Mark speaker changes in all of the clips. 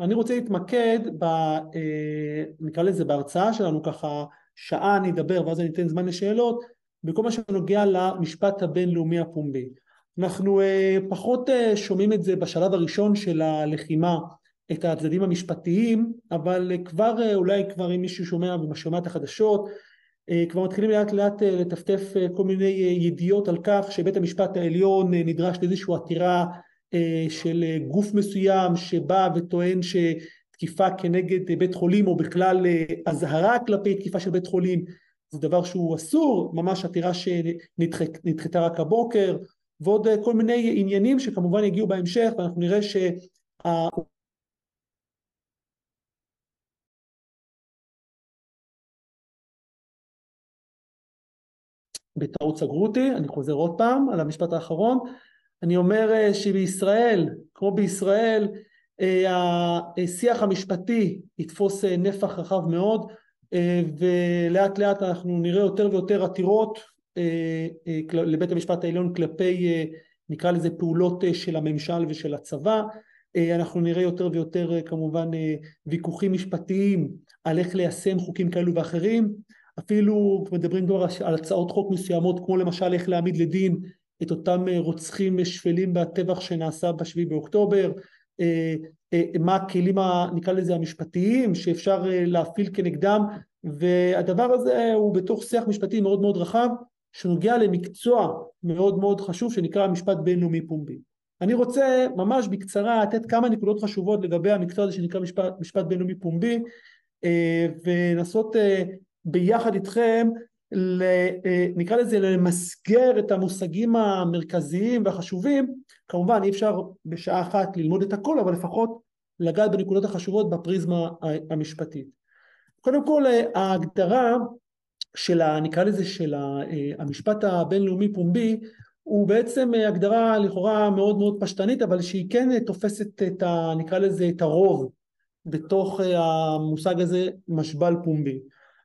Speaker 1: אני רוצה להתמקד, ב, נקרא לזה בהרצאה שלנו ככה, שעה אני אדבר ואז אני אתן זמן לשאלות, בכל מה שנוגע למשפט הבינלאומי הפומבי. אנחנו פחות שומעים את זה בשלב הראשון של הלחימה את הצדדים המשפטיים, אבל כבר אולי כבר אם מישהו שומע ושומע את החדשות, כבר מתחילים לאט לאט לטפטף כל מיני ידיעות על כך שבית המשפט העליון נדרש לאיזושהי עתירה של גוף מסוים שבא וטוען שתקיפה כנגד בית חולים או בכלל אזהרה כלפי תקיפה של בית חולים זה דבר שהוא אסור, ממש עתירה שנדחתה רק הבוקר ועוד כל מיני עניינים שכמובן יגיעו בהמשך ואנחנו נראה שה... בטעות סגרו אותי, אני חוזר עוד פעם על המשפט האחרון, אני אומר אה, שבישראל, כמו בישראל, אה, השיח המשפטי יתפוס אה, נפח רחב מאוד ולאט לאט אנחנו נראה יותר ויותר עתירות לבית המשפט העליון כלפי נקרא לזה פעולות של הממשל ושל הצבא. אנחנו נראה יותר ויותר כמובן ויכוחים משפטיים על איך ליישם חוקים כאלו ואחרים. אפילו מדברים כבר על הצעות חוק מסוימות כמו למשל איך להעמיד לדין את אותם אה, רוצחים שפלים בטבח שנעשה בשביעי באוקטובר, אה, אה, מה הכלים נקרא לזה המשפטיים שאפשר להפעיל כנגדם והדבר הזה הוא בתוך שיח משפטי מאוד מאוד רחב שנוגע למקצוע מאוד מאוד חשוב שנקרא משפט בינלאומי פומבי. אני רוצה ממש בקצרה לתת כמה נקודות חשובות לגבי המקצוע הזה שנקרא משפט, משפט בינלאומי פומבי ולנסות ביחד איתכם אה, נקרא לזה למסגר את המושגים המרכזיים והחשובים. כמובן אי אפשר בשעה אחת ללמוד את הכל אבל לפחות לגעת בנקודות החשובות בפריזמה המשפטית. קודם כל אה, ההגדרה של ה, נקרא לזה של אה, המשפט הבינלאומי פומבי הוא בעצם הגדרה לכאורה מאוד מאוד פשטנית אבל שהיא כן תופסת את ה, נקרא לזה את הרוב בתוך המושג הזה משבל פומבי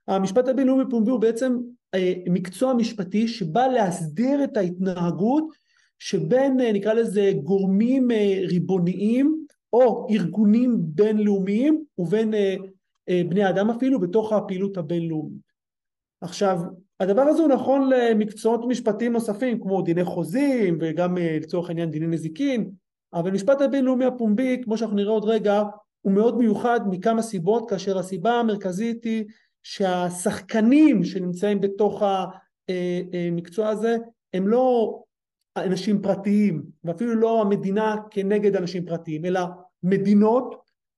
Speaker 1: המשפט הבינלאומי פומבי הוא בעצם אה, מקצוע משפטי שבא להסדיר את ההתנהגות שבין אה, נקרא לזה גורמים אה, ריבוניים או ארגונים בינלאומיים ובין בני אדם אפילו בתוך הפעילות הבינלאומית. עכשיו הדבר הזה הוא נכון למקצועות משפטיים נוספים כמו דיני חוזים וגם לצורך העניין דיני נזיקין אבל משפט הבינלאומי הפומבי כמו שאנחנו נראה עוד רגע הוא מאוד מיוחד מכמה סיבות כאשר הסיבה המרכזית היא שהשחקנים שנמצאים בתוך המקצוע הזה הם לא אנשים פרטיים ואפילו לא המדינה כנגד אנשים פרטיים אלא מדינות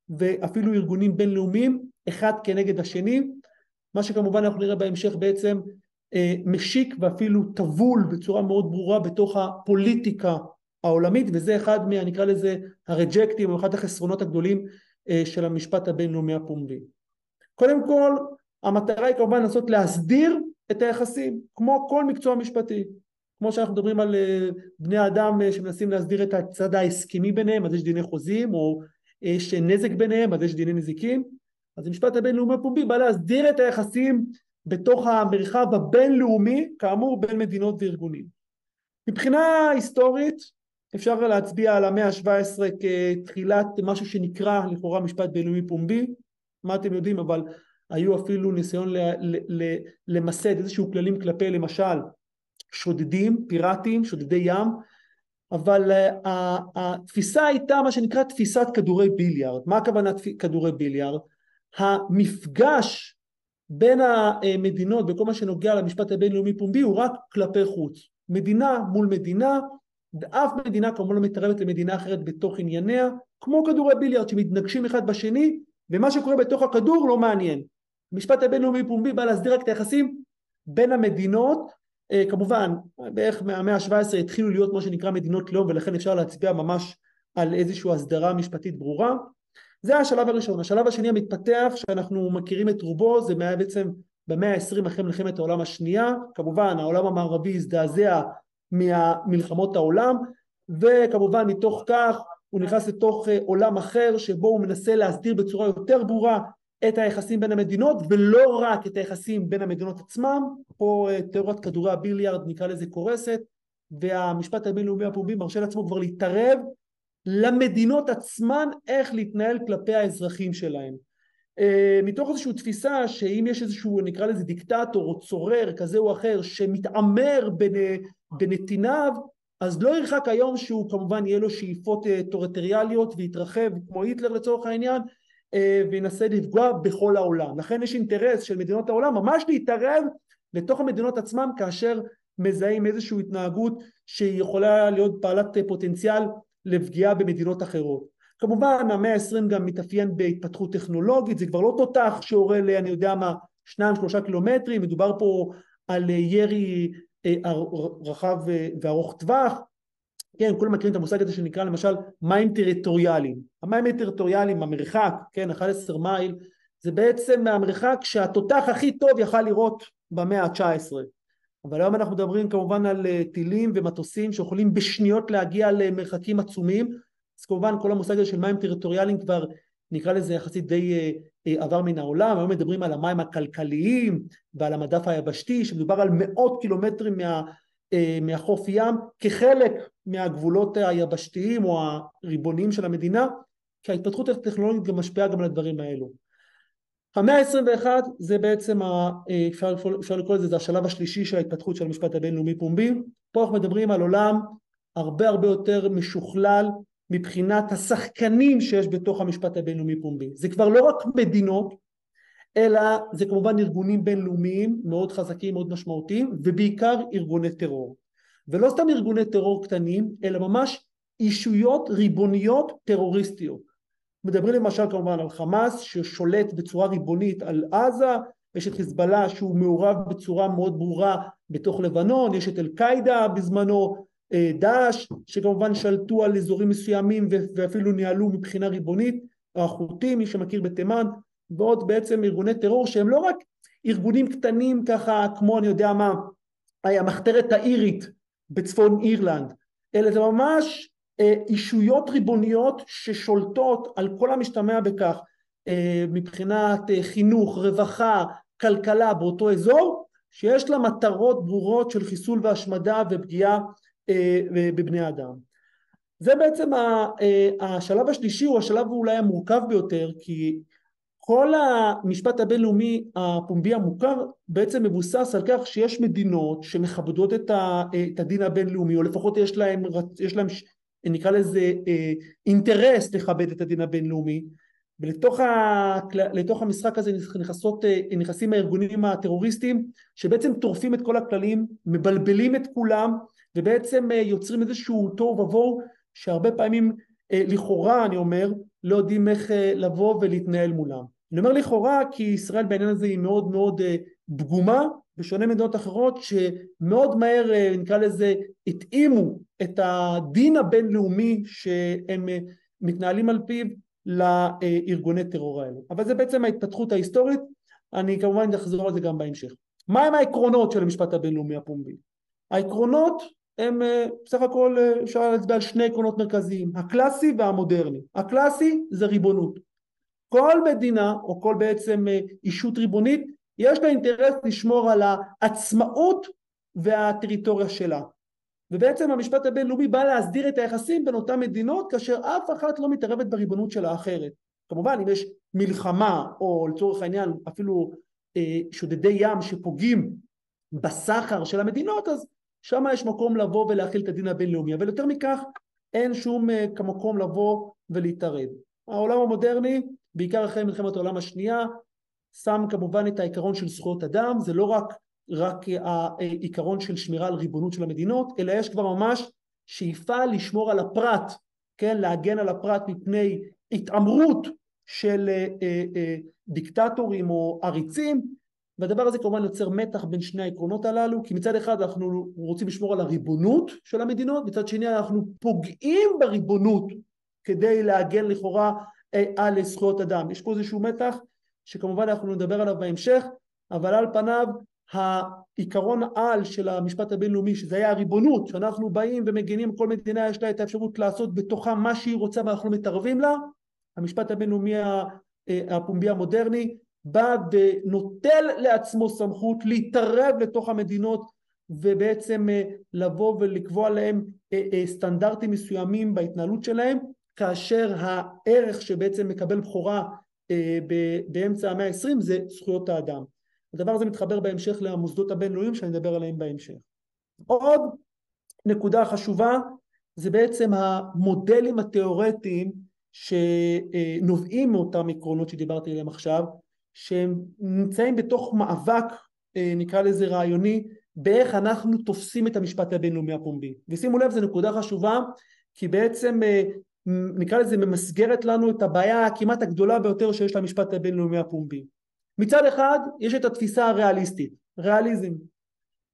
Speaker 1: ואפילו ארגונים בינלאומיים אחד כנגד השני מה שכמובן אנחנו נראה בהמשך בעצם אה, משיק ואפילו טבול בצורה מאוד ברורה בתוך הפוליטיקה העולמית וזה אחד מה נקרא לזה הרג'קטים או אחד החסרונות הגדולים אה, של המשפט הבינלאומי הפומבי. קודם כל המטרה היא כמובן לנסות להסדיר את היחסים כמו כל מקצוע משפטי. כמו שאנחנו מדברים על אה, בני אדם אה, שמנסים להסדיר את הצד ההסכמי ביניהם אז יש דיני חוזים או יש נזק ביניהם אז יש דיני נזיקים אז המשפט הבינלאומי הפומבי בא להסדיר את היחסים בתוך המרחב הבינלאומי כאמור בין מדינות וארגונים. מבחינה היסטורית אפשר להצביע על המאה ה-17 כתחילת משהו שנקרא לכאורה משפט בינלאומי פומבי. מה אתם יודעים אבל היו אפילו ניסיון למסד איזשהו כללים כלפי למשל שודדים, פיראטים, שודדי ים, אבל אה, התפיסה הייתה מה שנקרא תפיסת כדורי ביליארד. מה הכוונה כדורי ביליארד? המפגש בין המדינות בכל מה שנוגע למשפט הבינלאומי פומבי הוא רק כלפי חוץ. מדינה מול מדינה, ואף מדינה כמובן לא מתערבת למדינה אחרת בתוך ענייניה, כמו כדורי ביליארד שמתנגשים אחד בשני, ומה שקורה בתוך הכדור לא מעניין. המשפט הבינלאומי פומבי בא להסדיר רק את היחסים בין המדינות. אה, כמובן בערך מהמאה ה-17 התחילו להיות מה שנקרא מדינות לאום ולכן אפשר להצביע ממש על איזושהי הסדרה משפטית ברורה. זה השלב הראשון. השלב השני המתפתח שאנחנו מכירים את רובו זה בעצם במאה ה-20 אחרי מלחמת העולם השנייה. כמובן העולם המערבי הזדעזע ממלחמות העולם וכמובן מתוך כך הוא נכנס לתוך אה, עולם אחר שבו הוא מנסה להסדיר בצורה יותר ברורה את היחסים בין המדינות ולא רק את היחסים בין המדינות עצמם, פה אה, תיאוריית כדורי הביליארד נקרא לזה קורסת והמשפט הבינלאומי הפומבי מרשה לעצמו כבר להתערב למדינות עצמן איך להתנהל כלפי האזרחים שלהם. אה, מתוך איזושהי תפיסה שאם יש איזשהו נקרא לזה דיקטטור או צורר כזה או אחר שמתעמר בנתיניו אז לא ירחק היום שהוא כמובן יהיה לו שאיפות אה, טוריטוריאליות ויתרחב כמו היטלר לצורך העניין וינסה לפגוע בכל העולם. לכן יש אינטרס של מדינות העולם ממש להתערב לתוך המדינות עצמם כאשר מזהים איזושהי התנהגות שהיא יכולה להיות בעלת פוטנציאל לפגיעה במדינות אחרות. כמובן המאה העשרים גם מתאפיין בהתפתחות טכנולוגית, זה כבר לא תותח שעורר ל... אני יודע מה, שניים שלושה קילומטרים, מדובר פה על ירי אה, רחב אה, וארוך טווח, כן, כולם מכירים את המושג הזה שנקרא למשל מים טריטוריאליים. המים הטריטוריאליים, המרחק, כן, 11 מייל, זה בעצם המרחק שהתותח הכי טוב יכל לראות במאה ה-19. אבל היום אנחנו מדברים כמובן על אה, טילים ומטוסים שיכולים בשניות להגיע למרחקים עצומים, אז כמובן כל המושג הזה של מים טריטוריאליים כבר נקרא לזה יחסית די עבר מן העולם, היום מדברים על המים הכלכליים ועל המדף היבשתי, שמדובר על מאות קילומטרים מה, אה, מהחוף ים כחלק מהגבולות היבשתיים או הריבוניים של המדינה, כי ההתפתחות הטכנולוגית גם משפיעה גם על הדברים האלו. המאה ה-21 זה בעצם, ה, אה, אפשר, אפשר לקרוא לזה, זה השלב השלישי של ההתפתחות של המשפט הבינלאומי פומבי. פה אנחנו מדברים על עולם הרבה הרבה יותר משוכלל מבחינת השחקנים שיש בתוך המשפט הבינלאומי פומבי. זה כבר לא רק מדינות, אלא זה כמובן ארגונים בינלאומיים מאוד חזקים, מאוד משמעותיים, ובעיקר ארגוני טרור. ולא סתם ארגוני טרור קטנים, אלא ממש אישויות ריבוניות טרוריסטיות. מדברים למשל כמובן על חמאס ששולט בצורה ריבונית על עזה, יש את חיזבאללה שהוא מעורב בצורה מאוד ברורה בתוך לבנון, יש את אל-קאעידה בזמנו, אה, דאעש שכמובן שלטו על אזורים מסוימים ואפילו ניהלו מבחינה ריבונית, החות'ים מי שמכיר בתימן ועוד בעצם ארגוני טרור שהם לא רק ארגונים קטנים ככה כמו אני יודע מה המחתרת האירית בצפון אירלנד אלא זה ממש אה, אישויות ריבוניות ששולטות על כל המשתמע בכך אה, מבחינת חינוך, רווחה, כלכלה באותו אזור שיש לה מטרות ברורות של חיסול והשמדה ופגיעה אה, בבני אדם. זה בעצם אה, השלב השלישי הוא השלב אולי המורכב ביותר כי כל המשפט הבינלאומי הפומבי המוכר בעצם מבוסס על כך שיש מדינות שמכבדות את הדין הבינלאומי או לפחות יש להם, יש להם נקרא לזה אה, אינטרס לכבד את הדין הבינלאומי ולתוך המשחק הזה נכנסות, נכנסים הארגונים הטרוריסטים שבעצם טורפים את כל הכללים, מבלבלים את כולם ובעצם אה, יוצרים איזשהו תוהו ובוהו שהרבה פעמים אה, לכאורה אני אומר לא יודעים איך אה, לבוא ולהתנהל מולם. אני אומר לכאורה כי ישראל בעניין הזה היא מאוד מאוד פגומה בשונה ממדינות אחרות שמאוד מהר נקרא לזה התאימו את הדין הבינלאומי שהם מתנהלים על פיו לארגוני טרור האלה. אבל זה בעצם ההתפתחות ההיסטורית, אני כמובן אחזור על זה גם בהמשך. מהם העקרונות של המשפט הבינלאומי הפומבי? העקרונות הם אה, בסך הכל אה, אפשר להצביע על שני עקרונות מרכזיים, הקלאסי והמודרני. הקלאסי זה ריבונות. כל מדינה או כל בעצם אה, אישות ריבונית יש לה אינטרס לשמור על העצמאות והטריטוריה שלה. ובעצם המשפט הבינלאומי בא להסדיר את היחסים בין אותן מדינות כאשר אף אחת לא מתערבת בריבונות של האחרת. כמובן אם יש מלחמה או לצורך העניין אפילו אה, שודדי ים שפוגעים בסחר של המדינות אז שם יש מקום לבוא ולהכיל את הדין הבינלאומי, אבל יותר מכך אין שום uh, מקום לבוא ולהתערב. העולם המודרני, בעיקר אחרי מלחמת העולם השנייה, שם כמובן את העיקרון של זכויות אדם, זה לא רק, רק העיקרון של שמירה על ריבונות של המדינות, אלא יש כבר ממש שאיפה לשמור על הפרט, כן, להגן על הפרט מפני התעמרות של uh, uh, דיקטטורים או עריצים, והדבר הזה כמובן יוצר מתח בין שני העקרונות הללו כי מצד אחד אנחנו רוצים לשמור על הריבונות של המדינות מצד שני אנחנו פוגעים בריבונות כדי להגן לכאורה אה, על זכויות אדם. יש פה איזשהו מתח שכמובן אנחנו נדבר עליו בהמשך אבל על פניו העיקרון על של המשפט הבינלאומי שזה היה הריבונות שאנחנו באים ומגינים כל מדינה יש לה את האפשרות לעשות בתוכה מה שהיא רוצה ואנחנו מתערבים לה המשפט הבינלאומי אה, הפומבי המודרני בא ונוטל לעצמו סמכות להתערב לתוך המדינות ובעצם אה, לבוא ולקבוע להם סטנדרטים מסוימים בהתנהלות שלהם כאשר הערך שבעצם מקבל בכורה אה, באמצע המאה העשרים זה זכויות האדם. הדבר הזה מתחבר בהמשך למוסדות הבינלאומיים שאני אדבר עליהם בהמשך. עוד נקודה חשובה זה בעצם המודלים התיאורטיים שנובעים מאותם עקרונות שדיברתי עליהם עכשיו, שהם נמצאים בתוך מאבק אה, נקרא לזה רעיוני באיך אנחנו תופסים את המשפט הבינלאומי הפומבי. ושימו לב זו נקודה חשובה כי בעצם אה, נקרא לזה ממסגרת לנו את הבעיה הכמעט הגדולה ביותר שיש למשפט הבינלאומי הפומבי. מצד אחד יש את התפיסה הריאליסטית, ריאליזם.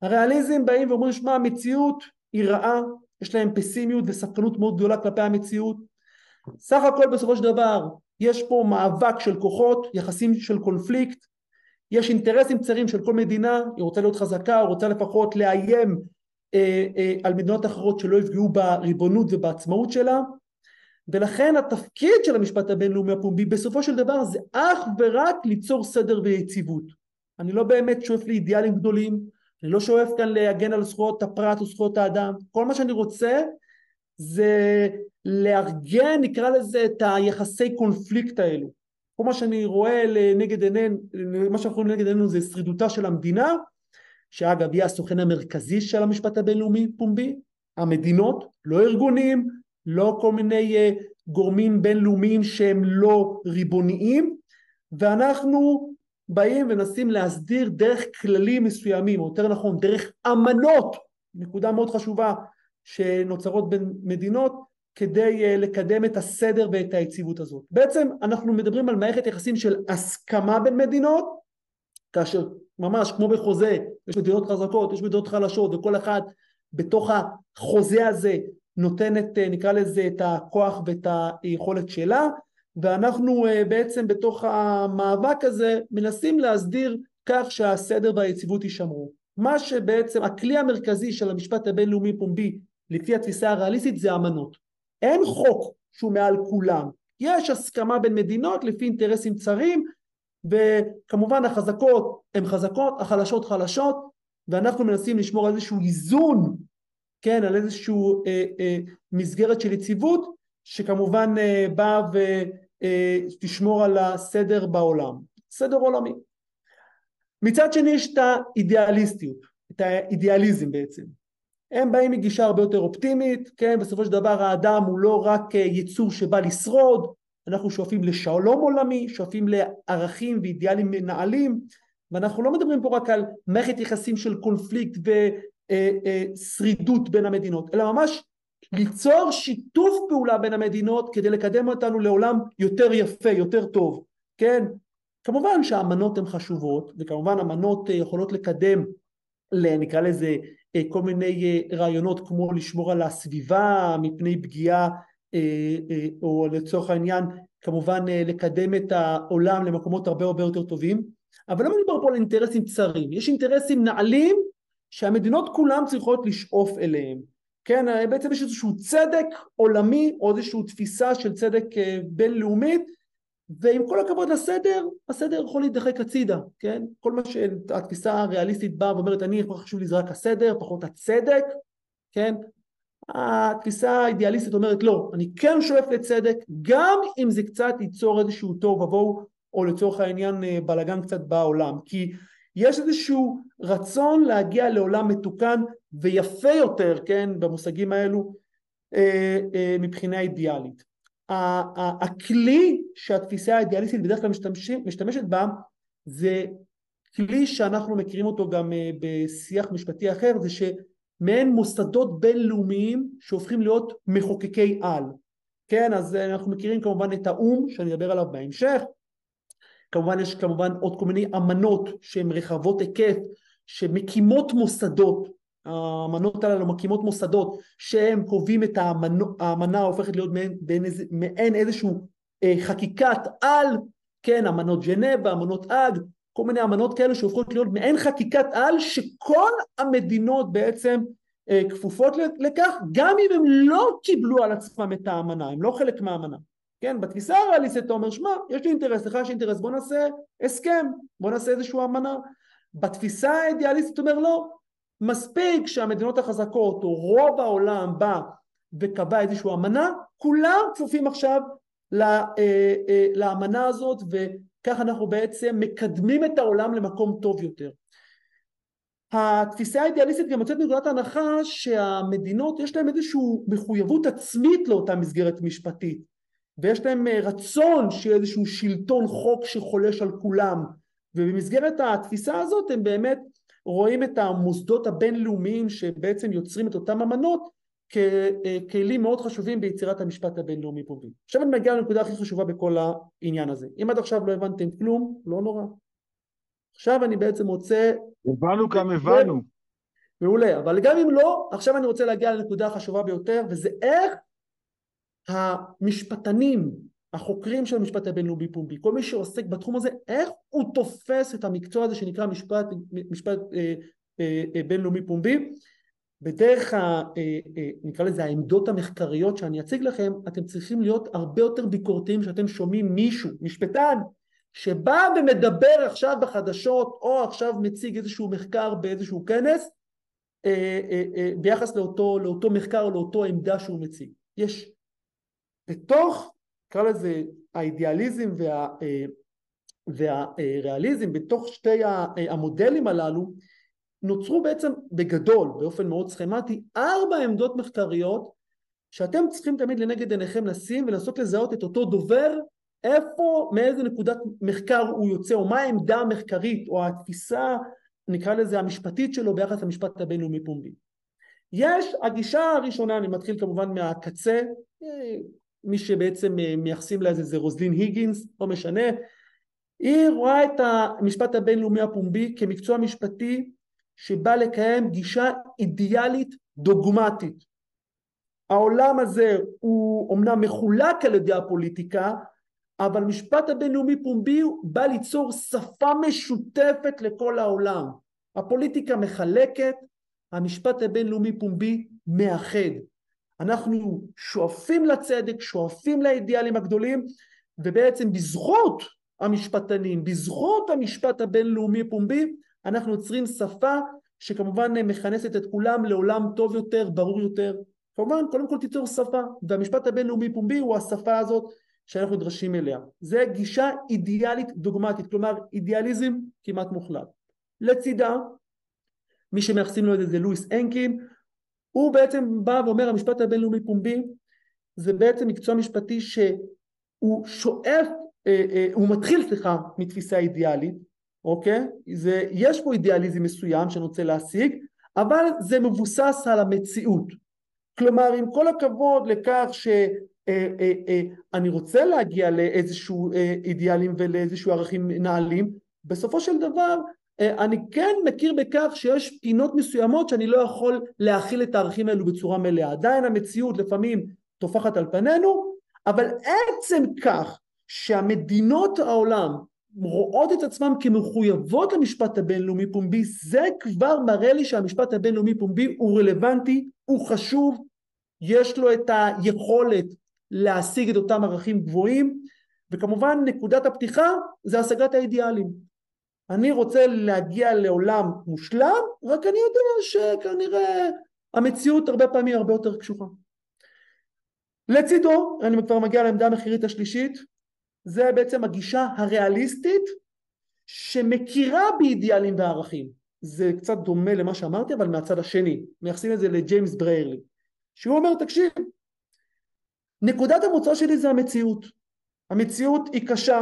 Speaker 1: הריאליזם באים ואומרים שמע המציאות היא רעה, יש להם פסימיות וספקנות מאוד גדולה כלפי המציאות. סך הכל בסופו של דבר יש פה מאבק של כוחות, יחסים של קונפליקט, יש אינטרסים צרים של כל מדינה, היא רוצה להיות חזקה, היא רוצה לפחות לאיים אה, אה, על מדינות אחרות שלא יפגעו בריבונות ובעצמאות שלה ולכן התפקיד של המשפט הבינלאומי הפומבי בסופו של דבר זה אך ורק ליצור סדר ויציבות. אני לא באמת שואף לאידיאלים גדולים, אני לא שואף כאן להגן על זכויות הפרט או זכויות האדם, כל מה שאני רוצה זה לארגן נקרא לזה את היחסי קונפליקט האלו. כל מה שאני רואה לנגד עינינו, מה שאנחנו רואים לנגד עינינו זה שרידותה של המדינה, שאגב היא הסוכן המרכזי של המשפט הבינלאומי פומבי, המדינות, לא ארגונים, לא כל מיני אה, גורמים בינלאומיים שהם לא ריבוניים ואנחנו באים ומנסים להסדיר דרך כללים מסוימים או יותר נכון דרך אמנות נקודה מאוד חשובה שנוצרות בין מדינות כדי אה, לקדם את הסדר ואת היציבות הזאת. בעצם אנחנו מדברים על מערכת יחסים של הסכמה בין מדינות כאשר ממש כמו בחוזה יש מדינות חזקות יש מדינות חלשות וכל אחד בתוך החוזה הזה נותנת אה, נקרא לזה את הכוח ואת היכולת שלה ואנחנו אה, בעצם בתוך המאבק הזה מנסים להסדיר כך שהסדר והיציבות יישמרו. מה שבעצם הכלי המרכזי של המשפט הבינלאומי פומבי לפי התפיסה הריאליסטית זה אמנות. אין חוק שהוא מעל כולם. יש הסכמה בין מדינות לפי אינטרסים צרים וכמובן החזקות הן חזקות, החלשות חלשות ואנחנו מנסים לשמור על איזשהו איזון כן, על איזושהי אה, אה, מסגרת של יציבות שכמובן אה, באה ותשמור אה, על הסדר בעולם, סדר עולמי. מצד שני יש את האידיאליסטיות, את האידיאליזם בעצם. הם באים מגישה הרבה יותר אופטימית, כן, בסופו של דבר האדם הוא לא רק אה, יצור שבא לשרוד, אנחנו שואפים לשלום עולמי, שואפים לערכים ואידיאלים מנהלים, ואנחנו לא מדברים פה רק על מערכת יחסים של קונפליקט שרידות בין המדינות, אלא ממש ליצור שיתוף פעולה בין המדינות כדי לקדם אותנו לעולם יותר יפה, יותר טוב, כן? כמובן שהאמנות הן חשובות, וכמובן אמנות אה, יכולות לקדם, נקרא לזה, כל מיני רעיונות כמו לשמור על הסביבה מפני פגיעה, או לצורך העניין כמובן לקדם את העולם למקומות הרבה הרבה יותר טובים, אבל לא מדובר פה על אינטרסים צרים, יש אינטרסים נעלים שהמדינות כולן צריכות לשאוף אליהם. כן, בעצם יש איזשהו צדק עולמי או איזושהי תפיסה של צדק אה, בינלאומית ועם כל הכבוד לסדר, הסדר יכול להידחק הצידה, כן? כל מה שהתפיסה הריאליסטית באה ואומרת אני חשוב לי זה רק הסדר, פחות הצדק, כן? התפיסה האידיאליסטית אומרת לא, אני כן שואף לצדק גם אם זה קצת ייצור איזשהו תוהו ובוהו או לצורך העניין אה, בלאגן קצת בעולם כי יש איזשהו רצון להגיע לעולם מתוקן ויפה יותר, כן, במושגים האלו, אה, אה, מבחינה אידיאלית. הכלי שהתפיסה האידיאליסטית בדרך כלל משתמשת, בה זה כלי שאנחנו מכירים אותו גם אה, בשיח משפטי אחר, זה שמעין מוסדות בינלאומיים שהופכים להיות מחוקקי על. כן, אז אנחנו מכירים כמובן את האו"ם, שאני אדבר עליו בהמשך, כמובן יש כמובן עוד כל מיני אמנות שהן רחבות היקף שמקימות מוסדות האמנות הללו מקימות מוסדות שהם קובעים את האמנה, האמנה הופכת להיות מעין, איזה, מעין איזשהו אה, חקיקת על, כן, אמנות ג'נבה, אמנות אג, כל מיני אמנות כאלה שהופכות להיות מעין חקיקת על שכל המדינות בעצם אה, כפופות לכך גם אם הם לא קיבלו על עצמם את האמנה, הם לא חלק מהאמנה. כן, בתפיסה הריאליסטית אתה אומר, שמע, יש לי אינטרס, לך יש אינטרס, בוא נעשה הסכם, בוא נעשה איזושהי אמנה. בתפיסה האידיאליסטית אתה אומר, לא, מספיק שהמדינות החזקות או רוב העולם בא וקבע איזושהי אמנה, כולם כפופים עכשיו אה, אה, לאמנה הזאת וכך אנחנו בעצם מקדמים את העולם למקום טוב יותר. התפיסה האידיאליסטית גם יוצאת מנקודת ההנחה שהמדינות יש להן איזושהי מחויבות עצמית לאותה מסגרת משפטית ויש להם אה, רצון שיהיה איזשהו שלטון חוק שחולש על כולם ובמסגרת התפיסה הזאת הם באמת רואים את המוסדות הבינלאומיים שבעצם יוצרים את אותם אמנות ככלים מאוד חשובים ביצירת המשפט הבינלאומי פה. עכשיו אני מגיע לנקודה הכי חשובה בכל העניין הזה. אם עד עכשיו לא הבנתם כלום, לא נורא. עכשיו אני בעצם רוצה...
Speaker 2: הבנו גם הבנו.
Speaker 1: מעולה, אבל גם אם לא, עכשיו אני רוצה להגיע לנקודה החשובה ביותר, וזה איך המשפטנים, החוקרים של המשפט הבינלאומי פומבי, כל מי שעוסק בתחום הזה, איך הוא תופס את המקצוע הזה שנקרא משפט, משפט אה, אה, אה, בינלאומי פומבי בדרך ה... אה, אה, נקרא לזה העמדות המחקריות שאני אציג לכם, אתם צריכים להיות הרבה יותר ביקורתיים שאתם שומעים מישהו, משפטן, שבא ומדבר עכשיו בחדשות או עכשיו מציג איזשהו מחקר באיזשהו כנס אה, ביחס לאותו, לאותו מחקר או לאותו עמדה שהוא מציג. יש בתוך, נקרא לזה האידיאליזם וה, והריאליזם, בתוך שתי המודלים הללו נוצרו בעצם בגדול, באופן מאוד סכמטי, ארבע עמדות מחקריות שאתם צריכים תמיד לנגד עיניכם לשים ולנסות לזהות את אותו דובר, איפה, מאיזה נקודת מחקר הוא יוצא, או מה העמדה המחקרית, או התפיסה, נקרא לזה המשפטית שלו ביחס למשפט הבינלאומי פומבי. יש, הגישה הראשונה, אני מתחיל כמובן מהקצה, מי שבעצם מייחסים לה זה רוזלין היגינס, לא משנה, היא רואה את המשפט הבינלאומי הפומבי כמקצוע משפטי שבא לקיים גישה אידיאלית דוגמטית. העולם הזה הוא אמנם מחולק על ידי הפוליטיקה, אבל משפט הבינלאומי פומבי בא ליצור שפה משותפת לכל העולם. הפוליטיקה מחלקת, המשפט הבינלאומי פומבי מאחד. אנחנו שואפים לצדק, שואפים לאידיאלים הגדולים, ובעצם בזכות המשפטנים, בזכות המשפט הבינלאומי פומבי, אנחנו יוצרים שפה שכמובן מכנסת את כולם לעולם טוב יותר, ברור יותר. כמובן, קודם כל תיצור שפה, והמשפט הבינלאומי פומבי הוא השפה הזאת שאנחנו נדרשים אליה. זה גישה אידיאלית דוגמטית, כלומר אידיאליזם כמעט מוחלט. לצידה, מי שמייחסים לו את זה זה לואיס אנקין, הוא בעצם בא ואומר המשפט הבינלאומי פומבי זה בעצם מקצוע משפטי שהוא שואף, אה, אה, הוא מתחיל סליחה מתפיסה אידיאלית אוקיי? זה, יש פה אידיאליזם מסוים שאני רוצה להשיג, אבל זה מבוסס על המציאות. כלומר, עם כל הכבוד לכך שאני אה, אה, אה, רוצה להגיע לאיזשהו אידיאלים ולאיזשהו ערכים נעלים, בסופו של דבר אני כן מכיר בכך שיש פינות מסוימות שאני לא יכול להכיל את הערכים האלו בצורה מלאה. עדיין המציאות לפעמים טופחת על פנינו, אבל עצם כך שהמדינות העולם רואות את עצמם כמחויבות למשפט הבינלאומי פומבי, זה כבר מראה לי שהמשפט הבינלאומי פומבי הוא רלוונטי, הוא חשוב, יש לו את היכולת להשיג את אותם ערכים גבוהים, וכמובן נקודת הפתיחה זה השגת האידיאלים. אני רוצה להגיע לעולם מושלם, רק אני יודע שכנראה המציאות הרבה פעמים הרבה יותר קשוחה. לצידו, אני כבר מגיע לעמדה המחירית השלישית, זה בעצם הגישה הריאליסטית שמכירה באידיאלים וערכים. זה קצת דומה למה שאמרתי אבל מהצד השני, מייחסים את זה לג'יימס בריירלי, שהוא אומר תקשיב, נקודת המוצא שלי זה המציאות, המציאות היא קשה,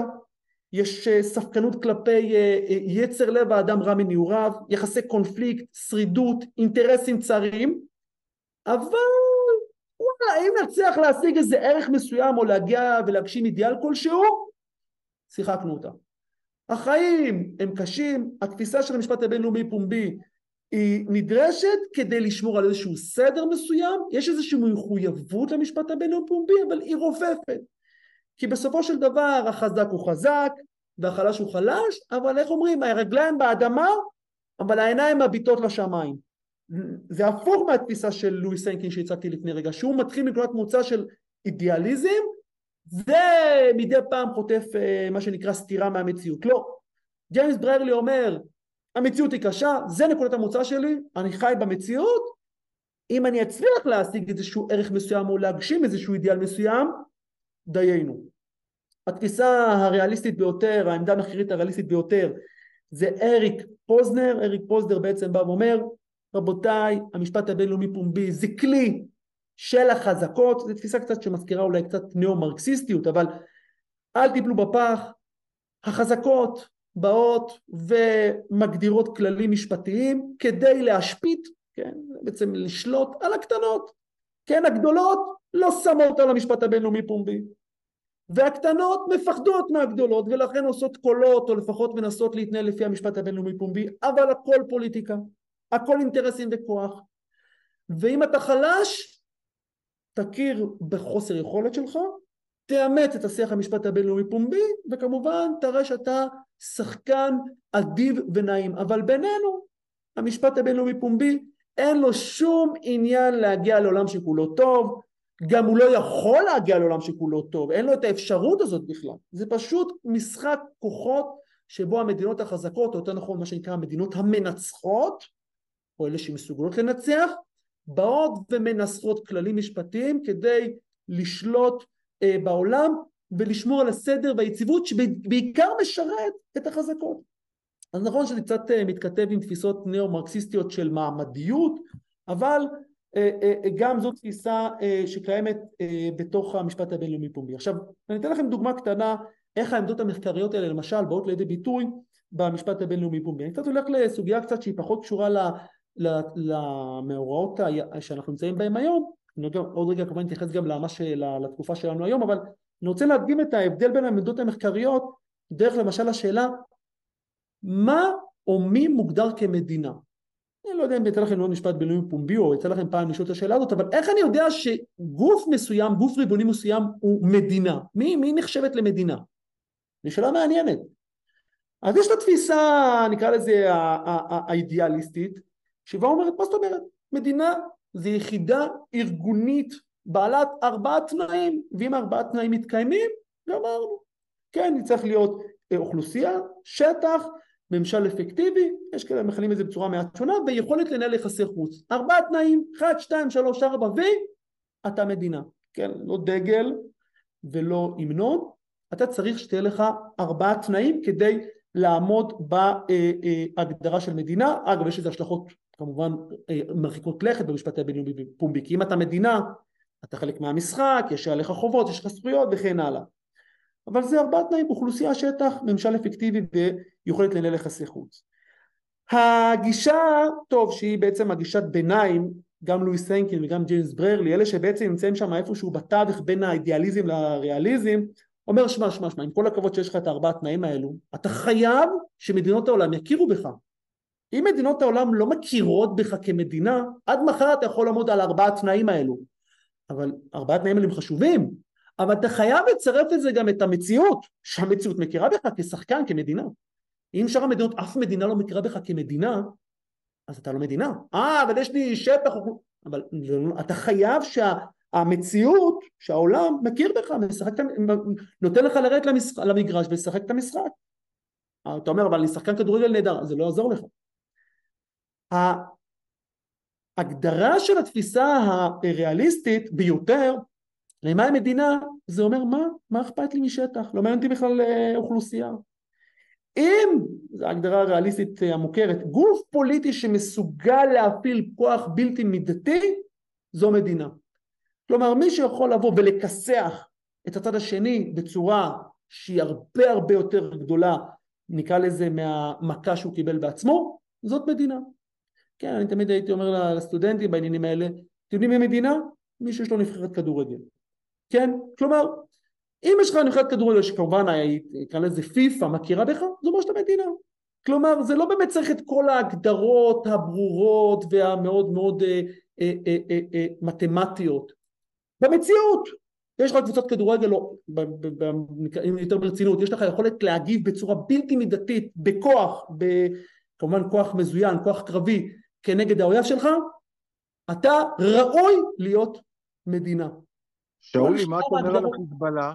Speaker 1: יש אה, ספקנות כלפי אה, אה, יצר לב האדם רע מנעוריו, יחסי קונפליקט, שרידות, אינטרסים צרים, אבל וואלה, אם נצליח להשיג איזה ערך מסוים או להגיע ולהגשים אידיאל כלשהו, שיחקנו אותה. החיים הם קשים, התפיסה של המשפט הבינלאומי פומבי היא נדרשת כדי לשמור על איזשהו סדר מסוים, יש איזושהי מחויבות למשפט הבינלאומי פומבי, אבל היא רופפת. כי בסופו של דבר החזק הוא חזק והחלש הוא חלש, אבל איך אומרים, הרגליים באדמה, אבל העיניים מביטות לשמיים. זה הפוך מהתפיסה של לואי סיינקין שהצגתי לפני רגע, שהוא מתחיל מנקודת מוצא של אידיאליזם, ומדי פעם חוטף אה, מה שנקרא סתירה מהמציאות. לא. ג'יימס בריירלי אומר, המציאות היא קשה, זה נקודת המוצא שלי, אני חי במציאות, אם אני אצליח להשיג איזשהו ערך מסוים או להגשים איזשהו אידיאל מסוים, דיינו. התפיסה הריאליסטית ביותר, העמדה המחקרית הריאליסטית ביותר, זה אריק פוזנר, אריק פוזנר בעצם בא ואומר, רבותיי, המשפט הבינלאומי פומבי זה כלי של החזקות, זו תפיסה קצת שמזכירה אולי קצת ניאו-מרקסיסטיות, אבל אל תיפלו בפח, החזקות באות ומגדירות כללים משפטיים כדי להשפיט, כן, בעצם לשלוט על הקטנות, כן, הגדולות לא שמות על המשפט הבינלאומי פומבי, והקטנות מפחדות מהגדולות ולכן עושות קולות או לפחות מנסות להתנהל לפי המשפט הבינלאומי פומבי, אבל הכל פוליטיקה, הכל אינטרסים וכוח, ואם אתה חלש תכיר בחוסר יכולת שלך, תאמץ את השיח המשפט הבינלאומי פומבי, וכמובן תראה שאתה שחקן אדיב ונעים. אבל בינינו, המשפט הבינלאומי פומבי, אין לו שום עניין להגיע לעולם שכולו טוב, גם הוא לא יכול להגיע לעולם שכולו טוב, אין לו את האפשרות הזאת בכלל. זה פשוט משחק כוחות שבו המדינות החזקות, או יותר נכון מה שנקרא המדינות המנצחות, או אלה שמסוגלות לנצח, באות ומנסחות כללים משפטיים כדי לשלוט אה, בעולם ולשמור על הסדר והיציבות שבעיקר משרת את החזקות. אז נכון שזה קצת אה, מתכתב עם תפיסות ניאו-מרקסיסטיות של מעמדיות, אבל גם זו תפיסה אה, שקיימת אה, בתוך המשפט הבינלאומי פומבי. עכשיו, אני אתן לכם דוגמה קטנה איך העמדות המחקריות האלה למשל באות לידי ביטוי במשפט הבינלאומי פומבי. אני קצת הולך לסוגיה קצת שהיא פחות קשורה למאורעות שאנחנו נמצאים בהם היום, אני גם, עוד רגע כמובן נתייחס גם ממש לתקופה שלנו היום, אבל אני רוצה להדגים את ההבדל בין העמדות המחקריות דרך למשל השאלה מה או מי מוגדר כמדינה. אני לא יודע אם יצא לכם ללמוד משפט בינלאומי פומבי או יצא לכם פעם לשאול את השאלה הזאת, אבל איך אני יודע שגוף מסוים, גוף ריבוני מסוים הוא מדינה? מי, מי נחשבת למדינה? זו שאלה מעניינת. אז יש את התפיסה, נקרא לזה האידיאליסטית, שבה אומרת, מה זאת אומרת? מדינה זה יחידה ארגונית בעלת ארבעה תנאים, ואם ארבעה תנאים מתקיימים, גמרנו. כן, היא צריך להיות אה, אוכלוסייה, שטח, ממשל אפקטיבי, יש כאלה מכנים את זה בצורה מעט שונה, ויכולת לנהל יחסי חוץ. ארבעה תנאים, אחד, שתיים, שלוש, ארבע, ואתה מדינה. כן, לא דגל ולא המנון, אתה צריך שתהיה לך ארבעה תנאים כדי לעמוד בהגדרה של מדינה. אגב, יש לזה השלכות כמובן אה, מרחיקות לכת במשפט הבינלאומי פומבי, כי אם אתה מדינה, אתה חלק מהמשחק, יש עליך חובות, יש לך זכויות וכן הלאה. אבל זה ארבעה תנאים, אוכלוסייה, שטח, ממשל אפקטיבי ויכולת לנהל יחסי חוץ. הגישה, טוב, שהיא בעצם הגישת ביניים, גם לואיס הנקין וגם ג'יימס בררלי, אלה שבעצם נמצאים שם איפשהו בתווך בין האידיאליזם לריאליזם, אומר שמע שמע שמע, עם כל הכבוד שיש לך את הארבעה תנאים האלו, אתה חייב שמדינות העולם יכירו בך. אם מדינות העולם לא מכירות בך כמדינה, עד מחר אתה יכול לעמוד על ארבעה תנאים האלו. אבל ארבעה תנאים האלו הם חשובים, אבל אתה חייב לצרף לזה גם את המציאות, שהמציאות מכירה בך כשחקן, כמדינה. אם שאר המדינות, אף מדינה לא מכירה בך כמדינה, אז אתה לא מדינה. אה, אבל יש לי שטח, אבל אתה חייב שהמציאות, שהעולם מכיר בך, משחק, נותן לך לרדת למגרש ולשחק את המשחק. אתה אומר, אבל אני שחקן כדורגל נהדר, זה לא יעזור לך. ההגדרה של התפיסה הריאליסטית ביותר למה המדינה זה אומר מה, מה אכפת לי משטח, לא מעניין אותי בכלל אה, אוכלוסייה. אם, זו ההגדרה הריאליסטית אה, המוכרת, גוף פוליטי שמסוגל להפעיל כוח בלתי מידתי, זו מדינה. כלומר מי שיכול לבוא ולכסח את הצד השני בצורה שהיא הרבה הרבה יותר גדולה, נקרא לזה מהמכה שהוא קיבל בעצמו, זאת מדינה. כן, אני תמיד הייתי אומר לסטודנטים בעניינים האלה, אתם יודעים מי מדינה? מי שיש לו נבחרת כדורגל. כן? כלומר, אם יש לך נבחרת כדורגל שכמובן נקרא לזה פיפ"א מכירה בך, זה אומר שאתה מדינה. כלומר, זה לא באמת צריך את כל ההגדרות הברורות והמאוד מאוד אה, אה, אה, אה, אה, מתמטיות. במציאות, יש לך קבוצת כדורגל, או יותר ברצינות, יש לך יכולת להגיב בצורה בלתי מידתית, בכוח, ב, כמובן כוח מזוין, כוח קרבי, כנגד האויב שלך, אתה ראוי להיות מדינה.
Speaker 2: שאולי, מה אתה אומר על החיזבאללה?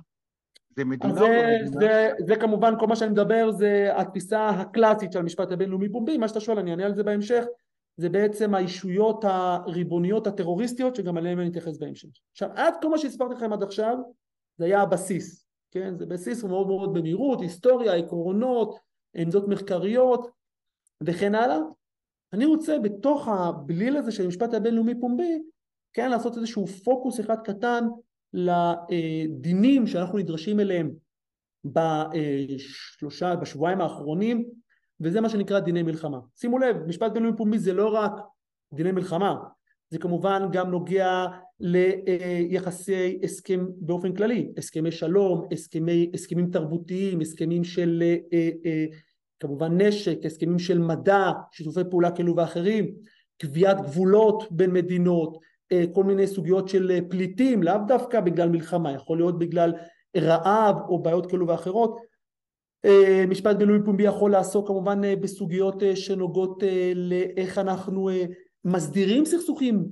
Speaker 2: זה מדינה או לא
Speaker 1: מדינה? זה, זה כמובן, כל מה שאני מדבר זה התפיסה הקלאסית של המשפט הבינלאומי פומבי, מה שאתה שואל אני אענה על זה בהמשך. זה בעצם הישויות הריבוניות הטרוריסטיות שגם עליהן אני אתייחס בהמשך. עכשיו עד כל מה שהסברתי לכם עד עכשיו זה היה הבסיס, כן? זה בסיס מאוד מאוד במהירות, היסטוריה, עקרונות, עמדות מחקריות וכן הלאה. אני רוצה בתוך הבליל הזה של המשפט הבינלאומי פומבי כן לעשות איזשהו פוקוס אחד קטן לדינים שאנחנו נדרשים אליהם בשלושה, בשבועיים האחרונים וזה מה שנקרא דיני מלחמה. שימו לב, משפט בינלאומי פומבי זה לא רק דיני מלחמה, זה כמובן גם נוגע ליחסי הסכם באופן כללי, הסכמי שלום, הסכמי, הסכמים תרבותיים, הסכמים של אה, אה, כמובן נשק, הסכמים של מדע, שיתופי פעולה כאלו ואחרים, קביעת גבולות בין מדינות, אה, כל מיני סוגיות של פליטים, לאו דווקא בגלל מלחמה, יכול להיות בגלל רעב או בעיות כאלו ואחרות. משפט בינלאומי פומבי יכול לעסוק כמובן בסוגיות שנוגעות לאיך אנחנו מסדירים סכסוכים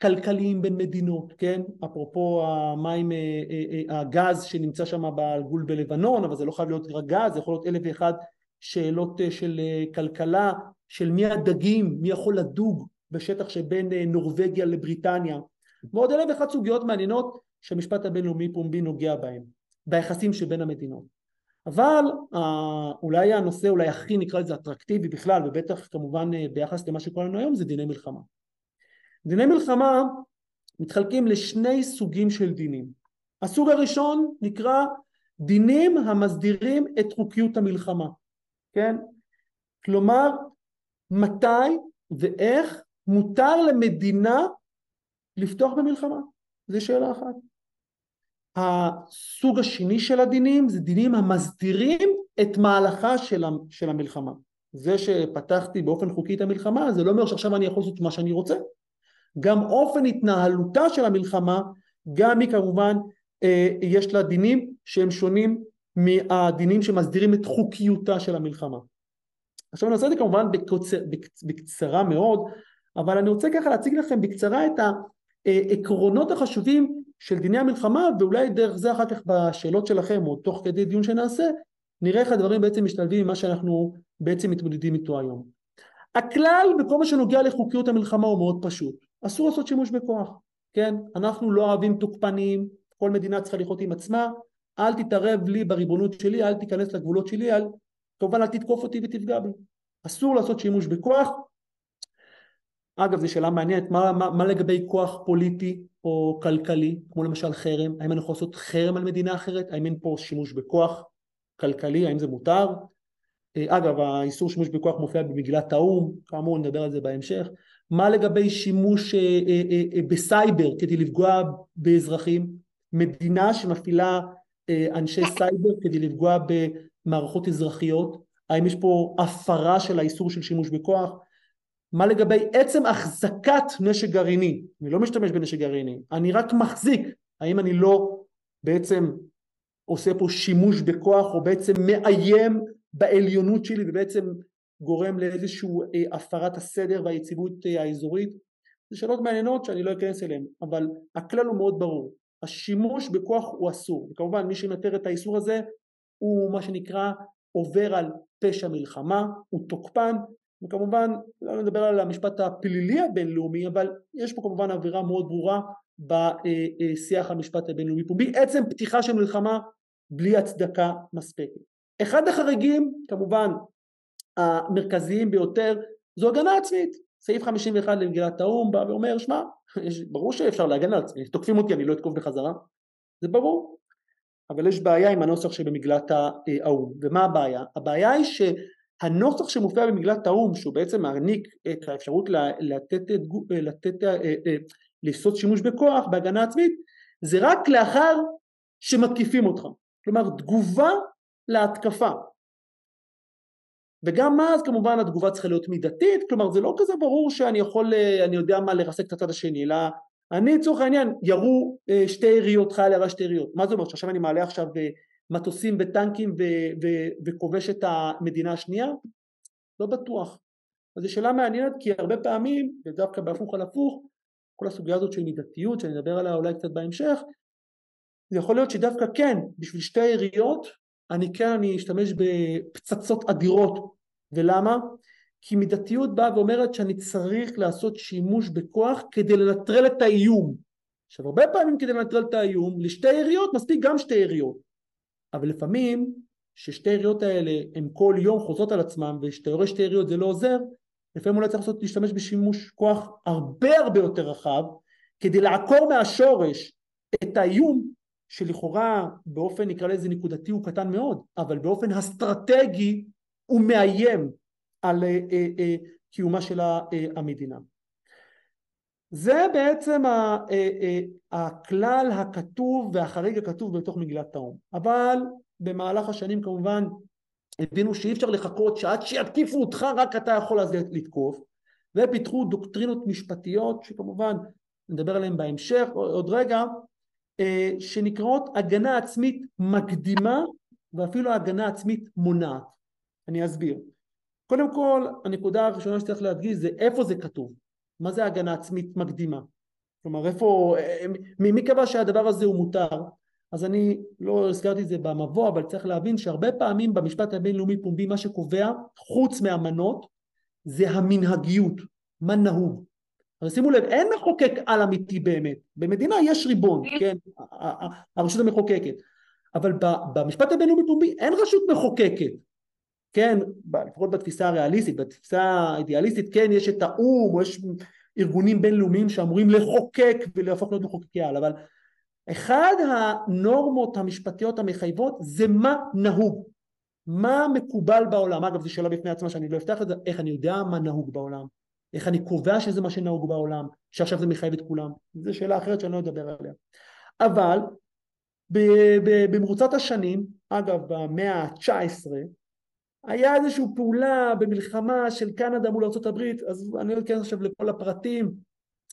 Speaker 1: כלכליים בין מדינות, כן? אפרופו המים, אה, אה, אה, הגז שנמצא שם בגבול בלבנון, אבל זה לא חייב להיות רק גז, זה יכול להיות אלף ואחד שאלות של כלכלה, של מי הדגים, מי יכול לדוג בשטח שבין נורבגיה לבריטניה, ועוד אלף ואחד סוגיות מעניינות שהמשפט הבינלאומי פומבי נוגע בהן, ביחסים שבין המדינות. אבל אולי הנושא אולי הכי נקרא לזה אטרקטיבי בכלל, ובטח כמובן ביחס למה שקורה לנו היום, זה דיני מלחמה. דיני מלחמה מתחלקים לשני סוגים של דינים. הסוג הראשון נקרא דינים המסדירים את חוקיות המלחמה, כן? כלומר, מתי ואיך מותר למדינה לפתוח במלחמה? זו שאלה אחת. הסוג השני של הדינים זה דינים המסדירים את מהלכה של המלחמה. זה שפתחתי באופן חוקי את המלחמה זה לא אומר שעכשיו אני יכול לעשות מה שאני רוצה, גם אופן התנהלותה של המלחמה, גם היא כמובן אה, יש לה דינים שהם שונים מהדינים שמסדירים את חוקיותה של המלחמה. עכשיו אני עושה את זה כמובן בקוצר, בקצרה מאוד, אבל אני רוצה ככה להציג לכם בקצרה את העקרונות החשובים של דיני המלחמה ואולי דרך זה אחר כך בשאלות שלכם או תוך כדי דיון שנעשה נראה איך הדברים בעצם משתלבים עם מה שאנחנו בעצם מתמודדים איתו היום. הכלל בכל מה שנוגע לחוקיות המלחמה הוא מאוד פשוט אסור לעשות שימוש בכוח, כן? אנחנו לא אוהבים תוקפנים, כל מדינה צריכה לחיות עם עצמה, אל תתערב לי בריבונות שלי, אל תיכנס לגבולות שלי, אל, כמובן אל תתקוף אותי ותפגע בי. אסור לעשות שימוש בכוח. אגב, זו שאלה מעניינת, מה, מה, מה לגבי כוח פוליטי או כלכלי, כמו למשל חרם? האם אני יכול לעשות חרם על מדינה אחרת? האם אין פה שימוש בכוח כלכלי? האם זה מותר? אה, אגב, האיסור שימוש בכוח מופיע במגילת האו"ם, כאמור נדבר על זה בהמשך. מה לגבי שימוש אה, אה, אה, בסייבר כדי לפגוע באזרחים? מדינה שמפעילה אנשי סייבר כדי לפגוע במערכות אזרחיות? האם יש פה הפרה של האיסור של שימוש בכוח? מה לגבי עצם החזקת נשק גרעיני? אני לא משתמש בנשק גרעיני, אני רק מחזיק. האם אני לא בעצם עושה פה שימוש בכוח או בעצם מאיים בעליונות שלי ובעצם גורם לאיזושהי אה, הפרת הסדר והיציבות אה, האזורית זה שאלות מעניינות שאני לא אכנס אליהן אבל הכלל הוא מאוד ברור השימוש בכוח הוא אסור וכמובן מי שמתר את האיסור הזה הוא מה שנקרא עובר על פשע מלחמה הוא תוקפן וכמובן לא נדבר על המשפט הפלילי הבינלאומי אבל יש פה כמובן עבירה מאוד ברורה בשיח המשפט הבינלאומי פומבי עצם פתיחה של מלחמה בלי הצדקה מספקת אחד החריגים כמובן המרכזיים ביותר זו הגנה עצמית. סעיף 51 למגילת האו"ם בא ואומר, שמע, ברור שאפשר להגן על עצמי, תוקפים אותי אני לא אתקוף בחזרה, זה ברור, אבל יש בעיה עם הנוסח שבמגילת האו"ם, ומה הבעיה? הבעיה היא שהנוסח שמופיע במגילת האו"ם, שהוא בעצם מעניק את האפשרות לתת, לתת, אה, אה, לעשות שימוש בכוח בהגנה עצמית, זה רק לאחר שמתקיפים אותך, כלומר תגובה להתקפה, וגם אז כמובן התגובה צריכה להיות מידתית, כלומר זה לא כזה ברור שאני יכול, אה, אני יודע מה, לרסק את הצד השני, אלא אני לצורך העניין ירו אה, שתי יריות, חייל ירה שתי יריות, מה זה אומר? שעכשיו אני מעלה עכשיו אה, מטוסים וטנקים וכובש את המדינה השנייה? לא בטוח. אז זו שאלה מעניינת כי הרבה פעמים, ודווקא בהפוך על הפוך, כל הסוגיה הזאת של מידתיות שאני אדבר עליה אולי קצת בהמשך, זה יכול להיות שדווקא כן, בשביל שתי יריות אני כן אני אשתמש בפצצות אדירות ולמה? כי מידתיות באה ואומרת שאני צריך לעשות שימוש בכוח כדי לנטרל את האיום. עכשיו הרבה פעמים כדי לנטרל את האיום לשתי יריות מספיק גם שתי יריות אבל לפעמים ששתי יריות האלה הן כל יום חוזרות על עצמם ושאתה יורה שתי יריות זה לא עוזר לפעמים אולי צריך לעשות, להשתמש בשימוש כוח הרבה הרבה יותר רחב כדי לעקור מהשורש את האיום שלכאורה באופן נקרא לזה נקודתי הוא קטן מאוד אבל באופן אסטרטגי הוא מאיים על אה, אה, אה, קיומה של המדינה. זה בעצם הכלל הכתוב והחריג הכתוב בתוך מגילת האו"ם. אבל במהלך השנים כמובן הבינו שאי אפשר לחכות שעד שיתקיפו אותך רק אתה יכול אז לתקוף. ופיתחו דוקטרינות משפטיות שכמובן נדבר עליהן בהמשך. עוד רגע שנקראות הגנה עצמית מקדימה ואפילו הגנה עצמית מונעת. אני אסביר. קודם כל הנקודה הראשונה שצריך להדגיש זה איפה זה כתוב מה זה הגנה עצמית מקדימה? כלומר איפה מי קבע שהדבר הזה הוא מותר? אז אני לא הזכרתי את זה במבוא אבל צריך להבין שהרבה פעמים במשפט הבינלאומי פומבי מה שקובע חוץ מהמנות זה המנהגיות מה נהוג. אז שימו לב אין מחוקק על אמיתי באמת. במדינה יש ריבון כן? הרשות המחוקקת. אבל במשפט הבינלאומי פומבי אין רשות מחוקקת כן, לפחות בתפיסה הריאליסטית, בתפיסה האידיאליסטית כן יש את האו"ם או יש ארגונים בינלאומיים שאמורים לחוקק ולהפוך להיות מחוקקי על, אבל אחד הנורמות המשפטיות המחייבות זה מה נהוג, מה מקובל בעולם, אגב זו שאלה בפני עצמה שאני לא אפתח את זה, איך אני יודע מה נהוג בעולם, איך אני קובע שזה מה שנהוג בעולם, שעכשיו זה מחייב את כולם, זו שאלה אחרת שאני לא אדבר עליה, אבל במרוצת השנים, אגב במאה ה-19 היה איזושהי פעולה במלחמה של קנדה מול ארה"ב, אז אני לא אכנס עכשיו לכל הפרטים,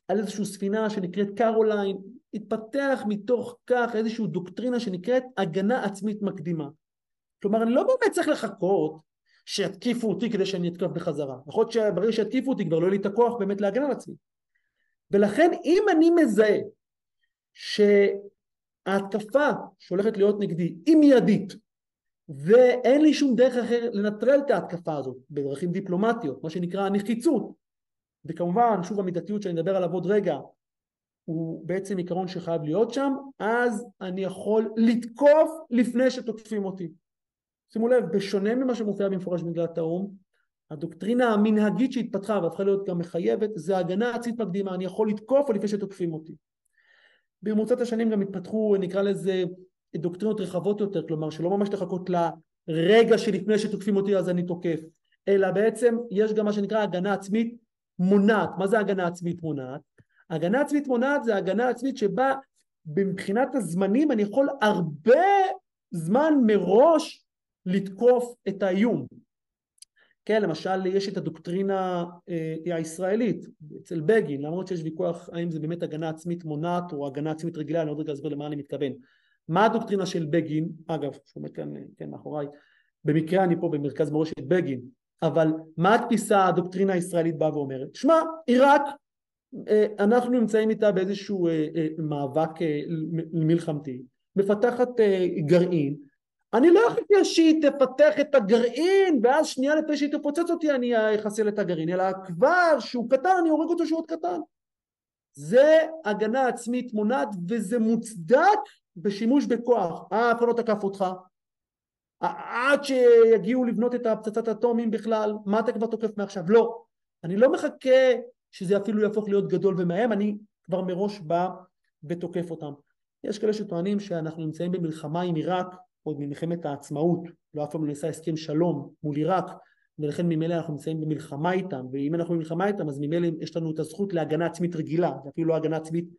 Speaker 1: על איזושהי ספינה שנקראת קרוליין, התפתח מתוך כך איזושהי דוקטרינה שנקראת הגנה עצמית מקדימה. כלומר, אני לא באמת צריך לחכות שיתקיפו אותי כדי שאני אתקוף בחזרה. יכול להיות שברגע שיתקיפו אותי כבר לא יהיה לי את הכוח באמת להגן על עצמי. ולכן אם אני מזהה שההתקפה שהולכת להיות נגדי היא מיידית ואין לי שום דרך אחר לנטרל את ההתקפה הזאת בדרכים דיפלומטיות, מה שנקרא הנחיצות וכמובן שוב המידתיות שאני אדבר עליו עוד רגע הוא בעצם עיקרון שחייב להיות שם אז אני יכול לתקוף לפני שתוקפים אותי. שימו לב בשונה ממה שמופיע במפורש במגילת האו"ם הדוקטרינה המנהגית שהתפתחה והפכה להיות גם מחייבת זה הגנה עצמית מקדימה אני יכול לתקוף לפני שתוקפים אותי. במרוצת השנים גם התפתחו נקרא לזה דוקטרינות רחבות יותר, כלומר שלא ממש לחכות לרגע שלפני שתוקפים אותי אז אני תוקף, אלא בעצם יש גם מה שנקרא הגנה עצמית מונעת. מה זה הגנה עצמית מונעת? הגנה עצמית מונעת זה הגנה עצמית שבה מבחינת הזמנים אני יכול הרבה זמן מראש לתקוף את האיום. כן, למשל יש את הדוקטרינה אה, הישראלית אצל בגין, למרות שיש ויכוח האם זה באמת הגנה עצמית מונעת או הגנה עצמית רגילה, אני עוד רגע אסביר למה אני מתכוון. מה הדוקטרינה של בגין, אגב, שעומד כאן כן, מאחוריי, במקרה אני פה במרכז מורשת בגין, אבל מה התפיסה הדוקטרינה הישראלית באה ואומרת? שמע, עיראק, אה, אנחנו נמצאים איתה באיזשהו אה, אה, מאבק מלחמתי, מפתחת גרעין, אני לא אחכה שהיא תפתח את הגרעין ואז שנייה לפני שהיא תפוצץ אותי אני אחסל את הגרעין, אלא כבר שהוא קטן אני הורג אותו שהוא עוד קטן. זה הגנה עצמית מונעת וזה מוצדק בשימוש בכוח, אה אף אחד לא תקף אותך, עד שיגיעו לבנות את הפצצת אטומים בכלל, מה אתה כבר תוקף מעכשיו? לא, אני לא מחכה שזה אפילו יהפוך להיות גדול ומאיים, אני כבר מראש בא ותוקף אותם. יש כאלה שטוענים שאנחנו נמצאים במלחמה עם עיראק, עוד ממלחמת העצמאות, לא אף פעם לא נעשה הסכם שלום מול עיראק, ולכן ממילא אנחנו נמצאים במלחמה איתם, ואם אנחנו במלחמה איתם אז ממילא יש לנו את הזכות להגנה עצמית רגילה, זה אפילו לא הגנה עצמית אה,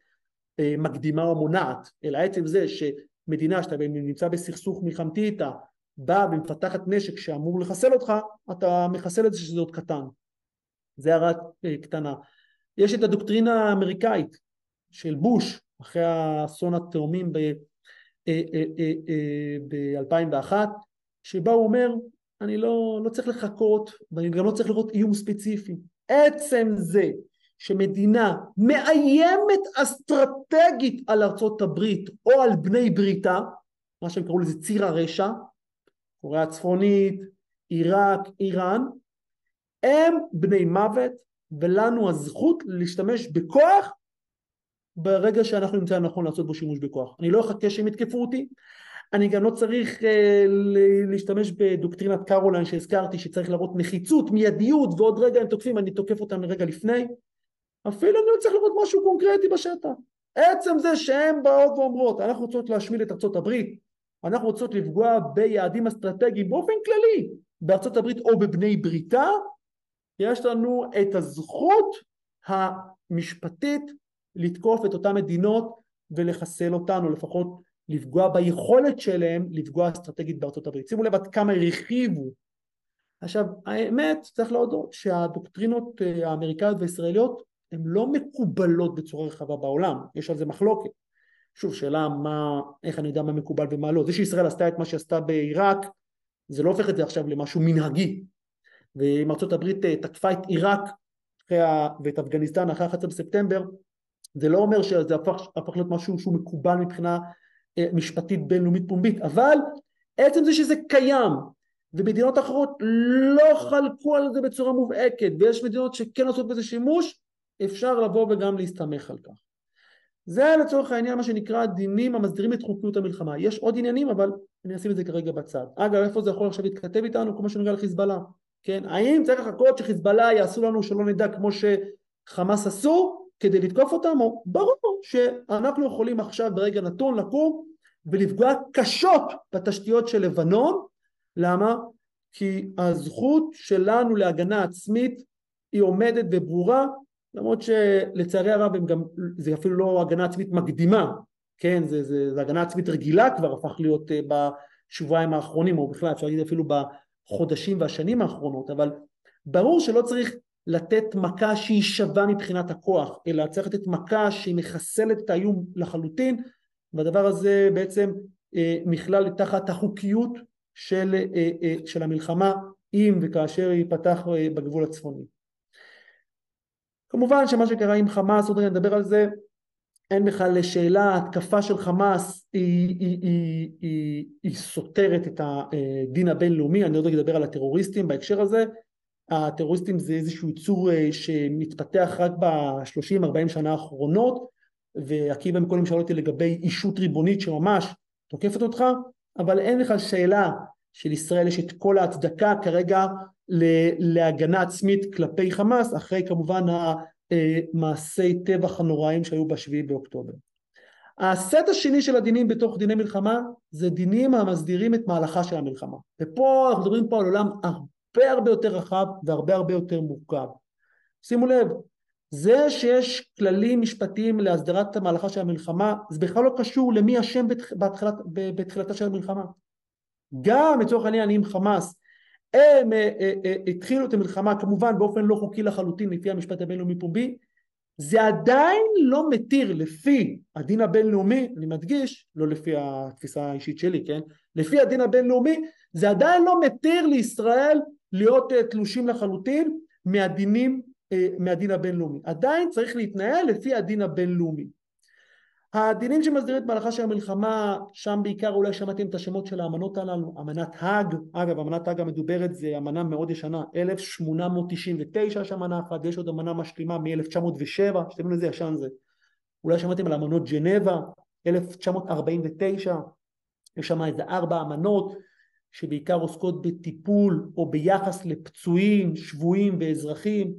Speaker 1: מקדימה או מונעת, אלא עצם זה שמדינה שאתה נמצא בסכסוך מלחמתי איתה באה ומפתחת נשק שאמור לחסל אותך, אתה מחסל את זה שזה עוד קטן. זה הערה אה, קטנה. יש את הדוקטרינה האמריקאית של בוש, אחרי האסון התאומים ב-2001, אה, שבה הוא אומר, אני לא, לא צריך לחכות ואני גם לא צריך לראות איום ספציפי. עצם זה שמדינה מאיימת אסטרטגית על ארצות הברית או על בני בריתה, מה שהם קראו לזה ציר הרשע, קוריאה הצפונית, עיראק, איראן, הם בני מוות ולנו הזכות להשתמש בכוח ברגע שאנחנו נמצא נכון לעשות בו שימוש בכוח. אני לא אחכה שהם יתקפו אותי, אני גם לא צריך uh, להשתמש בדוקטרינת קרוליין שהזכרתי שצריך להראות נחיצות, מיידיות ועוד רגע הם תוקפים אני תוקף אותם רגע לפני אפילו אני לא צריך לראות משהו קונקרטי בשטח עצם זה שהן באות ואומרות אנחנו רוצות להשמיד את ארצות הברית אנחנו רוצות לפגוע ביעדים אסטרטגיים באופן כללי בארצות הברית או בבני בריתה יש לנו את הזכות המשפטית לתקוף את אותן מדינות ולחסל אותן או לפחות לפגוע ביכולת שלהם לפגוע אסטרטגית בארצות הברית. שימו לב עד כמה הרחיבו. עכשיו האמת צריך להודות שהדוקטרינות אה, האמריקאיות והישראליות הן לא מקובלות בצורה רחבה בעולם, יש על זה מחלוקת. שוב שאלה מה, איך אני יודע מה מקובל ומה לא. זה שישראל עשתה את מה שעשתה בעיראק זה לא הופך את זה עכשיו למשהו מנהגי. ואם הברית אה, תקפה את עיראק ואת אפגניסטן אחרי 11 בספטמבר זה לא אומר שזה הפך, הפך להיות משהו שהוא מקובל מבחינה אה, משפטית בינלאומית פומבית, אבל עצם זה שזה קיים ומדינות אחרות לא חלקו על זה בצורה מובהקת ויש מדינות שכן עושות בזה שימוש, אפשר לבוא וגם להסתמך על כך. זה לצורך העניין מה שנקרא דינים המסדירים את חוקיות המלחמה. יש עוד עניינים אבל אני אשים את זה כרגע בצד. אגב איפה זה יכול עכשיו להתכתב איתנו כמו שנוגע לחיזבאללה, כן? האם צריך לחכות שחיזבאללה יעשו לנו שלא נדע כמו שחמאס עשו כדי לתקוף אותם, או ברור שאנחנו יכולים עכשיו ברגע נתון לקום ולפגוע קשות בתשתיות של לבנון, למה? כי הזכות שלנו להגנה עצמית היא עומדת וברורה, למרות שלצערי הרב הם גם, זה אפילו לא הגנה עצמית מקדימה, כן, זה, זה, זה הגנה עצמית רגילה כבר הפך להיות uh, בשבועיים האחרונים, או בכלל אפשר להגיד אפילו בחודשים והשנים האחרונות, אבל ברור שלא צריך לתת מכה שהיא שווה מבחינת הכוח, אלא צריך לתת מכה שהיא מחסלת את האיום לחלוטין, והדבר הזה בעצם אה, נכלל תחת החוקיות של, אה, אה, של המלחמה אם וכאשר ייפתח אה, בגבול הצפוני. כמובן שמה שקרה עם חמאס, עוד רגע נדבר על זה, אין בכלל שאלה, ההתקפה של חמאס היא, היא, היא, היא, היא סותרת את הדין הבינלאומי, אני עוד רגע אדבר על הטרוריסטים בהקשר הזה, הטרוריסטים זה איזשהו יצור אה, שמתפתח רק ב-30-40 שנה האחרונות ועקיבא מקודם שאל אותי לגבי אישות ריבונית שממש תוקפת אותך אבל אין לך שאלה שלישראל יש את כל ההצדקה כרגע להגנה עצמית כלפי חמאס אחרי כמובן המעשי טבח הנוראים שהיו בשביעי באוקטובר. הסט השני של הדינים בתוך דיני מלחמה זה דינים המסדירים את מהלכה של המלחמה ופה אנחנו מדברים פה על עולם הרבה הרבה יותר רחב והרבה הרבה יותר מורכב. שימו לב, זה שיש כללים משפטיים להסדרת המהלכה של המלחמה, זה בכלל לא קשור למי אשם בתחילת, בתחילתה של המלחמה. גם לצורך העניין אם חמאס הם אה, אה, אה, התחילו את המלחמה כמובן באופן לא חוקי לחלוטין לפי המשפט הבינלאומי פומבי, זה עדיין לא מתיר לפי הדין הבינלאומי, אני מדגיש, לא לפי התפיסה האישית שלי, כן? לפי הדין הבינלאומי, זה עדיין לא מתיר לישראל להיות תלושים לחלוטין מהדינים, מהדין הבינלאומי. עדיין צריך להתנהל לפי הדין הבינלאומי. הדינים שמסדירים את מהלכה של המלחמה, שם בעיקר אולי שמעתם את השמות של האמנות הללו, אמנת האג, אגב אמנת האג המדוברת זה אמנה מאוד ישנה, 1899 יש אמנה אחת, ויש עוד אמנה משלימה מ-1907, שתבינו איזה ישן זה. אולי שמעתם על אמנות ג'נבה, 1949, יש שם איזה ארבע אמנות שבעיקר עוסקות בטיפול או ביחס לפצועים, שבויים ואזרחים,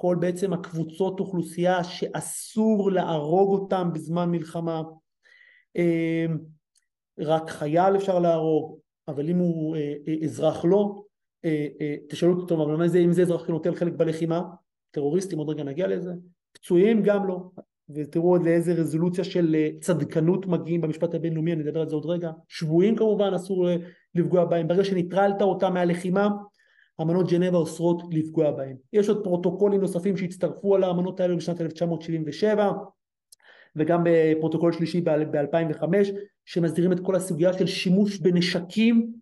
Speaker 1: כל בעצם הקבוצות אוכלוסייה שאסור להרוג אותם בזמן מלחמה. אמ, רק חייל אפשר להרוג, אבל אם הוא אה, אה, אזרח לא, אה, תשאלו אותו, אבל מה זה, אם זה אזרח שנוטל חלק בלחימה, טרוריסטים, עוד רגע נגיע לזה, פצועים גם לא, ותראו עוד לאיזה רזולוציה של צדקנות מגיעים במשפט הבינלאומי, אני אדבר על זה עוד רגע, שבויים כמובן אסור לפגוע בהם, ברגע שניטרלת אותם מהלחימה אמנות ג'נבה אוסרות לפגוע בהם. יש עוד פרוטוקולים נוספים שהצטרפו על האמנות האלו בשנת 1977 וגם בפרוטוקול שלישי ב-2005 שמסדירים את כל הסוגיה של שימוש בנשקים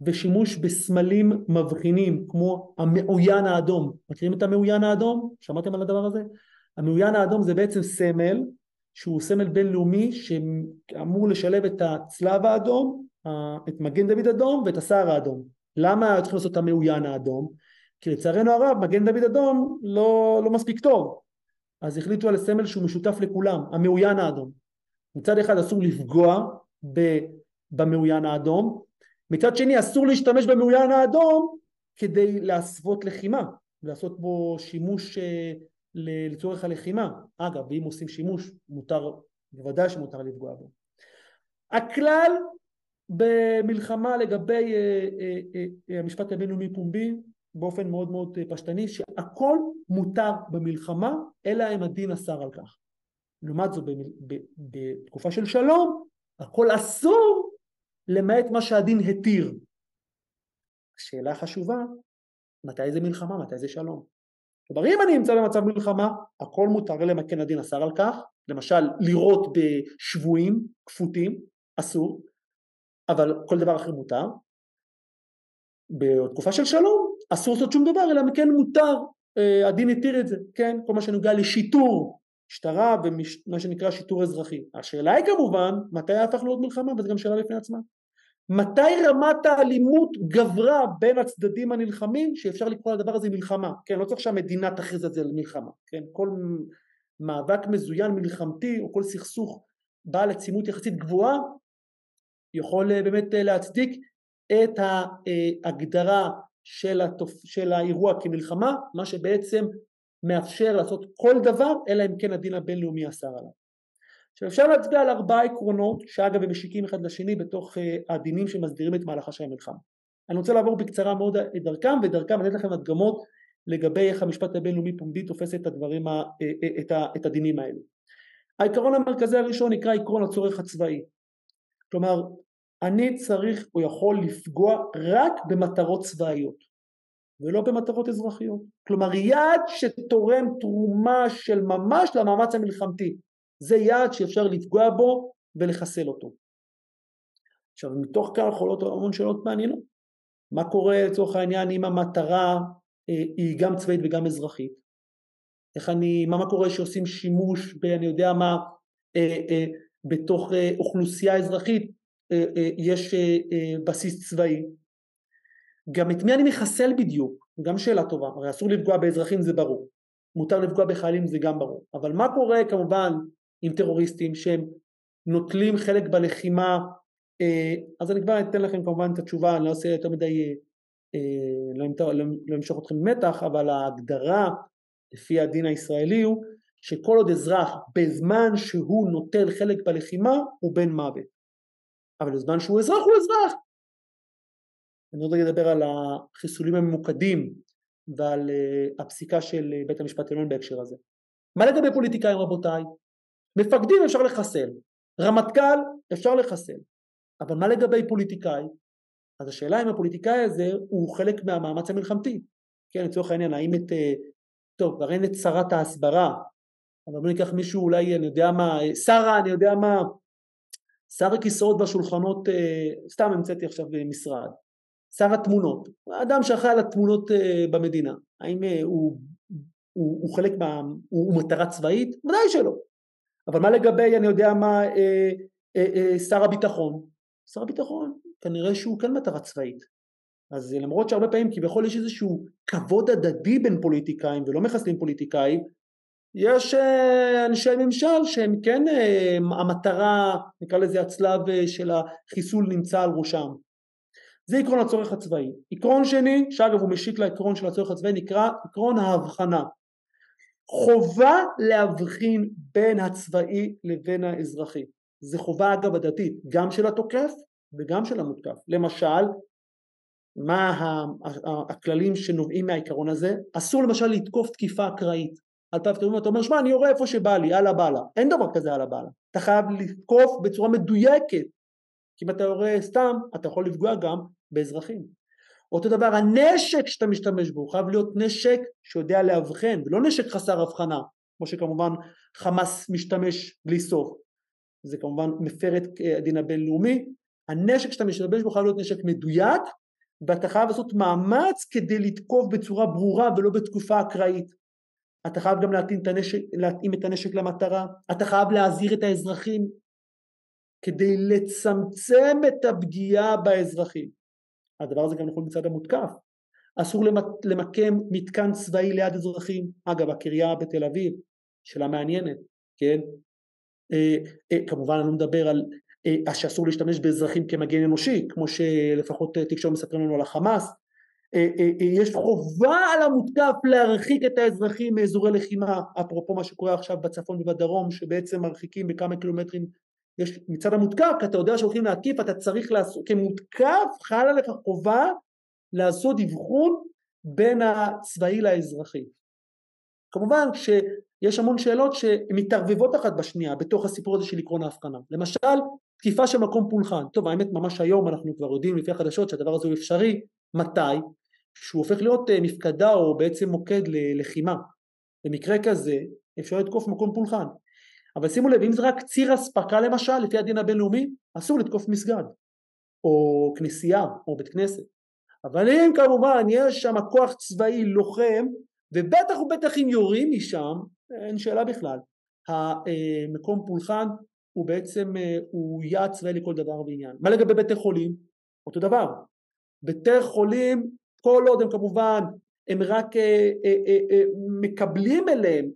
Speaker 1: ושימוש בסמלים מבחינים כמו המעוין האדום. מכירים את המעוין האדום? שמעתם על הדבר הזה? המעוין האדום זה בעצם סמל שהוא סמל בינלאומי שאמור לשלב את הצלב האדום, את מגן דוד אדום ואת הסהר האדום. למה צריכים לעשות את המעוין האדום? כי לצערנו הרב מגן דוד אדום לא, לא מספיק טוב אז החליטו על סמל שהוא משותף לכולם, המעוין האדום. מצד אחד אסור לפגוע במעוין האדום, מצד שני אסור להשתמש במעוין האדום כדי להסוות לחימה, לעשות בו שימוש אה, לצורך הלחימה. אגב, ואם עושים שימוש, מותר, בוודאי שמותר לפגוע בו. הכלל במלחמה לגבי אה, אה, המשפט הבינלאומי פומבי באופן מאוד מאוד פשטני שהכל מותר במלחמה אלא אם הדין אסר על כך. לעומת זאת בתקופה של שלום הכל אסור למעט מה שהדין התיר. השאלה החשובה מתי זה מלחמה מתי זה שלום. כלומר אם אני נמצא במצב מלחמה הכל מותר אלא אם כן הדין אסר על כך למשל לירות בשבויים כפותים אסור אבל כל דבר אחר מותר. בתקופה של שלום אסור לעשות שום דבר אלא כן מותר, אה, הדין התיר את זה, כן, כל מה שנוגע לשיטור משטרה ומה שנקרא שיטור אזרחי. השאלה היא כמובן מתי הפך להיות מלחמה? וזו גם שאלה בפני עצמה. מתי רמת האלימות גברה בין הצדדים הנלחמים שאפשר לקרוא לדבר הזה מלחמה, כן, לא צריך שהמדינה תכריז את זה למלחמה, כן, כל מאבק מזוין מלחמתי או כל סכסוך בעל עצימות יחסית גבוהה יכול אה, באמת אה, להצדיק את ההגדרה של, התופ... של האירוע כמלחמה, מה שבעצם מאפשר לעשות כל דבר אלא אם כן הדין הבינלאומי אסר עליו. עכשיו אפשר להצביע על ארבעה עקרונות שאגב הם משיקים אחד לשני בתוך הדינים שמסדירים את מהלכה של המלחמה. אני רוצה לעבור בקצרה מאוד את דרכם ודרכם אני אתן לכם הדגמות לגבי איך המשפט הבינלאומי פומבי תופס את הדברים, ה, אה, אה, את, ה, את הדינים האלו. העיקרון המרכזי הראשון נקרא עקרון הצורך הצבאי. כלומר אני צריך או יכול לפגוע רק במטרות צבאיות ולא במטרות אזרחיות. כלומר יעד שתורם תרומה של ממש למאמץ המלחמתי זה יעד שאפשר לפגוע בו ולחסל אותו. עכשיו מתוך כך עולות המון שאלות מעניינות. מה קורה לצורך העניין אם המטרה אה, היא גם צבאית וגם אזרחית? איך אני, מה, מה קורה שעושים שימוש ב... אני יודע מה, אה, אה, בתוך אה, אוכלוסייה אזרחית יש אה, בסיס צבאי. גם את מי אני מחסל בדיוק, גם שאלה טובה, הרי אסור לפגוע באזרחים זה ברור, מותר לפגוע בחיילים זה גם ברור, אבל מה קורה כמובן עם טרוריסטים שהם נוטלים חלק בלחימה, אז אני כבר אתן לכם כמובן את התשובה, אני לא עושה יותר מדי, לא, לא, לא אמשוך אתכם במתח, אבל ההגדרה לפי הדין הישראלי הוא שכל עוד אזרח בזמן שהוא נוטל חלק בלחימה הוא בן מוות אבל בזמן שהוא אזרח הוא אזרח. אני עוד רגע אדבר על החיסולים הממוקדים ועל uh, הפסיקה של uh, בית המשפט העליון בהקשר הזה. מה לגבי פוליטיקאים רבותיי? מפקדים אפשר לחסל, רמטכ"ל אפשר לחסל, אבל מה לגבי פוליטיקאי? אז השאלה אם הפוליטיקאי הזה הוא חלק מהמאמץ המלחמתי, כן לצורך העניין האם את, uh, טוב כבר אין את שרת ההסברה, אבל בוא ניקח מישהו אולי אני יודע מה, שרה אני יודע מה, שר הכיסאות והשולחנות, אה, סתם המצאתי עכשיו משרד, שר התמונות, האדם שאחראי על התמונות אה, במדינה, האם אה, הוא, הוא, הוא חלק מה... הוא, הוא מטרה צבאית? ודאי שלא. אבל מה לגבי, אני יודע מה, שר הביטחון? שר הביטחון, כנראה שהוא כן מטרה צבאית. אז למרות שהרבה פעמים כביכול יש איזשהו כבוד הדדי בין פוליטיקאים ולא מחסלים פוליטיקאים, יש אה, אנשי ממשל שהם כן אה, המטרה נקרא לזה הצלב אה, של החיסול נמצא על ראשם. זה עקרון הצורך הצבאי. עקרון שני שאגב הוא משיק לעקרון של הצורך הצבאי נקרא עקרון ההבחנה. חובה להבחין בין הצבאי לבין האזרחי. זה חובה אגב הדתית גם של התוקף וגם של המותקף. למשל מה הכללים שנובעים מהעיקרון הזה? אסור למשל לתקוף תקיפה אקראית על פי כתובים אתה אומר שמע אני יורה איפה שבא לי על הבאללה אין דבר כזה על הבאללה אתה חייב לתקוף בצורה מדויקת. כי אם אתה יורה סתם אתה יכול לפגוע גם באזרחים. אותו דבר הנשק שאתה משתמש בו חייב להיות נשק שיודע לאבחן ולא נשק חסר הבחנה כמו שכמובן חמאס משתמש בלי סוף. זה כמובן מפר את הדין הבינלאומי. הנשק שאתה משתמש בו חייב להיות נשק מדויק ואתה חייב לעשות מאמץ כדי לתקוף בצורה ברורה ולא בתקופה אקראית אתה חייב גם להתאים את הנשק, להתאים את הנשק למטרה, אתה חייב להזהיר את האזרחים כדי לצמצם את הפגיעה באזרחים. הדבר הזה גם נכון מצד המותקף. אסור למקם מתקן צבאי ליד אזרחים, אגב הקריה בתל אביב, שאלה מעניינת, כן? אה, אה, כמובן אני לא מדבר על אה, שאסור להשתמש באזרחים כמגן אנושי, כמו שלפחות תקשורת מספרים לנו על החמאס, יש חובה על המותקף להרחיק את האזרחים מאזורי לחימה, אפרופו מה שקורה עכשיו בצפון ובדרום, שבעצם מרחיקים בכמה קילומטרים יש מצד המותקף, כי אתה יודע שהולכים להתקיף, אתה צריך לעשות, כמותקף חל עליך חובה לעשות אבחון בין הצבאי לאזרחי. כמובן שיש המון שאלות שמתערבבות אחת בשנייה בתוך הסיפור הזה של עקרון ההבחנה. למשל, תקיפה של מקום פולחן. טוב, האמת ממש היום אנחנו כבר יודעים לפי החדשות שהדבר הזה הוא אפשרי. מתי? שהוא הופך להיות אה, מפקדה או בעצם מוקד ללחימה. במקרה כזה אפשר לתקוף מקום פולחן. אבל שימו לב, אם זה רק ציר אספקה למשל, לפי הדין הבינלאומי, אסור לתקוף מסגד, או כנסייה, או בית כנסת. אבל אם כמובן יש שם כוח צבאי לוחם, ובטח ובטח אם יורים משם, אין שאלה בכלל. המקום פולחן הוא בעצם, אה, הוא יעד צבאי לכל דבר ועניין. מה לגבי בתי חולים? אותו דבר. בתי חולים, כל עוד הם כמובן, הם רק אה, אה, מקבלים אליהם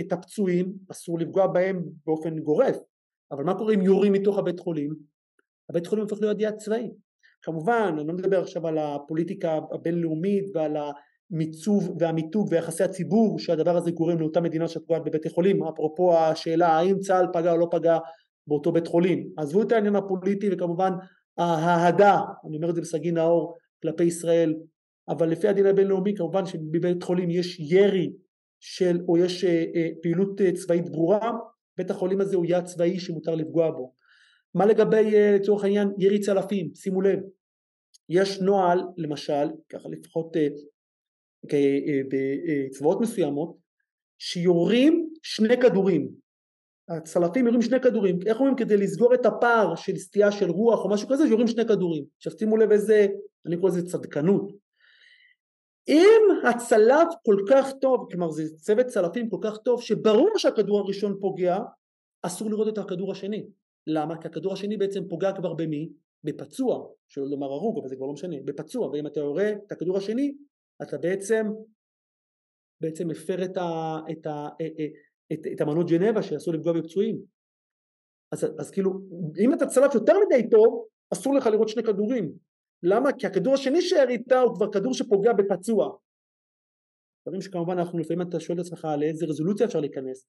Speaker 1: את הפצועים, אסור לפגוע בהם באופן גורף. אבל מה קורה אם יורים מתוך הבית חולים? הבית חולים הופך להיות יעד צבאי. כמובן, אני לא מדבר עכשיו על הפוליטיקה הבינלאומית ועל המיצוב והמיתוג ויחסי הציבור שהדבר הזה גורם לאותה מדינה שפוגעת בבתי חולים, אפרופו השאלה האם צה"ל פגע או לא פגע באותו בית חולים. עזבו את העניין הפוליטי וכמובן האהדה, אני אומר את זה בסגי נאור, כלפי ישראל, אבל לפי הדין הבינלאומי כמובן שבבית חולים יש ירי של, או יש אה, אה, פעילות אה, צבאית ברורה, בית החולים הזה הוא יעד צבאי שמותר לפגוע בו. מה לגבי אה, לצורך העניין ירי צלפים? שימו לב, יש נוהל למשל, ככה לפחות אה, אה, בצבאות מסוימות, שיורים שני כדורים, הצלפים יורים שני כדורים, איך אומרים כדי לסגור את הפער של סטייה של רוח או משהו כזה, יורים שני כדורים. עכשיו שימו לב איזה, אני קורא לזה צדקנות. אם הצלף כל כך טוב, כלומר זה צוות צלפים כל כך טוב, שברור שהכדור הראשון פוגע, אסור לראות את הכדור השני. למה? כי הכדור השני בעצם פוגע כבר במי? בפצוע, שלא לומר הרוג, אבל זה כבר לא משנה, בפצוע, ואם אתה יורה את הכדור השני, אתה בעצם בעצם מפר את, ה, את, ה, את, אה, אה, את, את אמנות ג'נבה שאסור לפגוע בפצועים. אז, אז כאילו, אם אתה צלף יותר מדי טוב, אסור לך לראות שני כדורים. למה? כי הכדור השני שירית הוא כבר כדור שפוגע בפצוע. דברים שכמובן אנחנו לפעמים אתה שואל את עצמך על איזה רזולוציה אפשר להיכנס.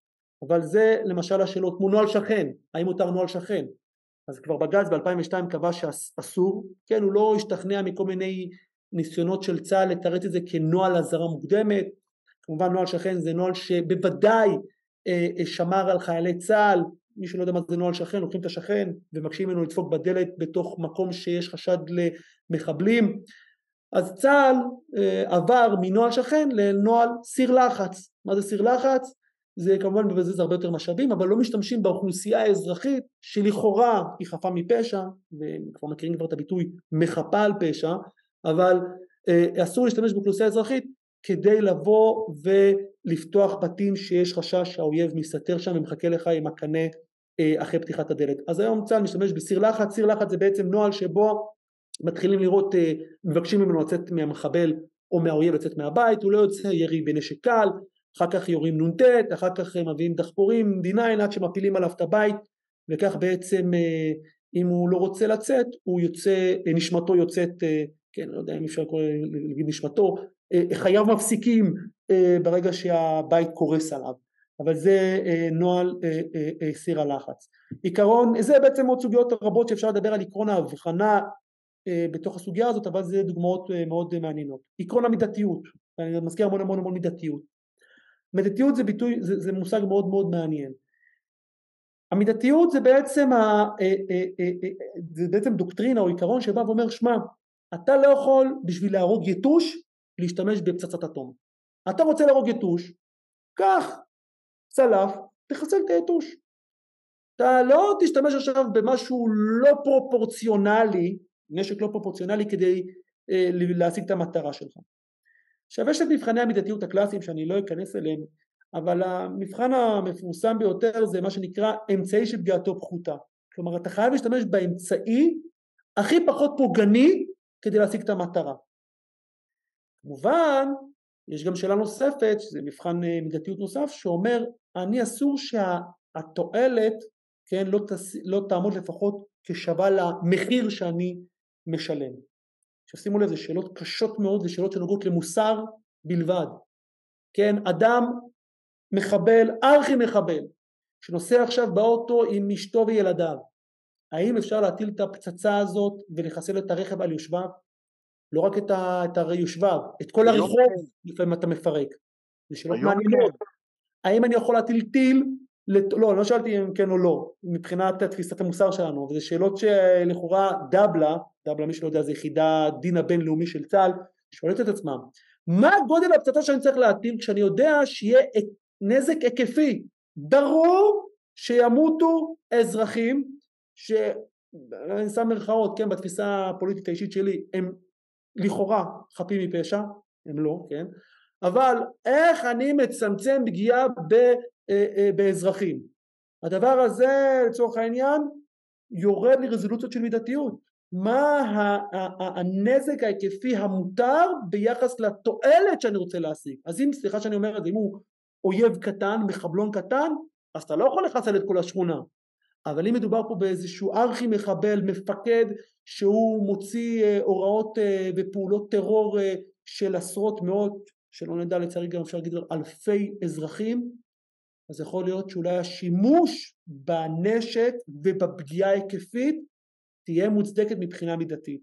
Speaker 1: אבל זה למשל השאלות כמו נוהל שכן, האם מותר נוהל שכן? אז כבר בג"ץ ב-2002 קבע שאסור, כן הוא לא השתכנע מכל מיני ניסיונות של צה"ל לתרץ את זה כנוהל אזהרה מוקדמת, כמובן נוהל שכן זה נוהל שבוודאי שמר על חיילי צה"ל, מי שלא יודע מה זה נוהל שכן, לוקחים את השכן ומקשים ממנו לדפוק בדלת בתוך מקום שיש חשד למחבלים, אז צה"ל אה, עבר מנוהל שכן לנוהל סיר לחץ, מה זה סיר לחץ? זה כמובן מבזז הרבה יותר משאבים אבל לא משתמשים באוכלוסייה האזרחית שלכאורה היא חפה מפשע וכבר מכירים כבר את הביטוי מחפה על פשע אבל אה, אסור להשתמש באוכלוסייה אזרחית כדי לבוא ולפתוח בתים שיש חשש שהאויב מסתתר שם ומחכה לך עם הקנה אה, אחרי פתיחת הדלת. אז היום צה"ל משתמש בסיר לחץ. סיר לחץ זה בעצם נוהל שבו מתחילים לראות אה, מבקשים ממנו לצאת מהמחבל או מהאויב לצאת מהבית. הוא לא יוצא ירי בנשק קל אחר כך יורים נ"ט, אחר כך מביאים דחפורים, D9 עד שמפילים עליו את הבית. וכך בעצם אה, אם הוא לא רוצה לצאת הוא יוצא, נשמתו יוצאת, כן לא יודע אם אפשר להגיד נשמתו, חייו מפסיקים ברגע שהבית קורס עליו אבל זה נוהל סיר הלחץ. עיקרון, זה בעצם עוד סוגיות רבות שאפשר לדבר על עקרון ההבחנה בתוך הסוגיה הזאת אבל זה דוגמאות מאוד מעניינות. עקרון המידתיות, אני מזכיר המון המון המון מידתיות מידתיות זה ביטוי, זה, זה מושג מאוד מאוד מעניין. המידתיות זה בעצם, ה, אה, אה, אה, זה בעצם דוקטרינה או עיקרון שבא ואומר שמע אתה לא יכול בשביל להרוג יתוש להשתמש בפצצת אטום. אתה רוצה להרוג יתוש, קח צלף, תחסל את היתוש. אתה לא תשתמש עכשיו במשהו לא פרופורציונלי, נשק לא פרופורציונלי כדי אה, להשיג את המטרה שלך. עכשיו יש את מבחני המידתיות הקלאסיים שאני לא אכנס אליהם אבל המבחן המפורסם ביותר זה מה שנקרא אמצעי שפגיעתו פחותה כלומר אתה חייב להשתמש באמצעי הכי פחות פוגעני כדי להשיג את המטרה כמובן יש גם שאלה נוספת, שזה מבחן אה, מידתיות נוסף, שאומר אני אסור שהתועלת כן, לא, תס... לא תעמוד לפחות כשווה למחיר שאני משלם. עכשיו שימו לב, זה שאלות קשות מאוד, זה שאלות שנוגעות למוסר בלבד. כן, אדם מחבל, ארכי מחבל, שנוסע עכשיו באוטו עם אשתו וילדיו, האם אפשר להטיל את הפצצה הזאת ולחסל את הרכב על יושביו? לא רק את, ה, את היושביו, את כל הרחוב כן. לפעמים אתה מפרק. זה שאלות מעניינות. כן. האם אני יכול להטיל טיל? לת... לא, לא שאלתי אם כן או לא, מבחינת תפיסת המוסר שלנו, וזה שאלות שלכאורה דבלה, דבלה מי שלא יודע זה יחידה דין הבינלאומי של צה"ל, שואלת את עצמם, מה גודל הפצצה שאני צריך להטיל כשאני יודע שיהיה נזק היקפי? ברור שימותו אזרחים שאני שם מרכאות, כן, בתפיסה הפוליטית האישית שלי, הם לכאורה חפים מפשע, הם לא, כן, אבל איך אני מצמצם פגיעה אה, אה, באזרחים? הדבר הזה לצורך העניין יורד לרזולוציות של מידתיות. מה הנזק ההיקפי המותר ביחס לתועלת שאני רוצה להשיג. אז אם, סליחה שאני אומר את זה, אם הוא אויב קטן, מחבלון קטן, אז אתה לא יכול לחסל את כל השכונה. אבל אם מדובר פה באיזשהו ארכי מחבל, מפקד שהוא מוציא אה, הוראות אה, ופעולות טרור אה, של עשרות מאות, שלא נדע לצערי גם אפשר להגיד אלפי אזרחים, אז יכול להיות שאולי השימוש בנשק ובפגיעה ההיקפית תהיה מוצדקת מבחינה מידתית.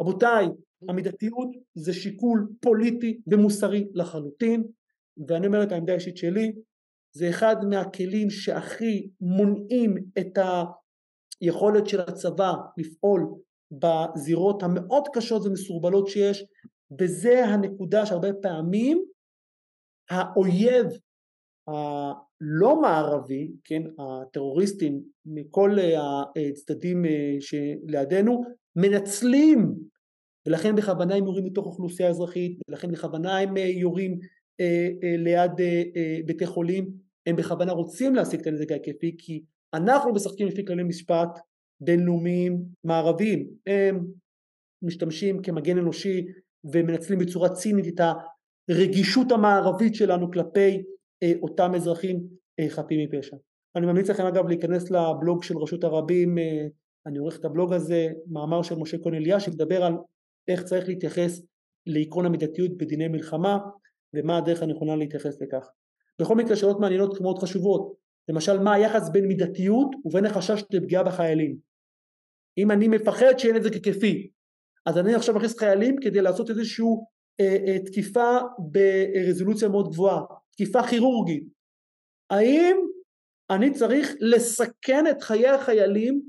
Speaker 1: רבותיי, המידתיות זה שיקול פוליטי ומוסרי לחלוטין, ואני אומר את העמדה האישית שלי, זה אחד מהכלים שהכי מונעים את היכולת של הצבא לפעול בזירות המאוד קשות ומסורבלות שיש. וזה הנקודה שהרבה פעמים האויב הלא מערבי, כן, הטרוריסטים מכל הצדדים אה, שלידינו מנצלים ולכן בכוונה הם יורים מתוך אוכלוסייה אזרחית ולכן בכוונה הם אה, יורים אה, ליד בתי חולים הם בכוונה רוצים להשיג את הנזק ההיקפי כי אנחנו משחקים לפי כללי משפט בינלאומיים מערביים הם משתמשים כמגן אנושי ומנצלים בצורה צינית את הרגישות המערבית שלנו כלפי אה, אותם אזרחים אה, חפים מפשע. אני ממליץ לכם אגב להיכנס לבלוג של רשות הרבים, אה, אני עורך את הבלוג הזה, מאמר של משה כהן אליה שמדבר על איך צריך להתייחס לעקרון המידתיות בדיני מלחמה ומה הדרך הנכונה להתייחס לכך. בכל מקרה שאלות מעניינות מאוד חשובות, למשל מה היחס בין מידתיות ובין החשש לפגיעה בחיילים. אם אני מפחד שאין את זה ככפי, אז אני עכשיו מכניס חיילים כדי לעשות איזושהי אה, אה, תקיפה ברזולוציה מאוד גבוהה, תקיפה כירורגית. האם אני צריך לסכן את חיי החיילים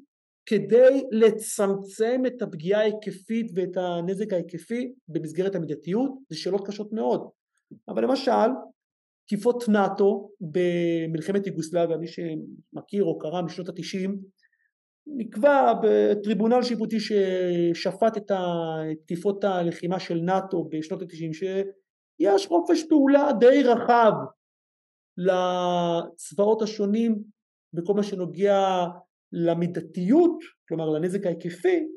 Speaker 1: כדי לצמצם את הפגיעה ההיקפית ואת הנזק ההיקפי במסגרת המידתיות? זה שאלות קשות מאוד. אבל למשל תקיפות נאט"ו במלחמת יוגוסלביה, מי שמכיר או קרא משנות התשעים, נקבע בטריבונל שיפוטי ששפט את תקיפות הלחימה של נאט"ו בשנות התשעים שיש חופש פעולה די רחב לצבאות השונים בכל מה שנוגע למידתיות, כלומר לנזק ההיקפי,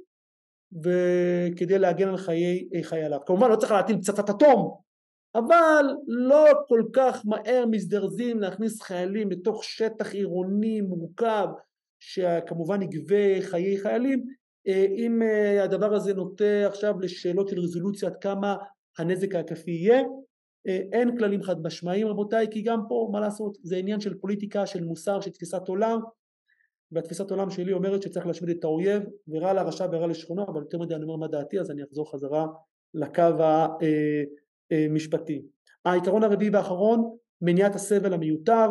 Speaker 1: וכדי להגן על חיי חייליו. כמובן לא צריך להטיל פצצת אטום אבל לא כל כך מהר מזדרזים להכניס חיילים לתוך שטח עירוני מורכב שכמובן יגבה חיי חיילים. אה, אם אה, הדבר הזה נוטה עכשיו לשאלות של רזולוציה עד כמה הנזק ההקפי יהיה אה, אין כללים חד משמעיים רבותיי כי גם פה מה לעשות זה עניין של פוליטיקה של מוסר של תפיסת עולם. והתפיסת עולם שלי אומרת שצריך להשמיד את האויב ורע לרשע ורע לשכונו אבל יותר מדי אני אומר מה דעתי אז אני אחזור חזרה לקו המשפטי. העיקרון הרביעי והאחרון מניעת הסבל המיותר.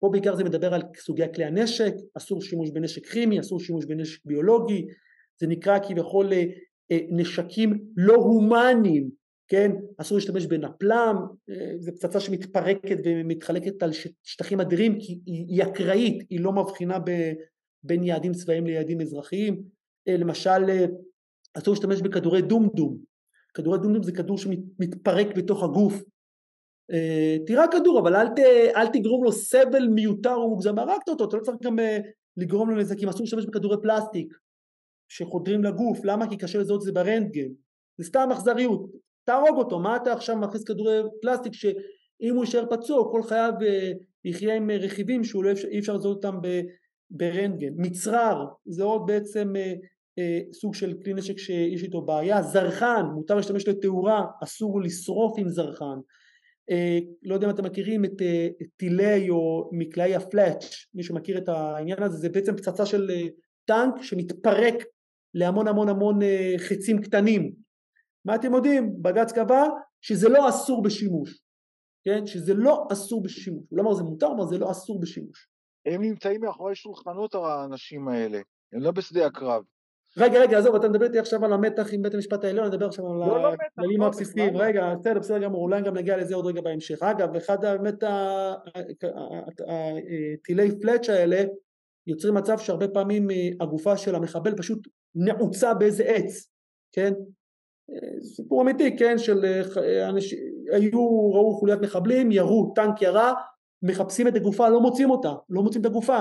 Speaker 1: פה בעיקר זה מדבר על סוגי כלי הנשק, אסור שימוש בנשק כימי, אסור שימוש בנשק ביולוגי, זה נקרא כביכול אה, אה, נשקים לא הומניים, כן, אסור להשתמש בנפלם, אה, זו פצצה שמתפרקת ומתחלקת על שטחים אדירים כי היא אקראית, היא לא מבחינה ב, בין יעדים צבאיים ליעדים אזרחיים, למשל אסור להשתמש בכדורי דומדום, כדורי דומדום זה כדור שמתפרק בתוך הגוף. אה, תירה כדור אבל אל, ת, אל תגרום לו סבל מיותר או מוגזם, הרגת אותו, אתה לא צריך גם אה, לגרום לו נזקים, אסור להשתמש בכדורי פלסטיק שחודרים לגוף, למה? כי קשה לזהות את זה ברנטגן, זה סתם אכזריות, תהרוג אותו, מה אתה עכשיו מכניס כדורי פלסטיק שאם הוא יישאר פצוע כל חייו אה, יחיה עם רכיבים שאי אפשר, אפשר לזהות אותם ברנטגן, מצרר זה עוד בעצם סוג של כלי נשק שיש איתו בעיה, זרחן מותר להשתמש לתאורה, אסור לשרוף עם זרחן, אה, לא יודע אם אתם מכירים את אה, טילי או מקלעי הפלאץ', מי שמכיר את העניין הזה, זה בעצם פצצה של אה, טנק שמתפרק להמון המון המון אה, חצים קטנים. מה אתם יודעים? בג"ץ קבע שזה לא אסור בשימוש, כן? שזה לא אסור בשימוש. הוא לא אמר זה מותר, אבל זה לא אסור בשימוש.
Speaker 2: הם נמצאים מאחורי שולחנות האנשים האלה, הם לא בשדה הקרב.
Speaker 1: רגע, רגע, עזוב, אתה מדבר איתי עכשיו על המתח עם בית המשפט העליון, אני מדבר עכשיו על
Speaker 2: לא, לא
Speaker 1: הכללים
Speaker 2: לא,
Speaker 1: הבסיסיים. רגע, בסדר, בסדר גמור, אולי גם נגיע לזה עוד רגע בהמשך. אגב, אחד באמת הטילי פלאץ' האלה יוצרים מצב שהרבה פעמים אה, הגופה של המחבל פשוט נעוצה באיזה עץ, כן? אה, סיפור אמיתי, כן, של אה, אנשים, היו, ראו חוליית מחבלים, ירו, טנק ירה, מחפשים את הגופה, לא מוצאים אותה, לא מוצאים את הגופה,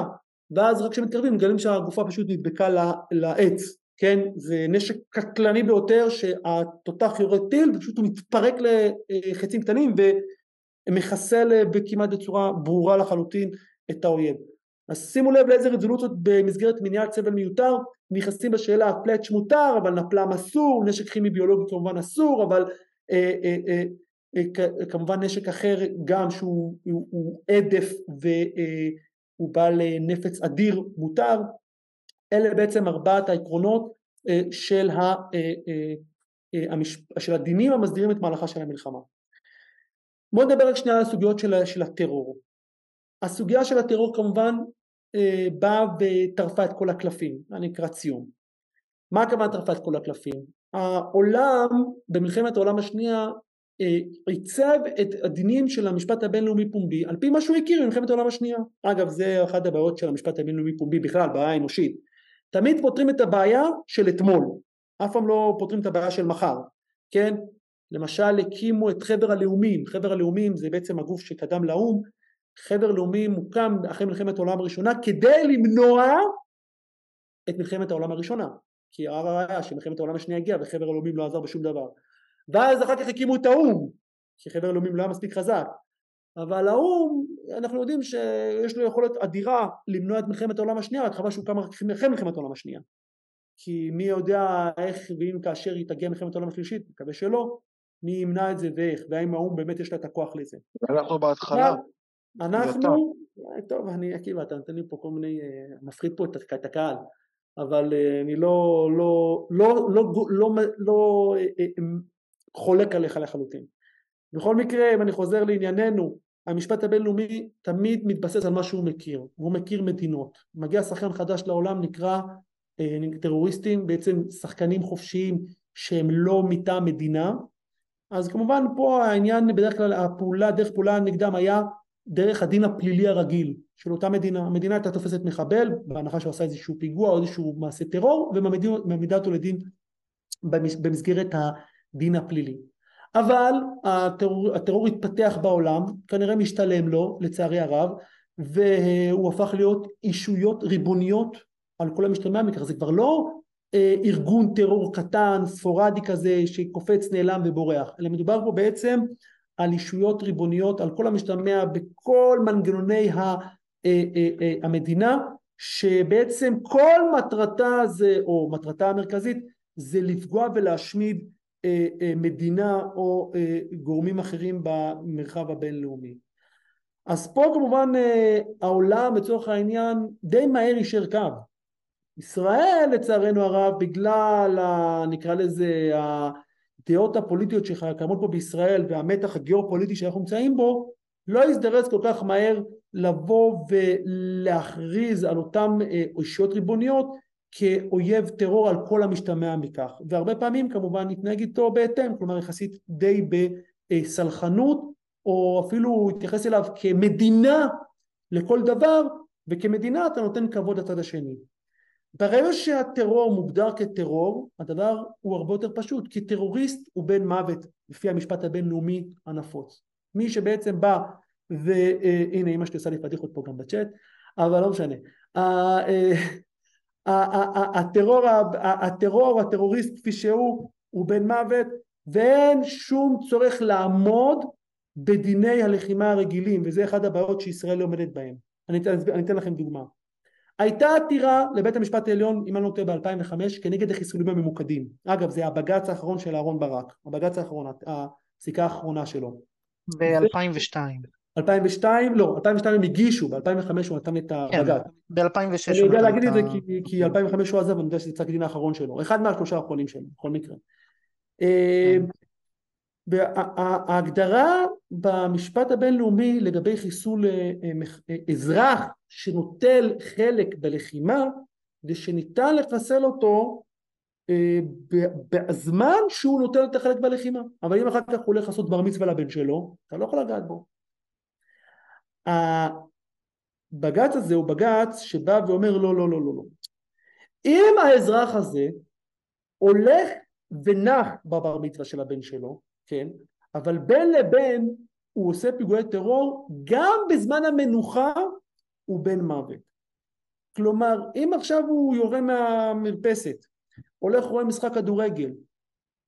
Speaker 1: ואז רק כשמתקרבים מגלים שהגופה פשוט נדבקה לעץ, כן, זה נשק קטלני ביותר שהתותח יורד טיל ופשוט הוא מתפרק לחצים קטנים ומחסל בכמעט בצורה ברורה לחלוטין את האויב. אז שימו לב לאיזה רזולוציות במסגרת מניעת סבל מיותר. נכנסים בשאלה פלאץ' מותר אבל נפלם אסור נשק כימי ביולוגי כמובן אסור אבל אה, אה, אה, אה, כמובן נשק אחר גם שהוא הוא, הוא עדף והוא אה, בעל נפץ אדיר מותר אלה בעצם ארבעת העקרונות אה, של, ה, אה, אה. של הדינים המסדירים את מהלכה של המלחמה. בואו נדבר רק שנייה על הסוגיות של, של הטרור. הסוגיה של הטרור כמובן באה וטרפה את כל הקלפים, זה נקרא ציון. מה הכוונה טרפה את כל הקלפים? העולם במלחמת העולם השנייה עיצב את הדינים של המשפט הבינלאומי פומבי על פי מה שהוא הכיר במלחמת העולם השנייה. אגב זה אחת הבעיות של המשפט הבינלאומי פומבי בכלל, בעיה אנושית. תמיד פותרים את הבעיה של אתמול, אף פעם לא פותרים את הבעיה של מחר, כן? למשל הקימו את חבר הלאומים, חבר הלאומים זה בעצם הגוף שקדם לאו"ם, חבר לאומים הוקם אחרי מלחמת העולם הראשונה כדי למנוע את מלחמת העולם הראשונה, כי הראיה שמלחמת העולם השנייה הגיעה וחבר הלאומים לא עזר בשום דבר, ואז אחר כך הקימו את האו"ם, כי חבר הלאומים לא היה מספיק חזק, אבל האו"ם אנחנו יודעים שיש לו יכולת אדירה למנוע את מלחמת העולם השנייה רק חבל שהוא קם רק אחרי מלחמת העולם השנייה. כי מי יודע איך ואם כאשר היא תגיע מלחמת העולם השלישית מקווה שלא מי ימנע את זה ואיך והאם האו"ם באמת יש לה את הכוח לזה.
Speaker 2: אנחנו בהתחלה
Speaker 1: אנחנו טוב אני עקיבא אתה נותן לי פה כל מיני אה, מפחיד פה את הקהל אבל אה, אני לא לא לא לא לא לא אה, חולק עליך לחלוטין. בכל מקרה אם אני חוזר לענייננו המשפט הבינלאומי תמיד מתבסס על מה שהוא מכיר, הוא מכיר מדינות, מגיע שחקן חדש לעולם נקרא אה, טרוריסטים, בעצם שחקנים חופשיים שהם לא מטעם מדינה, אז כמובן פה העניין בדרך כלל הפעולה, דרך פעולה נגדם היה דרך הדין הפלילי הרגיל של אותה מדינה, המדינה הייתה תופסת מחבל בהנחה שהוא עשה איזשהו פיגוע או איזשהו מעשה טרור ומעמידה אותו לדין במסגרת הדין הפלילי אבל הטרור, הטרור התפתח בעולם, כנראה משתלם לו לצערי הרב, והוא הפך להיות אישויות ריבוניות על כל המשתמע מכך, זה כבר לא אה, ארגון טרור קטן, ספורדי כזה, שקופץ, נעלם ובורח, אלא מדובר פה בעצם על אישויות ריבוניות על כל המשתמע בכל מנגנוני ה, אה, אה, אה, המדינה, שבעצם כל מטרתה זה, או מטרתה המרכזית, זה לפגוע ולהשמיד מדינה או אה, גורמים אחרים במרחב הבינלאומי. אז פה כמובן העולם לצורך העניין די מהר יישר קו. ישראל לצערנו הרב בגלל ה, נקרא לזה הדעות הפוליטיות שקיימות פה בישראל והמתח הגיאופוליטי שאנחנו נמצאים בו לא יזדרז כל כך מהר לבוא ולהכריז על אותן אושיות ריבוניות כאויב טרור על כל המשתמע מכך. והרבה פעמים כמובן נתנהג איתו בהתאם כלומר יחסית די בסלחנות או אפילו התייחס אליו כמדינה לכל דבר וכמדינה אתה נותן כבוד לצד השני. ברגע שהטרור מוגדר כטרור הדבר הוא הרבה יותר פשוט כי טרוריסט הוא בן מוות לפי המשפט הבינלאומי הנפוץ. מי שבעצם בא והנה אמא שלי עושה לי פדיחות פה גם בצ'אט אבל לא משנה. אה, הטרור, הטרור, הטרוריסט כפי שהוא, הוא בן מוות ואין שום צורך לעמוד בדיני הלחימה הרגילים וזה אחד הבעיות שישראל לא עומדת בהם. אני אתן, אני אתן לכם דוגמה. הייתה עתירה לבית המשפט העליון אם אני לא טועה ב-2005 כנגד החיסולים הממוקדים. אגב זה הבג"ץ האחרון של אהרן ברק הבג"ץ האחרון הפסיקה האחרונה שלו.
Speaker 3: ב-2002
Speaker 1: 2002 לא 2002 הם הגישו ב-2005 הוא נתן את הבג"ץ
Speaker 3: כן, ב-2006
Speaker 1: אני יודע להגיד את זה כי, כי 2005 הוא עזב אני יודע שזה פסק הדין האחרון שלו. אחד מהשלושה האחרונים שלו בכל מקרה. כן. ההגדרה במשפט הבינלאומי לגבי חיסול אה, אה, אזרח שנוטל חלק בלחימה זה שניתן לחסל אותו אה, בזמן שהוא נוטל את החלק בלחימה. אבל אם אחר כך הוא הולך לעשות בר מצווה לבן שלו אתה לא יכול לגעת בו הבג"ץ הזה הוא בג"ץ שבא ואומר לא לא לא לא לא אם האזרח הזה הולך ונח בבר מצווה של הבן שלו כן? אבל בין לבין הוא עושה פיגועי טרור גם בזמן המנוחה הוא בן מוות. כלומר, אם עכשיו הוא יורה מהמרפסת, הולך רואה משחק כדורגל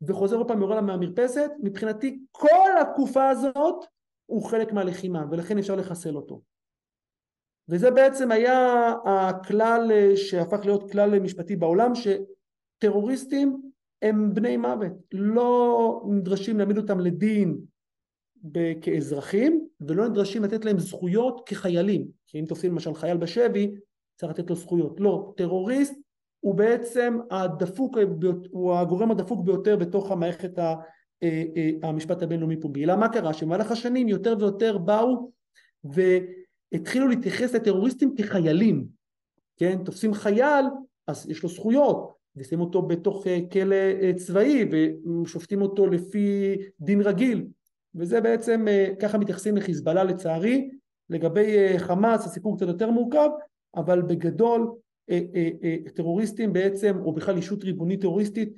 Speaker 1: וחוזר עוד פעם יורה מהמרפסת, מבחינתי כל התקופה הזאת הוא חלק מהלחימה ולכן אפשר לחסל אותו. וזה בעצם היה הכלל שהפך להיות כלל משפטי בעולם שטרוריסטים הם בני מוות, לא נדרשים להעמיד אותם לדין כאזרחים ולא נדרשים לתת להם זכויות כחיילים, כי אם תופסים למשל חייל בשבי צריך לתת לו זכויות, לא, טרוריסט הוא בעצם הדפוק, הוא הגורם הדפוק ביותר בתוך המערכת אה, אה, המשפט הבינלאומי פומבי, אלא מה קרה? שבמהלך השנים יותר ויותר באו והתחילו להתייחס לטרוריסטים כחיילים, כן, תופסים חייל אז יש לו זכויות, ושמים אותו בתוך אה, כלא אה, צבאי ושופטים אותו לפי דין רגיל וזה בעצם אה, ככה מתייחסים לחיזבאללה לצערי לגבי חמאס הסיפור קצת יותר מורכב אבל בגדול טרוריסטים בעצם או בכלל אישות ריבונית טרוריסטית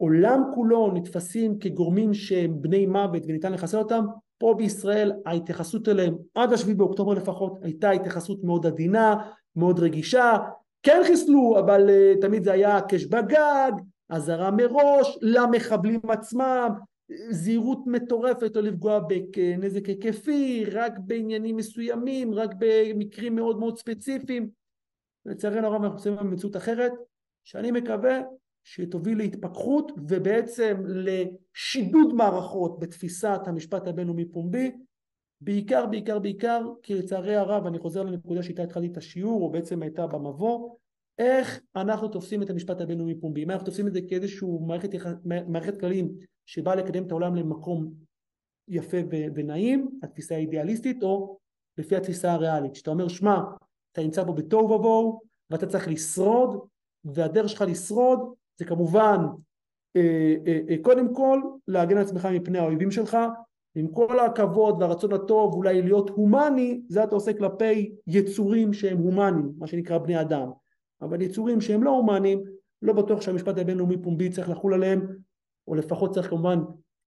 Speaker 1: בעולם כולו נתפסים כגורמים שהם בני מוות וניתן לחסל אותם פה בישראל ההתייחסות אליהם עד השביעי באוקטובר לפחות הייתה התייחסות מאוד עדינה מאוד רגישה כן חיסלו אבל uh, תמיד זה היה קש בגג, אזהרה מראש, למחבלים עצמם, זהירות מטורפת לא לפגוע בנזק היקפי, רק בעניינים מסוימים, רק במקרים מאוד מאוד ספציפיים. לצערנו הרב אנחנו נמצאים במציאות אחרת, שאני מקווה שתוביל להתפכחות ובעצם לשידוד מערכות בתפיסת המשפט הבינלאומי פומבי בעיקר בעיקר בעיקר כי לצערי הרב אני חוזר לנקודה שאיתה התחלתי את השיעור או בעצם הייתה במבוא איך אנחנו תופסים את המשפט הבינלאומי פומבי? מה אנחנו תופסים את זה כאיזשהו מערכת, מערכת כללים שבאה לקדם את העולם למקום יפה ונעים התפיסה האידיאליסטית או לפי התפיסה הריאלית שאתה אומר שמע אתה נמצא פה בתוהו ובוהו ואתה צריך לשרוד והדרך שלך לשרוד זה כמובן אה, אה, אה, קודם כל להגן על עצמך מפני האויבים שלך עם כל הכבוד והרצון הטוב אולי להיות הומני, זה אתה עושה כלפי יצורים שהם הומניים, מה שנקרא בני אדם. אבל יצורים שהם לא הומניים, לא בטוח שהמשפט הבינלאומי פומבי צריך לחול עליהם, או לפחות צריך כמובן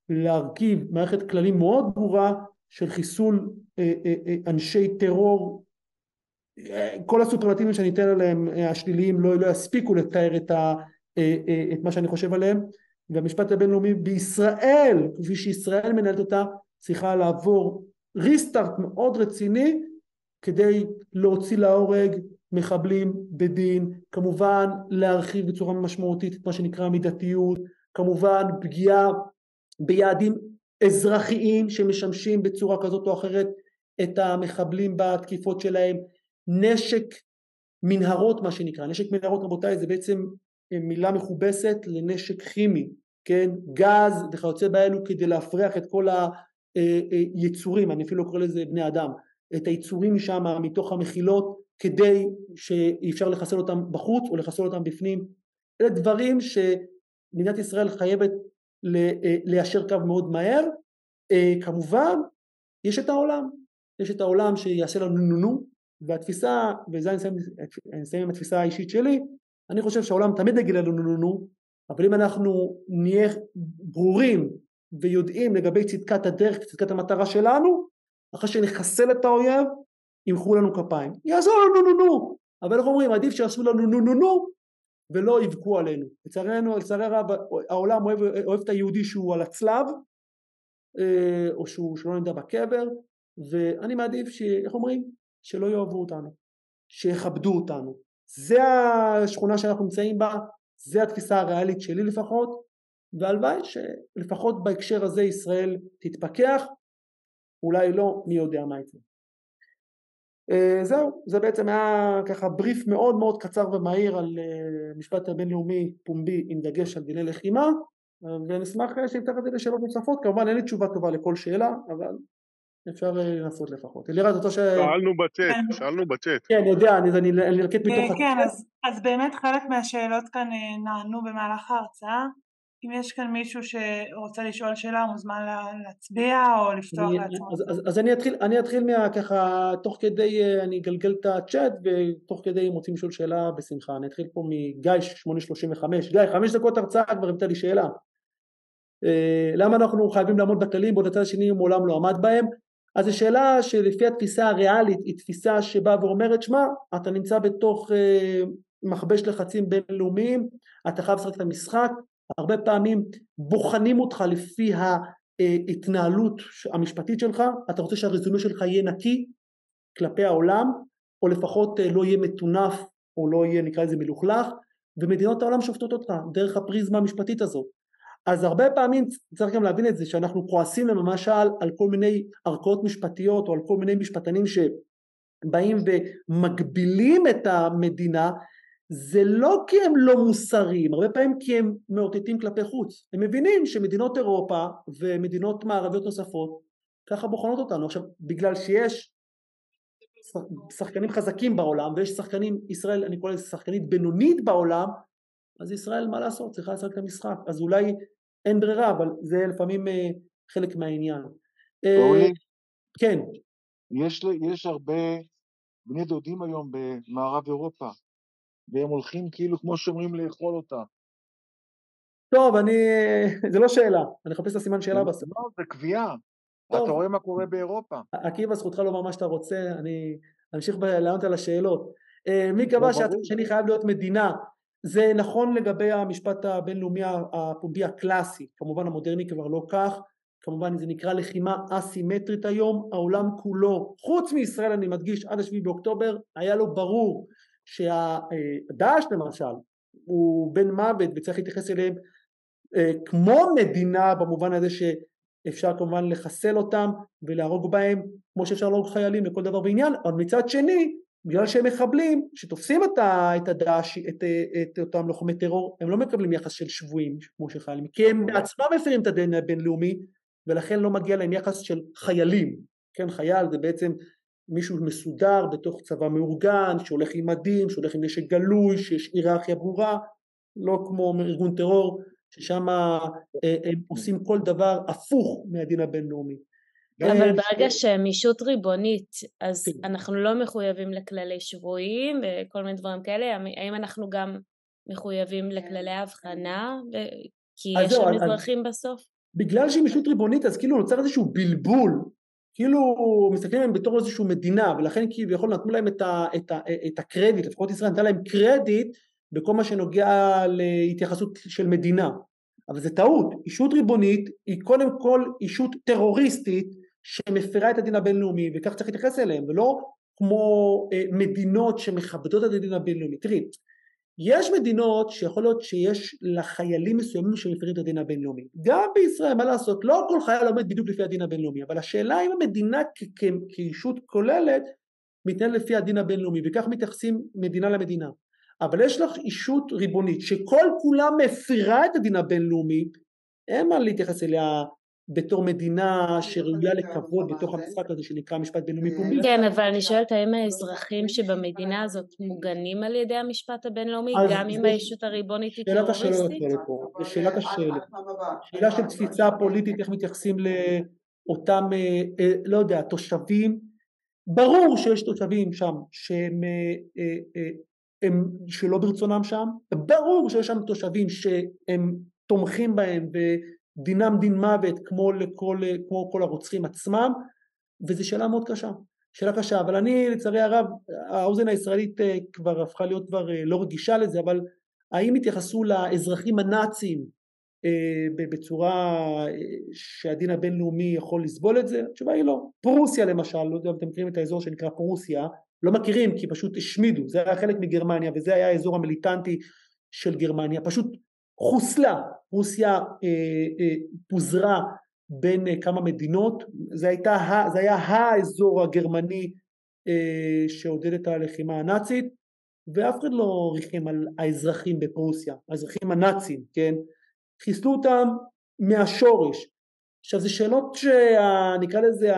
Speaker 1: להרכיב מערכת כללים מאוד ברורה של חיסול אנשי טרור. כל הסופרלטיבים שאני אתן עליהם השליליים לא, לא יספיקו לתאר את, ה, את מה שאני חושב עליהם. והמשפט הבינלאומי בישראל, כפי שישראל מנהלת אותה, צריכה לעבור ריסטארט מאוד רציני כדי להוציא להורג מחבלים בדין, כמובן להרחיב בצורה משמעותית את מה שנקרא מידתיות, כמובן פגיעה ביעדים אזרחיים שמשמשים בצורה כזאת או אחרת את המחבלים בתקיפות שלהם, נשק מנהרות מה שנקרא, נשק מנהרות רבותיי זה בעצם מילה מכובסת לנשק כימי, כן, גז וכיוצא באלו כדי להפריח את כל היצורים, אה, אה, אני אפילו לא קורא לזה בני אדם, את היצורים שם מתוך המחילות כדי שאי אפשר לחסל אותם בחוץ או לחסל אותם בפנים, אלה דברים שמדינת ישראל חייבת אה, ליישר קו מאוד מהר, כמובן יש את העולם, יש את העולם שיעשה לנו נו נו והתפיסה, וזה אני אסיים עם התפיסה האישית שלי, אני חושב שהעולם תמיד יגיד לנו נו נו נו, אבל אם אנחנו נהיה ברורים ויודעים לגבי צדקת הדרך, צדקת המטרה שלנו, אחרי שנחסל את האויב, ימחאו לנו כפיים. יעשו לנו נו נו נו, אבל אנחנו אומרים עדיף שיעשו לנו נו נו נו, ולא יבכו עלינו. לצערנו, לצערי הרב, העולם אוהב, אוהב את היהודי שהוא על הצלב, אה, או שהוא שלא נדע בקבר, ואני מעדיף, ש... איך אומרים? שלא יאהבו אותנו, שיכבדו אותנו. זה השכונה שאנחנו נמצאים בה, זה התפיסה הריאלית שלי לפחות, והלוואי שלפחות בהקשר הזה ישראל תתפכח, אולי לא, מי יודע מה יקרה. Uh, זהו, זה בעצם היה ככה בריף מאוד מאוד קצר ומהיר על uh, משפט הבינלאומי פומבי עם דגש על דיני לחימה uh, ונשמח שנפתח את זה לשאלות נוספות, כמובן אין לי תשובה טובה לכל שאלה אבל אפשר לנסות לפחות. אלירז, אותו ש...
Speaker 4: שאלנו בצ'אט, כן. שאלנו בצ'אט.
Speaker 1: כן, יודע, אני, אני, אני ארקד מתוך...
Speaker 5: כן, אז, אז באמת חלק מהשאלות כאן נענו במהלך ההרצאה אם יש כאן מישהו שרוצה לשאול שאלה הוא מוזמן להצביע או לפתוח לעצמו.
Speaker 1: אז, אז, אז אני אתחיל, אני אתחיל מה, ככה, תוך כדי אה, אני אגלגל את הצ'אט ותוך כדי אם רוצים לשאול שאלה בשמחה. אני אתחיל פה מגיא 835. גיא, חמש דקות הרצאה כבר המצא לי שאלה. אה, למה אנחנו חייבים לעמוד בכללים בעוד הצד השני מעולם לא עמד בהם? אז זו שאלה שלפי התפיסה הריאלית היא תפיסה שבאה ואומרת שמע אתה נמצא בתוך אה, מכבש לחצים בינלאומיים אתה חייב לשחק את המשחק הרבה פעמים בוחנים אותך לפי ההתנהלות המשפטית שלך, אתה רוצה שהרזומה שלך יהיה נקי כלפי העולם, או לפחות אה, לא יהיה מטונף, או לא יהיה נקרא לזה מלוכלך, ומדינות העולם שופטות אותך דרך הפריזמה המשפטית הזאת. אז הרבה פעמים צריך גם להבין את זה שאנחנו כועסים למשל על כל מיני ערכאות משפטיות או על כל מיני משפטנים שבאים ומגבילים את המדינה זה לא כי הם לא מוסריים, הרבה פעמים כי הם מאותתים כלפי חוץ. הם מבינים שמדינות אירופה ומדינות מערביות נוספות ככה בוחנות אותנו. עכשיו, בגלל שיש שחקנים חזקים בעולם ויש שחקנים, ישראל, אני קורא לזה שחקנית בינונית בעולם, אז ישראל, מה לעשות, צריכה לשחק את המשחק. אז אולי אין ברירה, אבל זה לפעמים אה, חלק מהעניין.
Speaker 2: אורי,
Speaker 1: אה, כן.
Speaker 2: יש, יש הרבה בני דודים היום במערב אירופה. והם הולכים כאילו, כמו שאומרים, לאכול אותה.
Speaker 1: טוב, אני... זה לא שאלה, אני אחפש את הסימן שאלה בסוף.
Speaker 2: לא, זה קביעה. אתה רואה מה קורה באירופה.
Speaker 1: עקיבא, זכותך לומר מה שאתה רוצה, אני אמשיך לענות על השאלות. אה, מי קבע שהצד השני חייב להיות מדינה? זה נכון לגבי המשפט הבינלאומי הפומבי הקלאסי, כמובן המודרני כבר לא כך, כמובן זה נקרא לחימה אסימטרית היום, העולם כולו, חוץ מישראל אני מדגיש עד השביעי באוקטובר, היה לו ברור שהדאעש למשל הוא בן מוות וצריך להתייחס אליהם אה, כמו מדינה במובן הזה שאפשר כמובן לחסל אותם ולהרוג בהם כמו שאפשר להרוג חיילים לכל דבר ועניין אבל מצד שני בגלל שהם מחבלים שתופסים את הדאעש את, את אותם לוחמי טרור הם לא מקבלים יחס של שבויים כמו של חיילים כי הם בעצמם מפרים את הדין הבינלאומי ולכן לא מגיע להם יחס של חיילים. כן חייל זה בעצם מישהו מסודר בתוך צבא מאורגן, שהולך עם מדים, שהולך עם נשק גלוי, שיש היררכיה ברורה, לא כמו ארגון טרור, ששם אה, הם עושים כל דבר הפוך מהדין הבינלאומי.
Speaker 6: אבל ברגע שהם ישות ריבונית, אז כן. אנחנו לא מחויבים לכללי שבויים וכל מיני דברים כאלה, האם אנחנו גם מחויבים לכללי הבחנה, כי יש שם אזרחים בסוף?
Speaker 1: בגלל שהיא ישות ריבונית אז כאילו נוצר איזשהו בלבול. כאילו מסתכלים עליהם בתור איזושהי מדינה ולכן כביכול נתנו להם את, ה, את, ה, את הקרדיט, לפחות ישראל נתנה להם קרדיט בכל מה שנוגע להתייחסות של מדינה. אבל זה טעות, אישות ריבונית היא קודם כל אישות טרוריסטית שמפרה את הדין הבינלאומי וכך צריך להתייחס אליהם ולא כמו אה, מדינות שמכבדות את הדין הבינלאומי. תראי, יש מדינות שיכול להיות שיש לחיילים מסוימים שמפרים את הדין הבינלאומי. גם בישראל, מה לעשות, לא כל חייל עומד בדיוק לפי הדין הבינלאומי, אבל השאלה אם המדינה כישות כוללת מתנהלת לפי הדין הבינלאומי, וכך מתייחסים מדינה למדינה. אבל יש לך אישות ריבונית שכל כולה מפירה את הדין הבינלאומי, אין מה להתייחס אליה בתור מדינה שראויה לכבוד בתוך המשחק הזה שנקרא משפט בינלאומי פומבי.
Speaker 6: כן, אבל אני שואלת האם האזרחים שבמדינה הזאת מוגנים על ידי המשפט הבינלאומי, גם אם הישות הריבונית היא טרוריסטית?
Speaker 1: שאלת השאלות פה, שאלת השאלות. שאלה של תפיסה פוליטית, איך מתייחסים לאותם, אה, אה, לא יודע, תושבים. ברור שיש תושבים שם שהם אה, הם שלא ברצונם שם, ברור שיש שם תושבים שהם תומכים בהם דינם דין מוות כמו לכל כמו כל הרוצחים עצמם וזו שאלה מאוד קשה שאלה קשה אבל אני לצערי הרב האוזן הישראלית אה, כבר הפכה להיות כבר אה, לא רגישה לזה אבל האם התייחסו לאזרחים הנאצים אה, בצורה שהדין הבינלאומי יכול לסבול את זה? התשובה היא לא. פרוסיה למשל, לא יודע אם אתם מכירים את האזור שנקרא פרוסיה, לא מכירים כי פשוט השמידו, זה היה חלק מגרמניה וזה היה האזור המיליטנטי של גרמניה, פשוט חוסלה, רוסיה אה, אה, פוזרה בין אה, כמה מדינות, זה, הייתה, זה היה האזור הגרמני אה, שעודד את הלחימה הנאצית ואף אחד לא ריחם על האזרחים בפרוסיה, האזרחים הנאצים, כן? חיסלו אותם מהשורש. עכשיו זה שאלות שנקרא לזה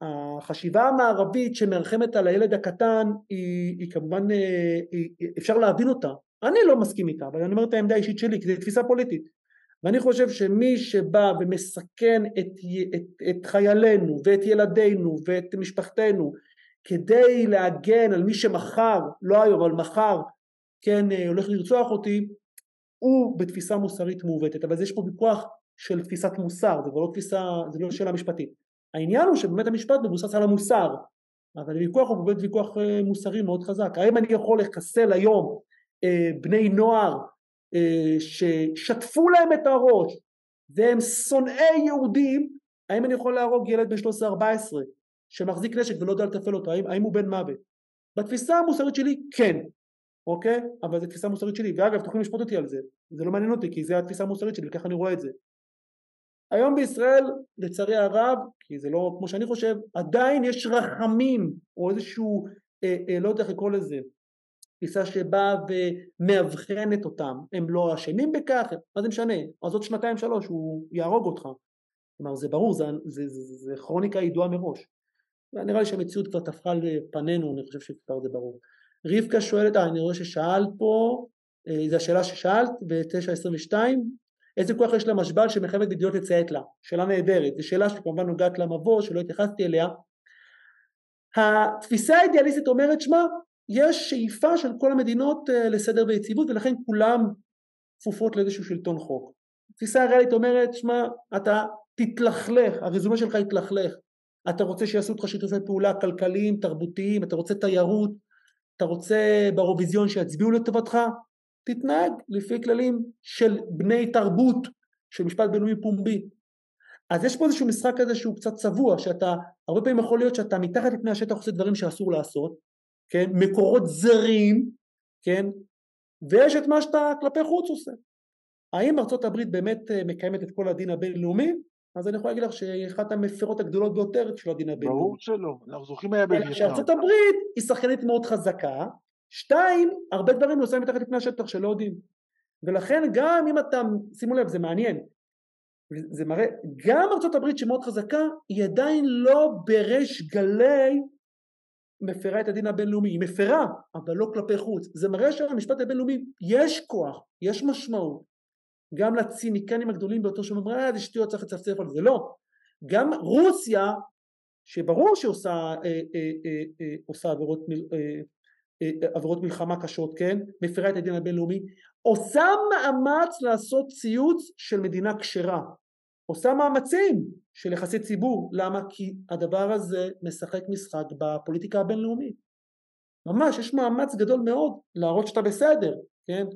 Speaker 1: החשיבה המערבית שמרחמת על הילד הקטן היא, היא כמובן אה, היא, אפשר להבין אותה אני לא מסכים איתה אבל אני אומר את העמדה האישית שלי כי זו תפיסה פוליטית ואני חושב שמי שבא ומסכן את, את, את חיילינו ואת ילדינו ואת משפחתנו כדי להגן על מי שמחר, לא היום אבל מחר, כן, אה, הולך לרצוח אותי, הוא בתפיסה מוסרית מעוותת, אבל יש פה ויכוח של תפיסת מוסר, זה לא תפיסה, זה לא שאלה משפטית. העניין הוא שבאמת המשפט מבוסס על המוסר, אבל הוויכוח הוא באמת ויכוח אה, מוסרי מאוד חזק. האם אני יכול לחסל היום בני נוער ששטפו להם את הראש והם שונאי יהודים, האם אני יכול להרוג ילד בן 13-14 שמחזיק נשק ולא יודע לתפעל אותו, האם, האם הוא בן מוות? בתפיסה המוסרית שלי כן, אוקיי? אבל זו תפיסה מוסרית שלי, ואגב תוכלו לשפוט אותי על זה, זה לא מעניין אותי כי זו התפיסה המוסרית שלי וככה אני רואה את זה. היום בישראל לצערי הרב, כי זה לא כמו שאני חושב, עדיין יש רחמים או איזשהו, אה, אה, לא יודע איך לקרוא לזה, תפיסה שבאה ומאבחנת אותם, הם לא אשמים בכך, מה זה משנה, אז עוד שנתיים שלוש הוא יהרוג אותך, כלומר זה ברור, זה, זה, זה, זה, זה כרוניקה ידועה מראש. נראה לי שהמציאות כבר טפחה לפנינו, אני חושב שכבר זה ברור. רבקה שואלת, אה, אני רואה ששאלת פה, אה, זו השאלה ששאלת ב-922, איזה כוח יש למשבל שמחייבת בדיוק לציית לה? שאלה נהדרת, זו שאלה שכמובן נוגעת למבוא שלא התייחסתי אליה. התפיסה האידיאליסטית אומרת, שמע, יש שאיפה של כל המדינות אה, לסדר ויציבות ולכן כולם כפופות לאיזשהו שלטון חוק. התפיסה הריאלית אומרת, שמע, אתה תתלכלך, הרזומה שלך יתלכלך, אתה רוצה שיעשו איתך שיתופי פעולה כלכליים, תרבותיים, אתה רוצה תיירות, אתה רוצה באירוויזיון שיצביעו לטובתך, תתנהג לפי כללים של בני תרבות, של משפט בינלאומי פומבי. אז יש פה איזשהו משחק כזה שהוא קצת צבוע, שאתה, הרבה פעמים יכול להיות שאתה מתחת לפני השטח עושה דברים שאסור לעשות, כן, מקורות זרים, כן, ויש את מה שאתה כלפי חוץ עושה. האם ארצות הברית באמת אה, מקיימת את כל הדין הבינלאומי? אז אני יכול להגיד לך שהיא אחת המפרות הגדולות ביותר של הדין הבינלאומי.
Speaker 2: ברור שלא, אנחנו זוכרים מה היה בווייטנאם.
Speaker 1: שארצות הברית היא שחקנית מאוד חזקה, שתיים, הרבה דברים נוסעים מתחת לפני השטח שלא יודעים. ולכן גם אם אתה, שימו לב, זה מעניין, זה מראה, גם ארצות הברית שמאוד חזקה, היא עדיין לא בריש גלי מפרה את הדין הבינלאומי, היא מפרה, אבל לא כלפי חוץ. זה מראה שלמשפט הבינלאומי יש כוח, יש משמעות, גם לציניקנים הגדולים ביותר שאומרים אה זה שטויות צריך לצפצף על זה. לא. גם רוסיה שברור שהיא עושה, אה, אה, אה, אה, עושה עבירות, אה, אה, עבירות מלחמה קשות כן? מפרה את הדין הבינלאומי. עושה מאמץ לעשות ציוץ של מדינה כשרה עושה מאמצים של יחסי ציבור. למה? כי הדבר הזה משחק משחק בפוליטיקה הבינלאומית. ממש יש מאמץ גדול מאוד להראות שאתה בסדר כן?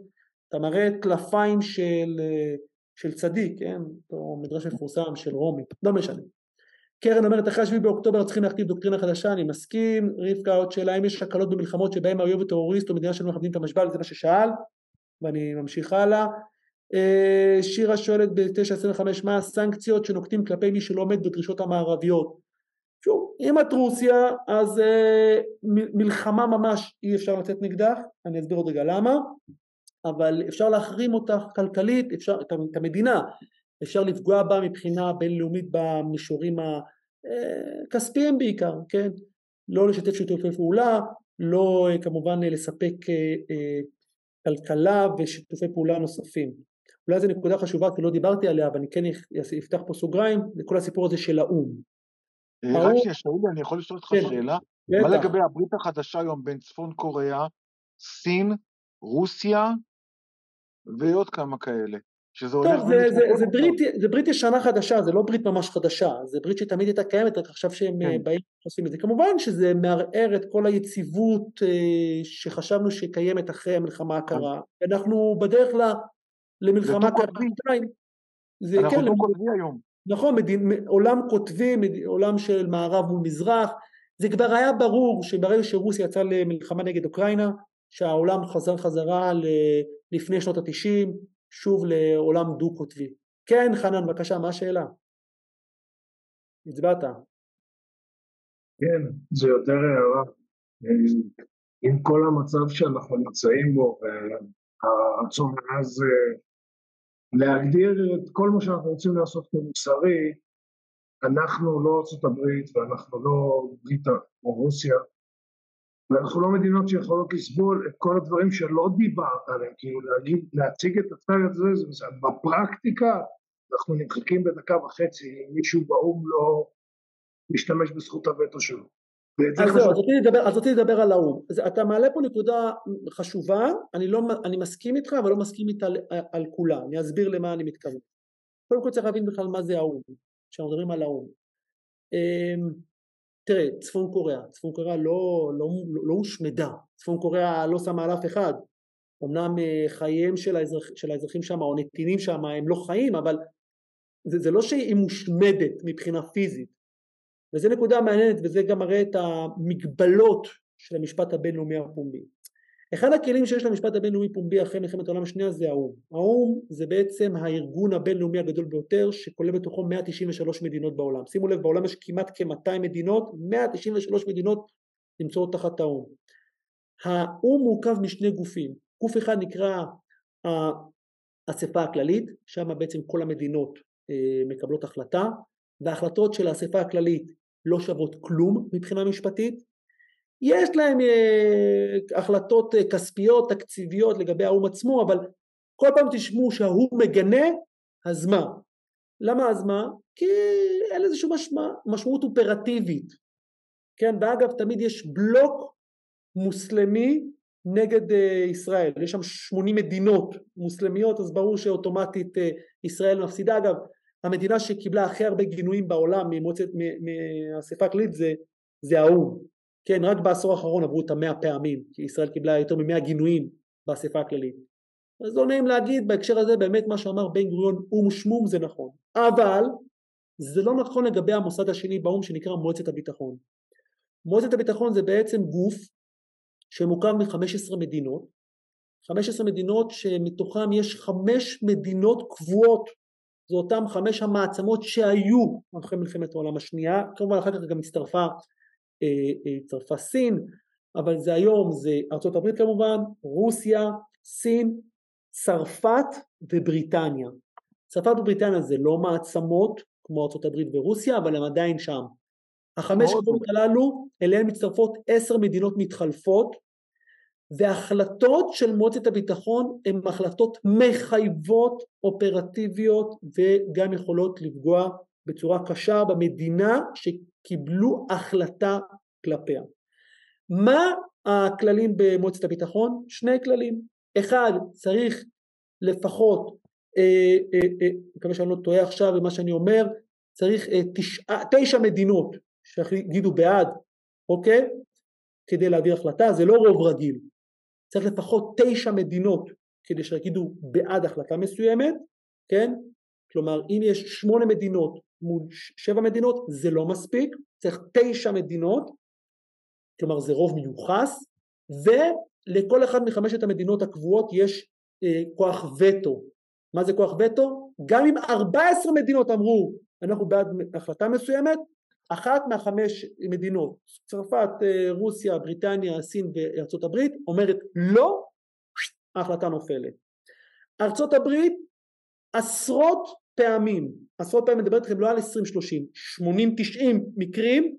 Speaker 1: אתה מראה טלפיים של, של צדיק, כן? אותו מדרש מפורסם של רומי, לא משנה. קרן אומרת אחרי השביעי באוקטובר צריכים להכתיב דוקטרינה חדשה, אני מסכים, רבקה עוד שאלה אם יש הקלות במלחמות שבהם האויב הוא טרוריסט או מדינה שלא מכבדים את המשבל, זה מה ששאל, ואני ממשיך הלאה. אה, שירה שואלת ב-925 מה הסנקציות שנוקטים כלפי מי שלא עומד בדרישות המערביות. שוב, אם את רוסיה אז uh, מלחמה ממש אי אפשר לצאת נגדך, אני אסביר עוד רגע למה. אבל אפשר להחרים אותה כלכלית, אפשר, את המדינה, אפשר לפגוע בה מבחינה בינלאומית במישורים הכספיים אה, בעיקר, כן? לא לשתף שיתופי פעולה, לא אה, כמובן לספק אה, כלכלה ושיתופי פעולה נוספים. אולי זו נקודה חשובה כי לא דיברתי עליה, אבל אני כן אפתח פה סוגריים לכל הסיפור הזה של האו"ם.
Speaker 2: רק שנייה, שאולי, אני יכול לשאול אותך כן, שאלה? מה לגבי הברית החדשה היום בין צפון קוריאה, סין, רוסיה ועוד כמה כאלה, שזה הולך
Speaker 1: טוב, זה, זה, זה, ברית, זה ברית ישנה חדשה, זה לא ברית ממש חדשה, זה ברית שתמיד הייתה קיימת, רק עכשיו שהם
Speaker 2: כן.
Speaker 1: אה, באים ועושים את זה. כמובן שזה מערער את כל היציבות אה, שחשבנו שקיימת אחרי המלחמה הקרה, אנחנו בדרך ל, למלחמה
Speaker 2: דו
Speaker 1: קרה
Speaker 2: קוטבי.
Speaker 1: עדיין. זה
Speaker 2: אנחנו
Speaker 1: כן,
Speaker 2: דו קוטבי היום.
Speaker 1: נכון, מדין, עולם קוטבי, מד- עולם של מערב מול מזרח, זה כבר היה ברור שברגע שרוסיה יצאה למלחמה נגד אוקראינה, שהעולם חזר חזרה ל, לפני שנות התשעים, שוב לעולם דו קוטבי. כן, חנן, בבקשה, מה השאלה? הצבעת.
Speaker 7: כן, זה יותר הערה. אה, עם כל המצב שאנחנו נמצאים בו, והרצון אז אה, להגדיר את כל מה שאנחנו רוצים לעשות כמוסרי, אנחנו לא ארצות הברית ואנחנו לא בריטה או רוסיה, ואנחנו לא מדינות שיכולות לסבול את כל הדברים שלא דיברת עליהם, כאילו להגיד, להציג את הצד הזה, זה בסדר. בפרקטיקה אנחנו נמחקים בדקה וחצי אם מישהו באו"ם לא משתמש בזכות הווטו שלו.
Speaker 1: אז
Speaker 7: חשוב
Speaker 1: זהו, אז רציתי לדבר, על האו"ם. אתה מעלה פה נקודה חשובה, אני, לא, אני מסכים איתך, אבל לא מסכים איתה על, על כולה. אני אסביר למה אני מתכוון. קודם כל צריך להבין בכלל מה זה האו"ם, כשאנחנו מדברים על האו"ם. אמ, תראה, צפון קוריאה, צפון קוריאה לא, לא, לא, לא הושמדה, צפון קוריאה לא שמה על אף אחד. אמנם אה, חייהם של, האזרח, של האזרחים שם, או נתינים שם, הם לא חיים, אבל זה, זה לא שהיא מושמדת מבחינה פיזית. וזו נקודה מעניינת וזה גם מראה את המגבלות של המשפט הבינלאומי הפומבי. אחד הכלים שיש למשפט הבינלאומי פומבי אחרי מלחמת העולם השנייה זה האו"ם. האו"ם זה בעצם הארגון הבינלאומי הגדול ביותר שכולל בתוכו 193 מדינות בעולם. שימו לב בעולם יש כמעט כ-200 מדינות, 193 מדינות נמצאות תחת האו"ם. האו"ם מורכב משני גופים, גוף אחד נקרא האספה הכללית, שם בעצם כל המדינות אה, מקבלות החלטה, וההחלטות של האספה הכללית לא שוות כלום מבחינה משפטית. יש להם אה, החלטות אה, כספיות, תקציביות לגבי האו"ם עצמו, אבל כל פעם תשמעו שהאו"ם מגנה, אז מה? למה אז מה? כי אין לזה שום משמע, משמעות אופרטיבית. כן, ואגב תמיד יש בלוק מוסלמי נגד אה, ישראל, יש שם 80 מדינות מוסלמיות, אז ברור שאוטומטית אה, ישראל מפסידה. אגב, המדינה שקיבלה הכי הרבה גינויים בעולם ממועצת, מהאספה הכללית זה, זה האו"ם. כן, רק בעשור האחרון עברו את המאה פעמים, כי ישראל קיבלה יותר ממאה גינויים באספה הכללית. אז לא נעים להגיד בהקשר הזה באמת מה שאמר בן גוריון או"ם שמום זה נכון, אבל זה לא נכון לגבי המוסד השני באו"ם שנקרא מועצת הביטחון. מועצת הביטחון זה בעצם גוף שמורכב מ-15 מדינות, 15 מדינות שמתוכם יש חמש מדינות קבועות זה אותם חמש המעצמות שהיו אחרי מלחמת העולם השנייה, כמובן אחר כך גם הצטרפה, אה, אה, הצטרפה סין, אבל זה היום זה ארצות הברית כמובן, רוסיה, סין, צרפת ובריטניה. צרפת ובריטניה זה לא מעצמות כמו ארצות הברית ורוסיה, אבל הם עדיין שם. החמש מדינות הללו, אליהן מצטרפות עשר מדינות מתחלפות, והחלטות של מועצת הביטחון הן החלטות מחייבות אופרטיביות וגם יכולות לפגוע בצורה קשה במדינה שקיבלו החלטה כלפיה. מה הכללים במועצת הביטחון? שני כללים. אחד, צריך לפחות, אה, אה, אה, מקווה שאני לא טועה עכשיו במה שאני אומר, צריך אה, תשע, תשע מדינות שיגידו בעד, אוקיי? כדי להעביר החלטה, זה לא רוב רגיל, צריך לפחות תשע מדינות כדי שיגידו בעד החלטה מסוימת, כן? כלומר אם יש שמונה מדינות מול שבע מדינות זה לא מספיק, צריך תשע מדינות, כלומר זה רוב מיוחס, ולכל אחד מחמשת המדינות הקבועות יש אה, כוח וטו. מה זה כוח וטו? גם אם 14 מדינות אמרו אנחנו בעד החלטה מסוימת, אחת מהחמש מדינות, צרפת, רוסיה, בריטניה, סין וארצות הברית, אומרת לא, ההחלטה נופלת. ארצות הברית עשרות פעמים, עשרות פעמים מדברת איתכם לא על 20-30, 80-90 מקרים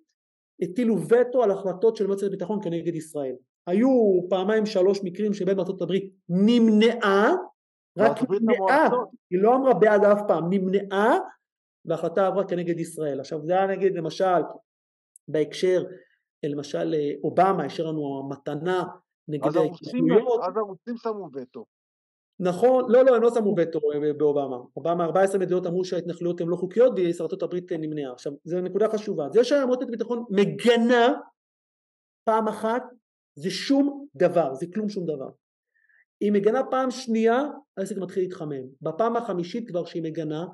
Speaker 1: הטילו וטו על החלטות של מועצת הביטחון כנגד ישראל. היו פעמיים שלוש מקרים שבהם ארצות הברית נמנעה, רק נמנעה, היא לא אמרה בעד אף פעם, נמנעה וההחלטה עברה כנגד ישראל. עכשיו זה היה נגיד למשל בהקשר, למשל אובמה השאיר לנו המתנה נגד
Speaker 2: ההתנחלויות. אז הרוסים שמו וטו.
Speaker 1: נכון, לא, לא, הם לא שמו וטו אה, באובמה. אובמה 14 מדינות אמרו שההתנחלויות הן לא חוקיות וארצות הברית נמנעה. עכשיו, זו נקודה חשובה. זה שהמועצת הביטחון מגנה פעם אחת, זה שום דבר, זה כלום שום דבר. היא מגנה פעם שנייה, העסק מתחיל להתחמם. בפעם החמישית כבר שהיא מגנה,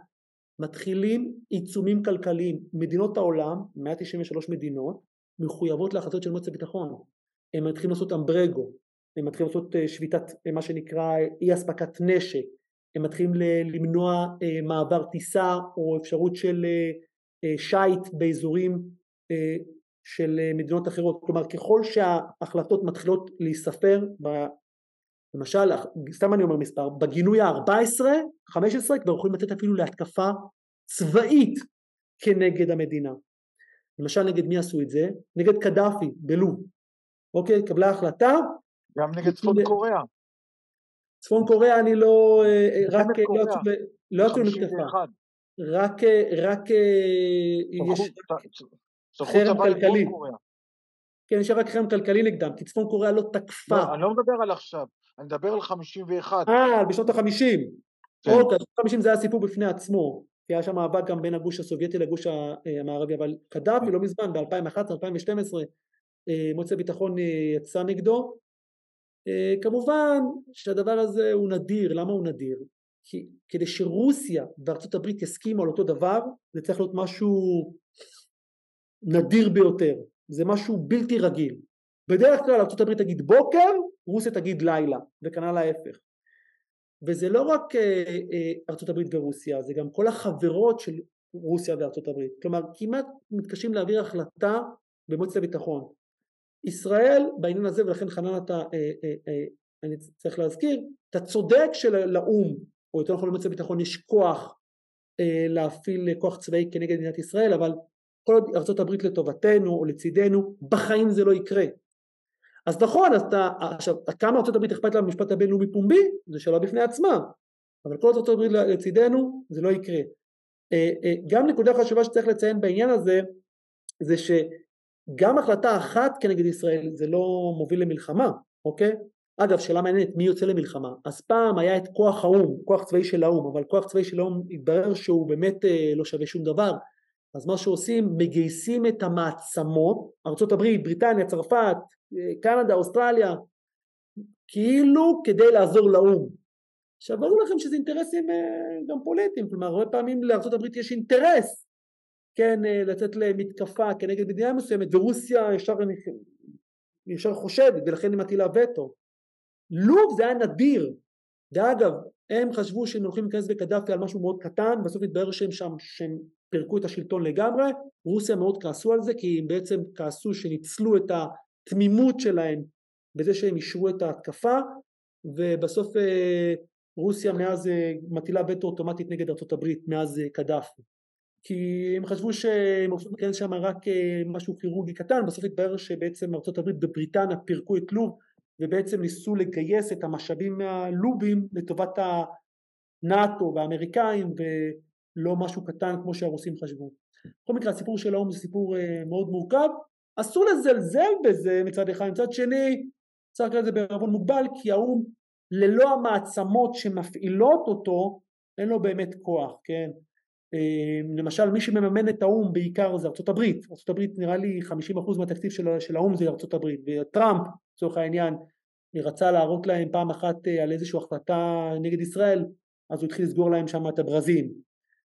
Speaker 1: מתחילים עיצומים כלכליים. מדינות העולם, 193 מדינות, מחויבות להחלטות של מועצת הביטחון. הם מתחילים לעשות אמברגו, הם מתחילים לעשות אה, שביתת, אה, מה שנקרא אי אספקת נשק, הם מתחילים למנוע אה, מעבר טיסה או אפשרות של שיט באזורים של מדינות אחרות, כלומר ככל שההחלטות מתחילות להיספר, למשל, סתם אני אומר מספר, בגינוי ה-14, 15 כבר יכולים לתת אפילו להתקפה צבאית כנגד המדינה. למשל נגד מי עשו את זה? נגד קדאפי בלוב. אוקיי? קבלה החלטה.
Speaker 2: גם נגד צפון קוריאה.
Speaker 1: צפון קוריאה אני לא, אה, אה, רק, לא יצאו לא למתקפה. רק, רק יש חרם כלכלי. כן, יש רק חרם כלכלי נגדם, כי צפון קוריאה לא תקפה.
Speaker 2: לא, אני לא מדבר על עכשיו, אני מדבר על 51.
Speaker 1: אה, בשנות ה-50. כן. אוקיי, בשנות ה-50 זה היה סיפור בפני עצמו. כי היה שם מאבק גם בין הגוש הסובייטי לגוש המערבי, אבל קדאפי לא מזמן, ב-2011-2012, אה, מועצת הביטחון אה, יצא נגדו. אה, כמובן שהדבר הזה הוא נדיר, למה הוא נדיר? כי כדי שרוסיה וארצות הברית יסכימו על אותו דבר, זה צריך להיות משהו נדיר ביותר, זה משהו בלתי רגיל. בדרך כלל ארצות הברית תגיד בוקר, רוסיה תגיד לילה, וכנ"ל ההפך. וזה לא רק אה, אה, ארצות הברית ורוסיה, זה גם כל החברות של רוסיה וארצות הברית. כלומר, כמעט מתקשים להעביר החלטה במועצת הביטחון. ישראל בעניין הזה, ולכן חנן אתה, אה, אני צריך להזכיר, אתה צודק שלאו"ם, או יותר נכון למועצת הביטחון, יש כוח להפעיל כוח צבאי כנגד מדינת ישראל, אבל כל עוד ארצות הברית לטובתנו או לצידנו, בחיים זה לא יקרה. אז נכון, אז אתה, עכשיו, כמה ארצות הברית אכפת לה במשפט הבינלאומי פומבי, זו שאלה בפני עצמה, אבל כל ארצות הברית לצידנו, זה לא יקרה. אה, אה, גם נקודה חשובה שצריך לציין בעניין הזה, זה שגם החלטה אחת כנגד ישראל זה לא מוביל למלחמה, אוקיי? אגב, שאלה מעניינת, מי יוצא למלחמה? אז פעם היה את כוח האו"ם, כוח צבאי של האו"ם, אבל כוח צבאי של האו"ם התברר שהוא באמת אה, לא שווה שום דבר, אז מה שעושים, מגייסים את המעצמות, ארה"ב, בריטניה, צרפת, קנדה, אוסטרליה, כאילו כדי לעזור לאו"ם. עכשיו ברור לכם שזה אינטרסים אה, גם פוליטיים, כלומר הרבה פעמים לארה"ב יש אינטרס, כן, אה, לצאת למתקפה כנגד מדינה מסוימת, ורוסיה ישר, ישר חושדת ולכן היא מטילה וטו. לוב זה היה נדיר, ואגב, הם חשבו שהם הולכים להיכנס בקדאפי על משהו מאוד קטן, בסוף התברר שהם שם, שהם פירקו את השלטון לגמרי, רוסיה מאוד כעסו על זה כי הם בעצם כעסו שניצלו את התמימות שלהם בזה שהם אישרו את ההתקפה ובסוף אה, רוסיה מאז אה, מטילה וטו אוטומטית נגד ארה"ב מאז אה, קדאפי. כי הם חשבו שהם הולכים להיכנס שם רק משהו כירורגי קטן בסוף התברר שבעצם ארה"ב בבריטניה פירקו את לוב ובעצם ניסו לגייס את המשאבים מהלובים לטובת הנאט"ו והאמריקאים ולא משהו קטן כמו שהרוסים חשבו. בכל מקרה הסיפור של האו"ם זה סיפור מאוד מורכב. אסור לזלזל בזה מצד אחד, מצד שני צריך לקרוא לזה בערבון מוגבל כי האו"ם ללא המעצמות שמפעילות אותו אין לו באמת כוח, כן? אמ, למשל מי שמממן את האו"ם בעיקר זה ארצות הברית, ארצות הברית נראה לי 50% מהתקציב של, של האו"ם זה ארצות הברית. וטראמפ לצורך העניין רצה להראות להם פעם אחת אה, על איזושהי החלטה נגד ישראל אז הוא התחיל לסגור להם שם את הברזים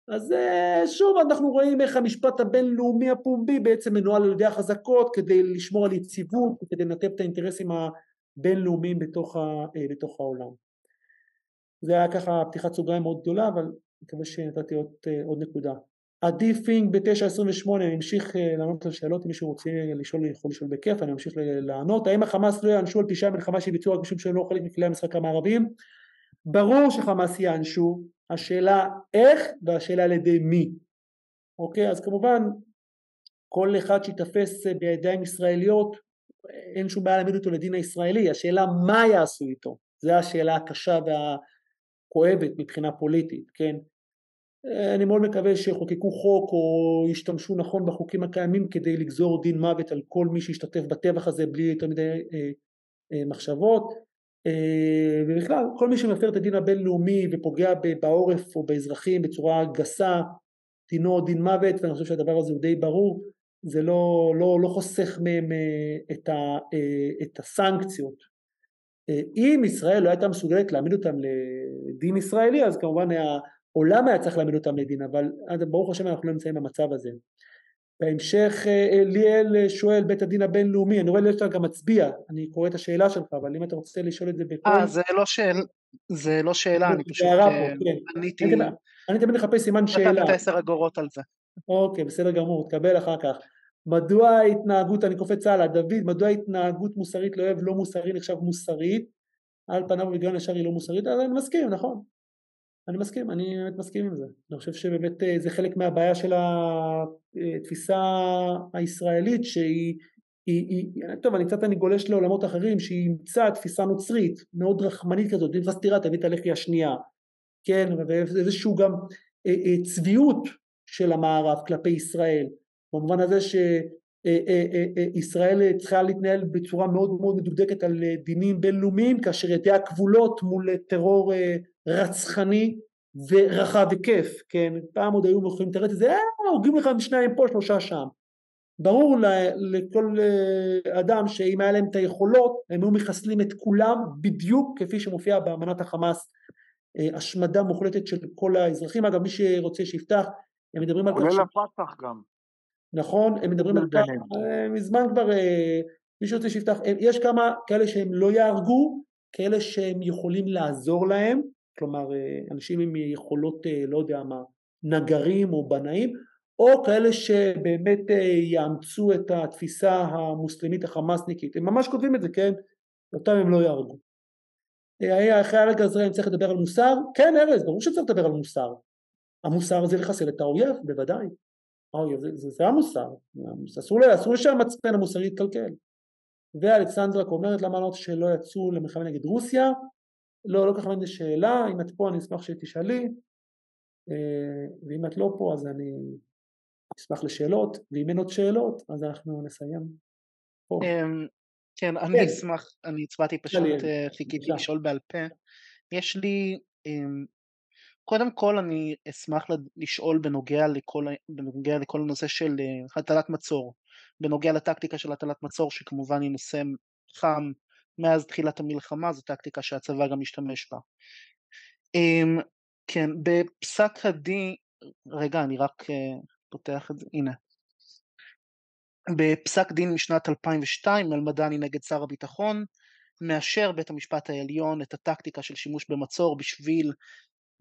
Speaker 1: אז אה, שוב אנחנו רואים איך המשפט הבינלאומי הפומבי בעצם מנוהל על ידי החזקות כדי לשמור על יציבות וכדי לנתב את האינטרסים הבינלאומיים בתוך, ה, אה, בתוך העולם. זה היה ככה פתיחת סוגריים מאוד גדולה אבל אני מקווה שנתתי עוד, אה, עוד נקודה. עדי פינג ב-928 אני אמשיך לענות על שאלות אם מישהו רוצה לשאול יכול לשאול בכיף אני אמשיך לענות האם החמאס לא יענשו על פשעי המלחמה שביצעו רק משום שהם לא חלק מכלי המשחק המערביים ברור שחמאס יענשו השאלה איך והשאלה על ידי מי. אוקיי, אז כמובן כל אחד שיתפס בידיים ישראליות אין שום בעיה להעמיד אותו לדין הישראלי, השאלה מה יעשו איתו, זו השאלה הקשה והכואבת מבחינה פוליטית, כן? אני מאוד מקווה שיחוקקו חוק או ישתמשו נכון בחוקים הקיימים כדי לגזור דין מוות על כל מי שישתתף בטבח הזה בלי יותר מדי אה, אה, מחשבות ובכלל כל מי שמפר את הדין הבינלאומי ופוגע בעורף או באזרחים בצורה גסה דינו דין מוות ואני חושב שהדבר הזה הוא די ברור זה לא, לא, לא חוסך מהם אה, את, ה, אה, את הסנקציות. אם ישראל לא הייתה מסוגלת להעמיד אותם לדין ישראלי אז כמובן העולם היה צריך להעמיד אותם לדין אבל ברוך השם אנחנו לא נמצאים במצב הזה בהמשך אה, ליאל שואל בית הדין הבינלאומי, אני רואה שאתה גם מצביע, אני קורא את השאלה שלך, אבל אם אתה רוצה לשאול את זה בקול...
Speaker 3: אה, זה לא שאל... זה לא שאלה, אני פשוט אה, כן. עניתי...
Speaker 1: אני תמיד מחפש סימן שאלה.
Speaker 3: נתתי את העשר אגורות על זה.
Speaker 1: אוקיי, בסדר גמור, תקבל אחר כך. מדוע ההתנהגות, אני קופץ הלאה, דוד, מדוע ההתנהגות מוסרית לאוהב לא מוסרי נחשב מוסרית? על פניו בגלל ישר היא לא מוסרית, אז אני מסכים, נכון. אני מסכים, אני באמת מסכים עם זה. אני חושב שבאמת אה, זה חלק מהבעיה של התפיסה הישראלית שהיא, היא, היא, טוב אני קצת אני גולש לעולמות אחרים, שהיא אימצה תפיסה נוצרית מאוד רחמנית כזאת, אם תירה תביא את הלחי השנייה, כן, ואיזשהו גם אה, אה, צביעות של המערב כלפי ישראל, במובן הזה שישראל צריכה להתנהל בצורה מאוד מאוד מדוקדקת על דינים בינלאומיים כאשר ידיה כבולות מול טרור רצחני ורחב היקף, כן, פעם עוד היו יכולים לתרץ את זה, אה, הורגים לך שניים פה שלושה שם. ברור לכל אה, אדם שאם היה להם את היכולות הם היו מחסלים את כולם בדיוק כפי שמופיע באמנת החמאס אה, השמדה מוחלטת של כל האזרחים. אגב מי שרוצה שיפתח הם מדברים על
Speaker 2: כך כולל הפתח גם
Speaker 1: נכון? הם מדברים על כך אה, מזמן כבר מי שרוצה שיפתח יש כמה כאלה שהם לא יהרגו כאלה שהם יכולים לעזור להם כלומר אה, אנשים עם יכולות אה, לא יודע מה נגרים או בנאים או כאלה שבאמת אה, יאמצו את התפיסה המוסלמית החמאסניקית. הם ממש כותבים את זה כן? אותם הם לא יהרגו. אחרי הרגע הזה אני צריך לדבר על מוסר? כן ארז ברור שצריך לדבר על מוסר. המוסר זה לחסל את האויב בוודאי האויב זה, זה, זה המוסר אסור, אסור שהמצפן המוסרי יתקלקל. ואלכסנדרה אומרת למה אמרת שלא יצאו למלחמה נגד רוסיה. לא, לא כל כך הבנתי שאלה, אם את פה אני אשמח שתשאלי, אה, ואם את לא פה אז אני אשמח לשאלות, ואם אין עוד שאלות אז אנחנו נסיים פה.
Speaker 3: אמ, כן, אני כן. אשמח, אני הצבעתי פשוט, אה, חיכיתי לשאול בעל פה. יש לי, קודם כל אני אשמח לשאול בנוגע לכל, בנוגע לכל הנושא של אה, הטלת מצור, בנוגע לטקטיקה של הטלת מצור שכמובן היא נושא חם מאז תחילת המלחמה, זו טקטיקה שהצבא גם משתמש בה. אמ, כן, בפסק הדין, רגע אני רק uh, פותח את זה, הנה. בפסק דין משנת 2002 אלמדני נגד שר הביטחון מאשר בית המשפט העליון את הטקטיקה של שימוש במצור בשביל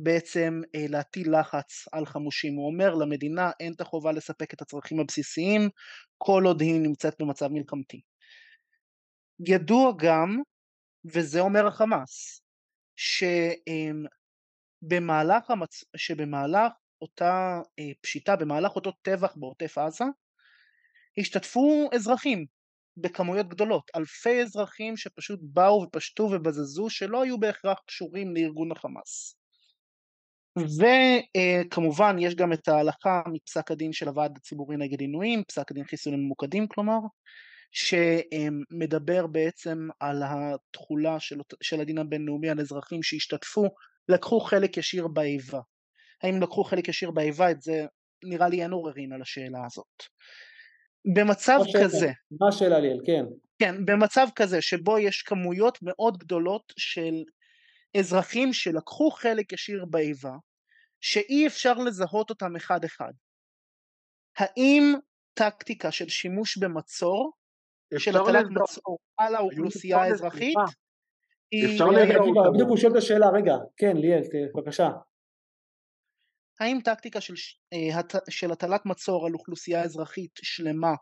Speaker 3: בעצם אה, להטיל לחץ על חמושים. הוא אומר למדינה אין את החובה לספק את הצרכים הבסיסיים כל עוד היא נמצאת במצב מלחמתי. ידוע גם, וזה אומר החמאס, שבמהלך, המצ... שבמהלך אותה אה, פשיטה, במהלך אותו טבח בעוטף עזה, השתתפו אזרחים בכמויות גדולות, אלפי אזרחים שפשוט באו ופשטו ובזזו שלא היו בהכרח קשורים לארגון החמאס. וכמובן יש גם את ההלכה מפסק הדין של הוועד הציבורי נגד עינויים, פסק הדין חיסונים ממוקדים כלומר, שמדבר בעצם על התכולה של, של הדין הבינלאומי על אזרחים שהשתתפו, לקחו חלק ישיר באיבה. האם לקחו חלק ישיר באיבה? את זה נראה לי אין עוררין על השאלה הזאת. במצב
Speaker 1: מה
Speaker 3: כזה,
Speaker 1: מה השאלה ליאל? כן.
Speaker 3: כן, במצב כזה שבו יש כמויות מאוד גדולות של אזרחים שלקחו חלק ישיר באיבה, שאי אפשר לזהות אותם אחד אחד. האם טקטיקה של שימוש במצור של הטלת מצור על האוכלוסייה האזרחית
Speaker 1: אפשר להגיד, בדיוק הוא שואל את השאלה, רגע, כן ליאל, בבקשה.
Speaker 3: האם טקטיקה של, אה, של הטלת מצור על אוכלוסייה אזרחית שלמה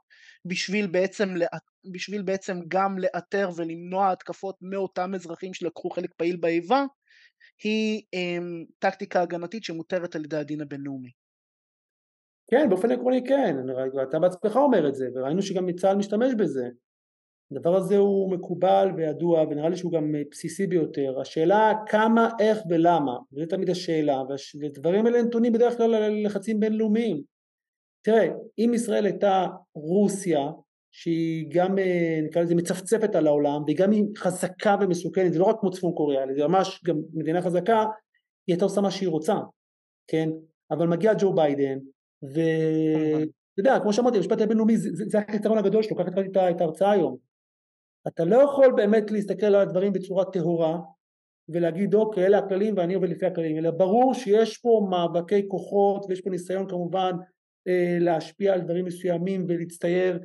Speaker 3: בשביל בעצם, בשביל בעצם גם לאתר ולמנוע התקפות מאותם אזרחים שלקחו חלק פעיל באיבה היא אמ, טקטיקה הגנתית שמותרת על ידי הדין הבינלאומי.
Speaker 1: כן, באופן עקרוני כן, אתה בעצמך אומר את זה, וראינו שגם צה"ל משתמש בזה. הדבר הזה הוא מקובל וידוע ונראה לי שהוא גם בסיסי ביותר. השאלה כמה, איך ולמה, וזו תמיד השאלה, ודברים אלה נתונים בדרך כלל על לחצים בינלאומיים. תראה, אם ישראל הייתה רוסיה, שהיא גם אה, נקרא לזה מצפצפת על העולם והיא גם חזקה ומסוכנת זה לא רק כמו צפון קוריאה זה ממש גם מדינה חזקה היא הייתה עושה מה שהיא רוצה כן? אבל מגיע ג'ו ביידן ואתה יודע כמו שאמרתי המשפט הבינלאומי זה, זה, זה החיסרון הגדול שלו ככה קראתי את ההרצאה היום. אתה לא יכול באמת להסתכל על הדברים בצורה טהורה ולהגיד אוקיי אלה הכללים ואני עובד לפי הכללים אלא ברור שיש פה מאבקי כוחות ויש פה ניסיון כמובן אה, להשפיע על דברים מסוימים ולהצטייר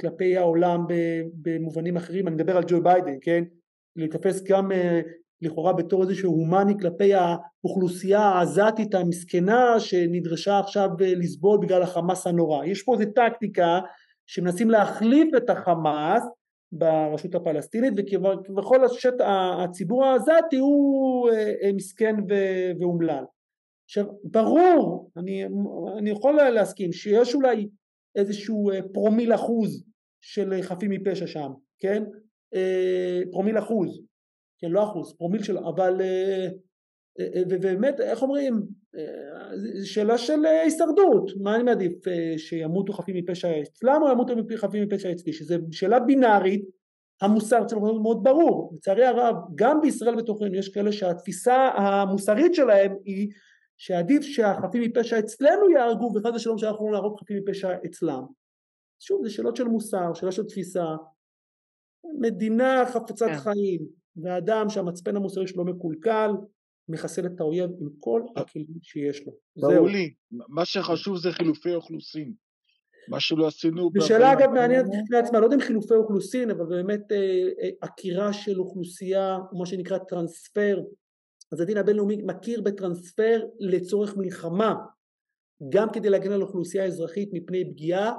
Speaker 1: כלפי העולם במובנים אחרים, אני מדבר על ג'ו ביידן, כן? להתאפס גם אה, לכאורה בתור איזשהו הומני כלפי האוכלוסייה העזתית המסכנה שנדרשה עכשיו לסבול בגלל החמאס הנורא. יש פה איזו טקטיקה שמנסים להחליף את החמאס ברשות הפלסטינית וכביכול הציבור העזתי הוא מסכן ואומלל. עכשיו ברור, אני, אני יכול להסכים שיש אולי איזשהו אה, פרומיל אחוז של אה, חפים מפשע שם, כן? אה, פרומיל אחוז, כן לא אחוז, פרומיל שלו, אבל ובאמת איך אומרים, שאלה של הישרדות, מה אני מעדיף, שימותו חפים מפשע אצלם או ימותו חפים מפשע אצלי, שזו שאלה בינארית, המוסר צריך להיות מאוד ברור, לצערי הרב גם בישראל בתוכנו יש כאלה שהתפיסה המוסרית שלהם היא שעדיף שהחפים מפשע אצלנו יהרגו וחס ושלום שאנחנו לא נהרוג חפים מפשע אצלם. שוב זה שאלות של מוסר, שאלה של תפיסה. מדינה חפצת כן. חיים ואדם שהמצפן המוסרי שלו מקולקל מחסל את האויב עם כל הכלים שיש לו.
Speaker 2: זהו לי, מה שחשוב זה חילופי אוכלוסין. מה שלא עשינו...
Speaker 1: זו שאלה אגב מעניינת בפני עצמה, לא יודע אם חילופי אוכלוסין, אבל באמת אה, אה, עקירה של אוכלוסייה, מה שנקרא טרנספר אז הדין הבינלאומי מכיר בטרנספר לצורך מלחמה גם כדי להגן על אוכלוסייה אזרחית מפני פגיעה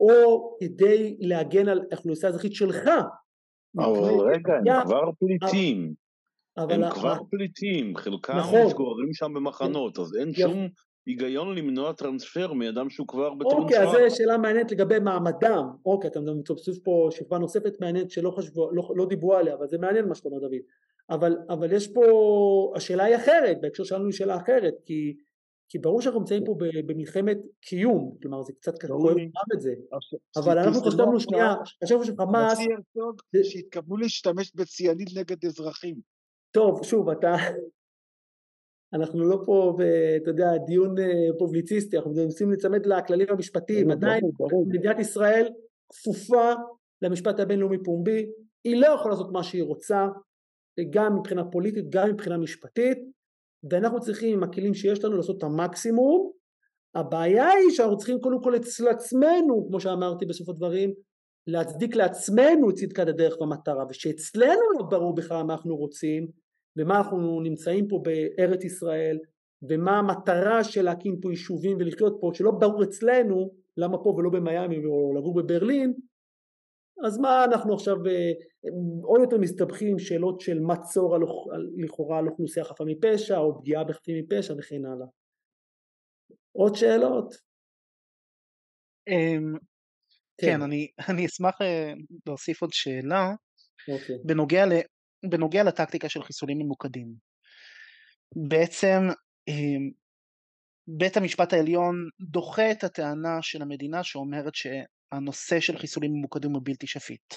Speaker 1: או כדי להגן על אוכלוסייה אזרחית שלך
Speaker 8: אבל רגע, הם כבר פליטים הם כבר פליטים, חלקם נכון. מתגוררים שם במחנות, אז אין שום היגיון למנוע טרנספר מאדם שהוא כבר בטרנספר.
Speaker 1: אוקיי, אז זו שאלה מעניינת לגבי מעמדם. אוקיי, אתה מצופצוף פה שכבה נוספת מעניינת שלא חשבו, לא, לא דיברו עליה, אבל זה מעניין מה שאתה אומר דוד. אבל, אבל יש פה, השאלה היא אחרת, בהקשר שלנו היא שאלה אחרת, כי, כי ברור שאנחנו נמצאים פה במלחמת קיום, כלומר זה קצת כואב גם את זה, אבל אנחנו חשבנו שנייה, חשבנו שחמאס...
Speaker 2: שהתכוונו להשתמש בציאנית נגד אזרחים.
Speaker 1: טוב, שוב, אתה... אנחנו לא פה, אתה יודע, דיון אה, פובליציסטי, אנחנו מנסים להיצמד לכללים המשפטיים, עדיין מדינת ישראל כפופה למשפט הבינלאומי פומבי, היא לא יכולה לעשות מה שהיא רוצה, גם מבחינה פוליטית, גם מבחינה משפטית, ואנחנו צריכים עם הכלים שיש לנו לעשות את המקסימום. הבעיה היא שאנחנו צריכים קודם כל אצל עצמנו, כמו שאמרתי בסוף הדברים, להצדיק לעצמנו את צדקת הדרך והמטרה, ושאצלנו לא ברור בכלל מה אנחנו רוצים, ומה אנחנו נמצאים פה בארץ ישראל, ומה המטרה של להקים פה יישובים ולחיות פה, שלא ברור אצלנו למה פה ולא במיאמי או לגור בברלין, אז מה אנחנו עכשיו אה, עוד יותר מסתבכים שאלות של מצור על, לכאורה על אוכלוסייה חפה מפשע או פגיעה בחפים מפשע וכן הלאה. עוד שאלות?
Speaker 3: אמ, כן, כן אני, אני אשמח אה, להוסיף עוד שאלה אוקיי. בנוגע, ל, בנוגע לטקטיקה של חיסולים ממוקדים. בעצם אמ, בית המשפט העליון דוחה את הטענה של המדינה שאומרת ש... הנושא של חיסולים ממוקדים הוא בלתי שפיט.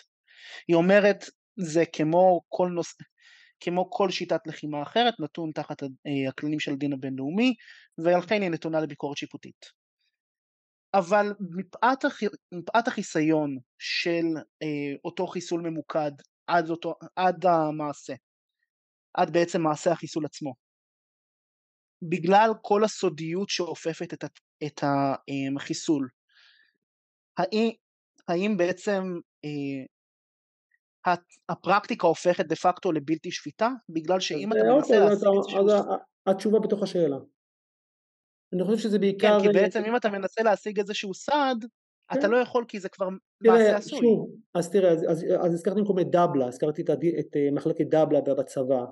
Speaker 3: היא אומרת זה כמו כל, נוס... כמו כל שיטת לחימה אחרת נתון תחת אה, הכללים של הדין הבינלאומי ולכן היא נתונה לביקורת שיפוטית. אבל מפאת, הח... מפאת החיסיון של אה, אותו חיסול ממוקד עד, אותו, עד המעשה, עד בעצם מעשה החיסול עצמו, בגלל כל הסודיות שאופפת את, את החיסול אה, האם, האם בעצם אה, הפרקטיקה הופכת דה פקטו לבלתי שפיטה? בגלל שאם אתה
Speaker 1: מנסה אוקיי, להשיג. התשובה בתוך השאלה. אני חושב שזה בעיקר...
Speaker 3: כן, כי בעצם אם אתה מנסה להשיג איזשהו סעד, כן. אתה לא יכול כי זה כבר מעשה עשוי. שוב,
Speaker 1: אז תראה, אז, אז, אז הזכרתי במקום את דבלה, הזכרתי את, את אה, מחלקת דבלה בצבא,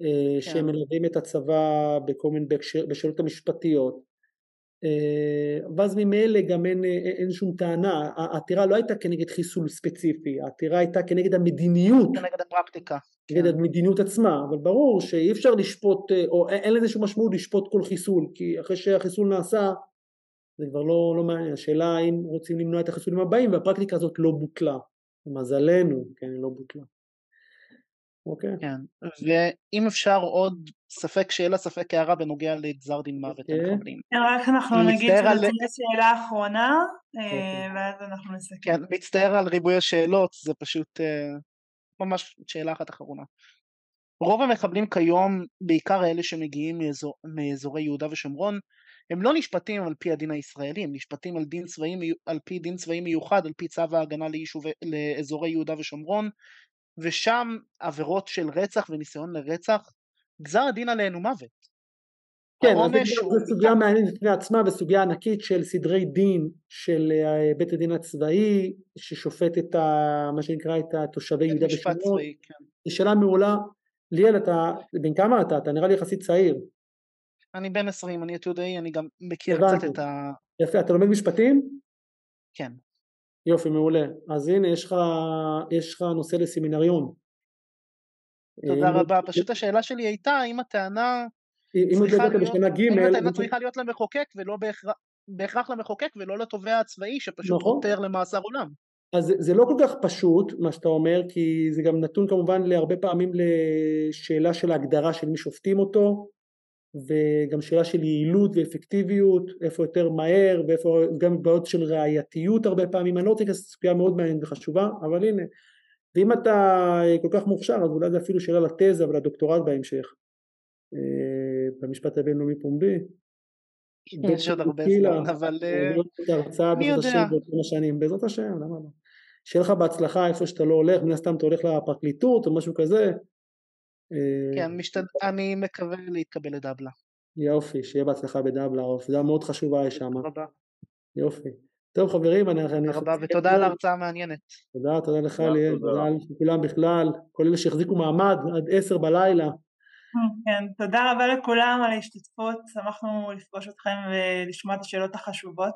Speaker 1: אה, כן. שמלווים את הצבא בכל מיני, בשאלות המשפטיות, אה, ואז ממילא גם אין, אה, אין שום טענה, העתירה לא הייתה כנגד חיסול ספציפי, העתירה הייתה כנגד המדיניות,
Speaker 3: כנגד הפרקטיקה,
Speaker 1: כנגד כן. המדיניות עצמה, אבל ברור שאי אפשר לשפוט, אה, או אין לזה שום משמעות לשפוט כל חיסול, כי אחרי שהחיסול נעשה, זה כבר לא, לא מעניין, השאלה האם רוצים למנוע את החיסונים הבאים והפרקטיקה הזאת לא בוטלה, למזלנו, כן, היא לא בוטלה. אוקיי.
Speaker 3: כן, ואם אפשר עוד ספק שאלה, ספק הערה בנוגע לגזר דין מוות
Speaker 5: אוקיי. למחבלים. כן, רק אנחנו נגיד שזו על... שאלה אחרונה, אה, אוקיי. ואז אנחנו נסכם.
Speaker 3: כן, מצטער על ריבוי השאלות, זה פשוט אה, ממש שאלה אחת אחרונה. רוב המחבלים כיום, בעיקר אלה שמגיעים מאזור, מאזורי יהודה ושומרון, הם לא נשפטים על פי הדין הישראלי, הם נשפטים על, דין צבאי, על פי דין צבאי מיוחד, על פי צו ההגנה ליישובי, לאזורי יהודה ושומרון, ושם עבירות של רצח וניסיון לרצח, גזר הדין עליהן הוא מוות.
Speaker 1: כן, אז זו סוגיה מעניינת בפני עצמה וסוגיה ענקית של סדרי דין של אה, בית הדין הצבאי ששופט את ה, מה שנקרא את התושבי יהודה ושומרון. כן. זו שאלה מעולה. ליאל, אתה בן כמה אתה? אתה נראה לי יחסית צעיר.
Speaker 3: אני בן 20, אני עתודאי, אני גם מכיר קצת את ה...
Speaker 1: יפה, אתה לומד משפטים?
Speaker 3: כן.
Speaker 1: יופי, מעולה. אז הנה, יש לך, יש לך נושא לסמינריון.
Speaker 3: תודה אה, רבה. פשוט השאלה שלי הייתה, האם הטענה
Speaker 1: צריכה להיות,
Speaker 3: האם הטענה צריכה להיות למחוקק ולא בהכרח למחוקק ולא לתובע הצבאי שפשוט נכון. חותר למאסר עולם.
Speaker 1: אז זה לא כל כך פשוט מה שאתה אומר כי זה גם נתון כמובן להרבה פעמים לשאלה של ההגדרה של מי שופטים אותו וגם שאלה של יעילות ואפקטיביות, איפה יותר מהר ואיפה גם בעיות של ראייתיות הרבה פעמים, אני לא רוצה להיכנס לסוגיה מאוד מעניינת וחשובה, אבל הנה, ואם אתה כל כך מוכשר אז אולי זה אפילו שאלה לתזה ולדוקטורט בהמשך, אה, במשפט הבינלאומי פומבי.
Speaker 3: יש עוד הרבה זמן, אבל
Speaker 1: אה, מי יודע. בעזרת השם, למה לא? שיהיה לך בהצלחה איפה שאתה לא הולך, מן הסתם אתה הולך לפרקליטות או משהו כזה,
Speaker 3: כן, אה, משתד... אני מקווה להתקבל לדבלה.
Speaker 1: יופי, שיהיה בהצלחה בדבלה, היה מאוד חשובה שם. תודה. יופי. טוב חברים, אני...
Speaker 3: תודה רבה, ותודה על ההרצאה המעניינת.
Speaker 1: תודה, תודה לך ליאל, תודה לכולם בכלל, כל אלה שהחזיקו מעמד עד עשר בלילה.
Speaker 5: כן, תודה רבה לכולם על ההשתתפות, שמחנו לפגוש אתכם ולשמוע את השאלות החשובות.